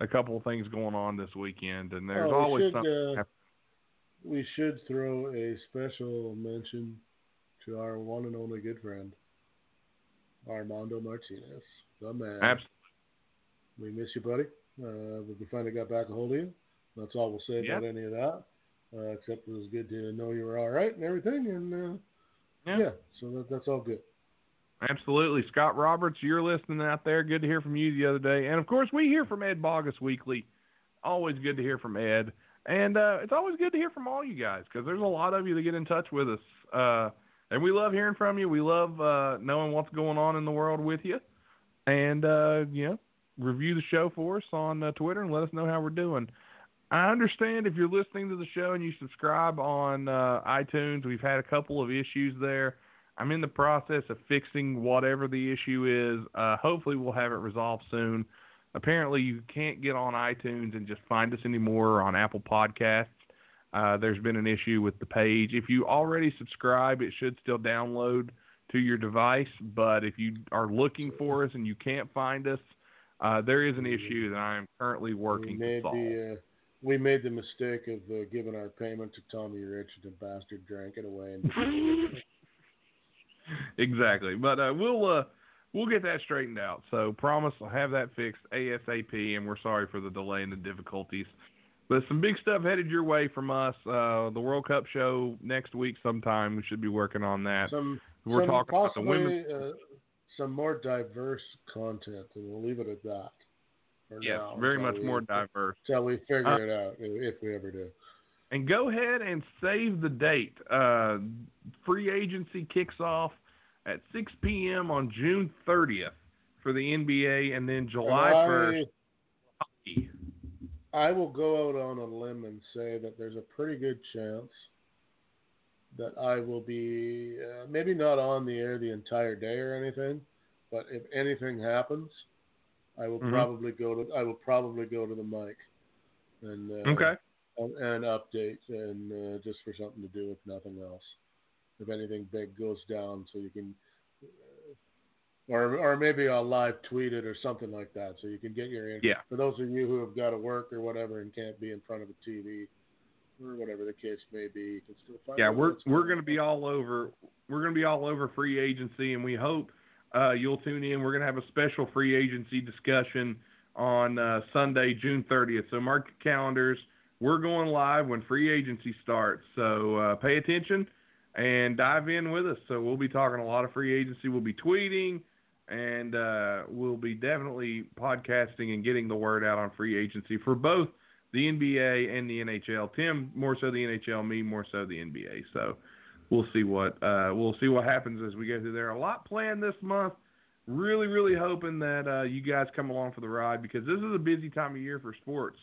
a couple of things going on this weekend. And there's Oh, always should, something. We should throw a special mention to our one and only good friend, Armando Martinez, the man. Absolutely. We miss you, buddy. Uh, but we finally got back a hold of you. That's all we'll say about any of that. Uh, except it was good to know you were all right and everything. And uh, Yeah. yeah. so that, that's all good. Absolutely. Scott Roberts, you're listening out there. Good to hear from you the other day. And of course, we hear from Ed Bogus weekly. Always good to hear from Ed. And uh, it's always good to hear from all you guys because there's a lot of you that get in touch with us. Uh, and we love hearing from you. We love uh, knowing what's going on in the world with you. And, uh, you know, review the show for us on uh, Twitter and let us know how we're doing. I understand if you're listening to the show and you subscribe on uh, iTunes, we've had a couple of issues there. I'm in the process of fixing whatever the issue is. Uh, hopefully, we'll have it resolved soon. Apparently, you can't get on iTunes and just find us anymore on Apple Podcasts. Uh, there's been an issue with the page. If you already subscribe, it should still download to your device. But if you are looking for us and you can't find us, uh, there is an issue that I am currently working to solve. the uh, we made the mistake of uh, giving our payment to Tommy Rich, and the bastard drank it away. And exactly. But uh, we'll uh, we'll get that straightened out. So promise I'll have that fixed ASAP. And we're sorry for the delay and the difficulties. But some big stuff headed your way from us. Uh, the World Cup show next week sometime. We should be working on that. Some We're some talking about the possibly, uh, some more diverse content, and we'll leave it at that. Yes, now, very much we- more diverse. Until we figure Uh, it out, if we ever do. And go ahead and save the date. Uh, free agency kicks off at 6 p.m. on June 30th for the NBA, and then July I- 1st. hockey. I will go out on a limb and say that there's a pretty good chance that I will be uh, maybe not on the air the entire day or anything, but if anything happens, I will Mhm. probably go to I will probably go to the mic and uh, Okay. and, and update and uh, just for something to do if nothing else. If anything big goes down, so you can. uh, Or, or maybe I'll live tweet it or something like that, so you can get your Yeah. for those of you who have got to work or whatever and can't be in front of a TV or whatever the case may be, you can still find Yeah, we're we're going going to be all over. We're going to be all over free agency, and we hope uh, you'll tune in. We're going to have a special free agency discussion on uh, Sunday, June 30th. So mark your calendars. We're going live when free agency starts. So uh, pay attention and dive in with us. So we'll be talking a lot of free agency. We'll be tweeting, and uh, we'll be definitely podcasting and getting the word out on free agency for both the NBA and the NHL. Tim more so the NHL, me more so the NBA. So we'll see what uh, we'll see what happens as we go through there. A lot planned this month. Really, really hoping that uh, you guys come along for the ride because this is a busy time of year for sports.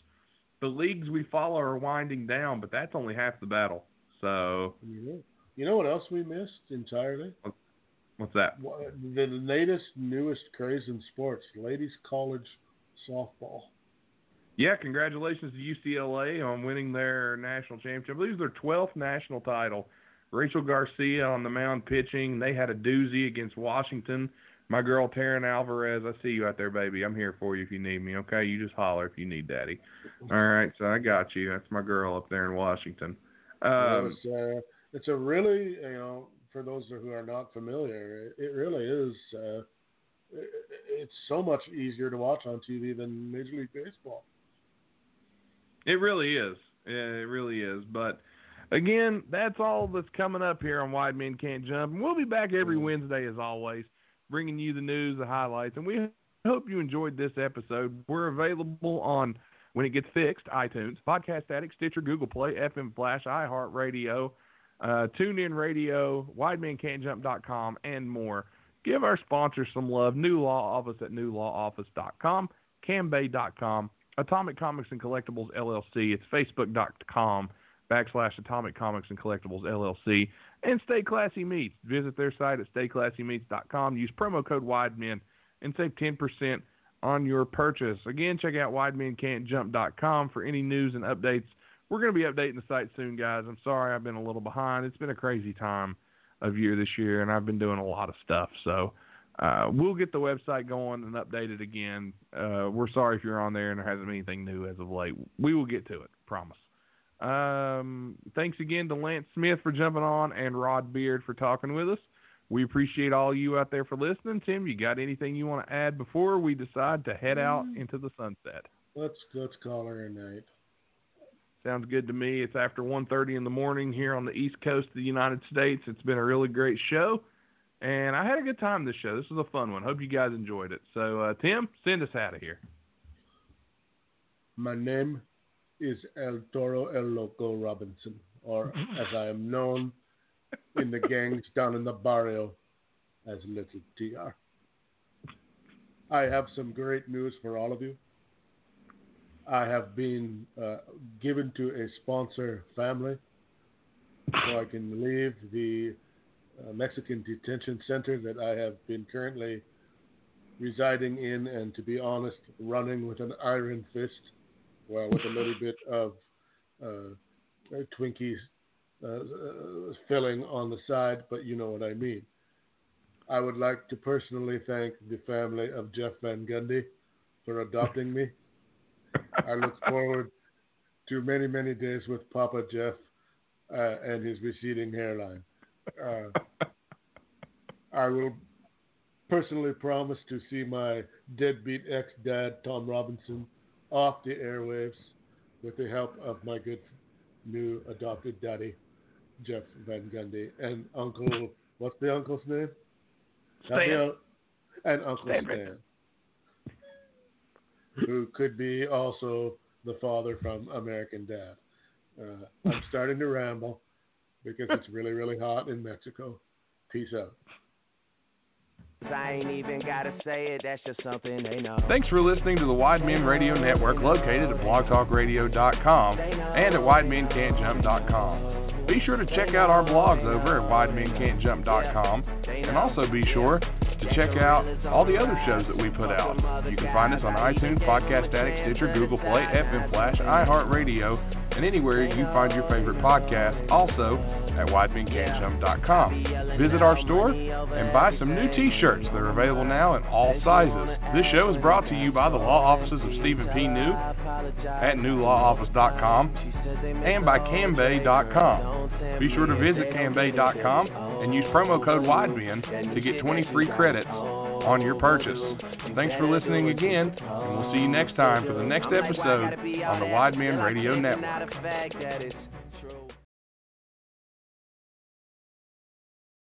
The leagues we follow are winding down, but that's only half the battle. So know, you know what else we missed entirely? what's that? The latest, newest craze in sports: ladies college softball. Yeah, congratulations to UCLA on winning their national championship. I believe it's their 12th national title. Rachel Garcia on the mound pitching. They had a doozy against Washington. My girl Taryn Alvarez, I see you out there, baby. I'm here for you if you need me. Okay, you just holler if you need daddy. All right, so I got you. That's my girl up there in Washington. Um, was, uh, it's a really, you know, for those who are not familiar, it, really is. Uh, it, it's so much easier to watch on TV than Major League Baseball. It really is. It really is. But again, that's all that's coming up here on Wide Men Can't Jump. And we'll be back every Wednesday as always, bringing you the news, the highlights, and we hope you enjoyed this episode. We're available on when it gets fixed, iTunes, Podcast Addict, Stitcher, Google Play, FM Flash, iHeartRadio, uh, TuneIn Radio, WideMenCan'tJump.com, and more. Give our sponsors some love. New Law Office at newlawoffice.com, Cambae.com, Atomic Comics and Collectibles LLC. It's Facebook.com backslash Atomic Comics and Collectibles LLC. And Stay Classy Meats. Visit their site at StayClassyMeats.com. Use promo code WIDEMEN and save 10% on your purchase. Again, check out WideMenCan'tJump.com for any news and updates. We're going to be updating the site soon, guys. I'm sorry I've been a little behind. It's been a crazy time of year this year, and I've been doing a lot of stuff. So uh, we'll get the website going and updated again. Uh, we're sorry if you're on there and there hasn't been anything new as of late. We will get to it, promise. Um, thanks again to Lance Smith for jumping on and Rod Beard for talking with us. We appreciate all you out there for listening. Tim, you got anything you want to add before we decide to head out into the sunset? Let's let's call her a night. Sounds good to me. It's after 1:30 in the morning here on the East Coast of the United States. It's been a really great show, and I had a good time this show. This was a fun one. Hope you guys enjoyed it. So, uh, Tim, send us out of here. My name is El Toro El Loco Robinson, or as I am known in the gangs down in the barrio as Little TR. I have some great news for all of you. I have been uh, given to a sponsor family so I can leave the uh, Mexican detention center that I have been currently residing in and to be honest, running with an iron fist, well, with a little bit of uh, Twinkies uh, uh, filling on the side, but you know what I mean. I would like to personally thank the family of Jeff Van Gundy for adopting me. I look forward to many, many days with Papa Jeff uh, and his receding hairline. Uh, I will personally promise to see my deadbeat ex dad, Tom Robinson, off the airwaves with the help of my good new adopted daddy, Jeff Van Gundy, and Uncle, what's the uncle's name? Stan. And Uncle Stan. Stan, who could be also the father from American Dad. Uh, I'm starting to ramble because it's really, really hot in Mexico. Peace out. I ain't even gotta say it, that's just something they know. Thanks for listening to the Wide Men Radio Network located at blogtalkradio.com and at widemencan'tjump.com. Be sure to check out our blogs over at widemencan'tjump.com and also be sure to check out all the other shows that we put out. You can find us on iTunes, Podcast Addict, Stitcher, Google Play, FM Flash, iHeartRadio, and anywhere you find your favorite podcast. Also at widemencan'tjump.com. Visit our store and buy some new t-shirts. They're available now in all sizes. This show is brought to you by the law offices of Stephen P. New at newlawoffice.com and by cambae.com. Be sure to visit cambae.com and use promo code WIDEMEN to get 20 free credits on your purchase. Thanks for listening again, and we'll see you next time for the next episode on the Wide Men Radio Network.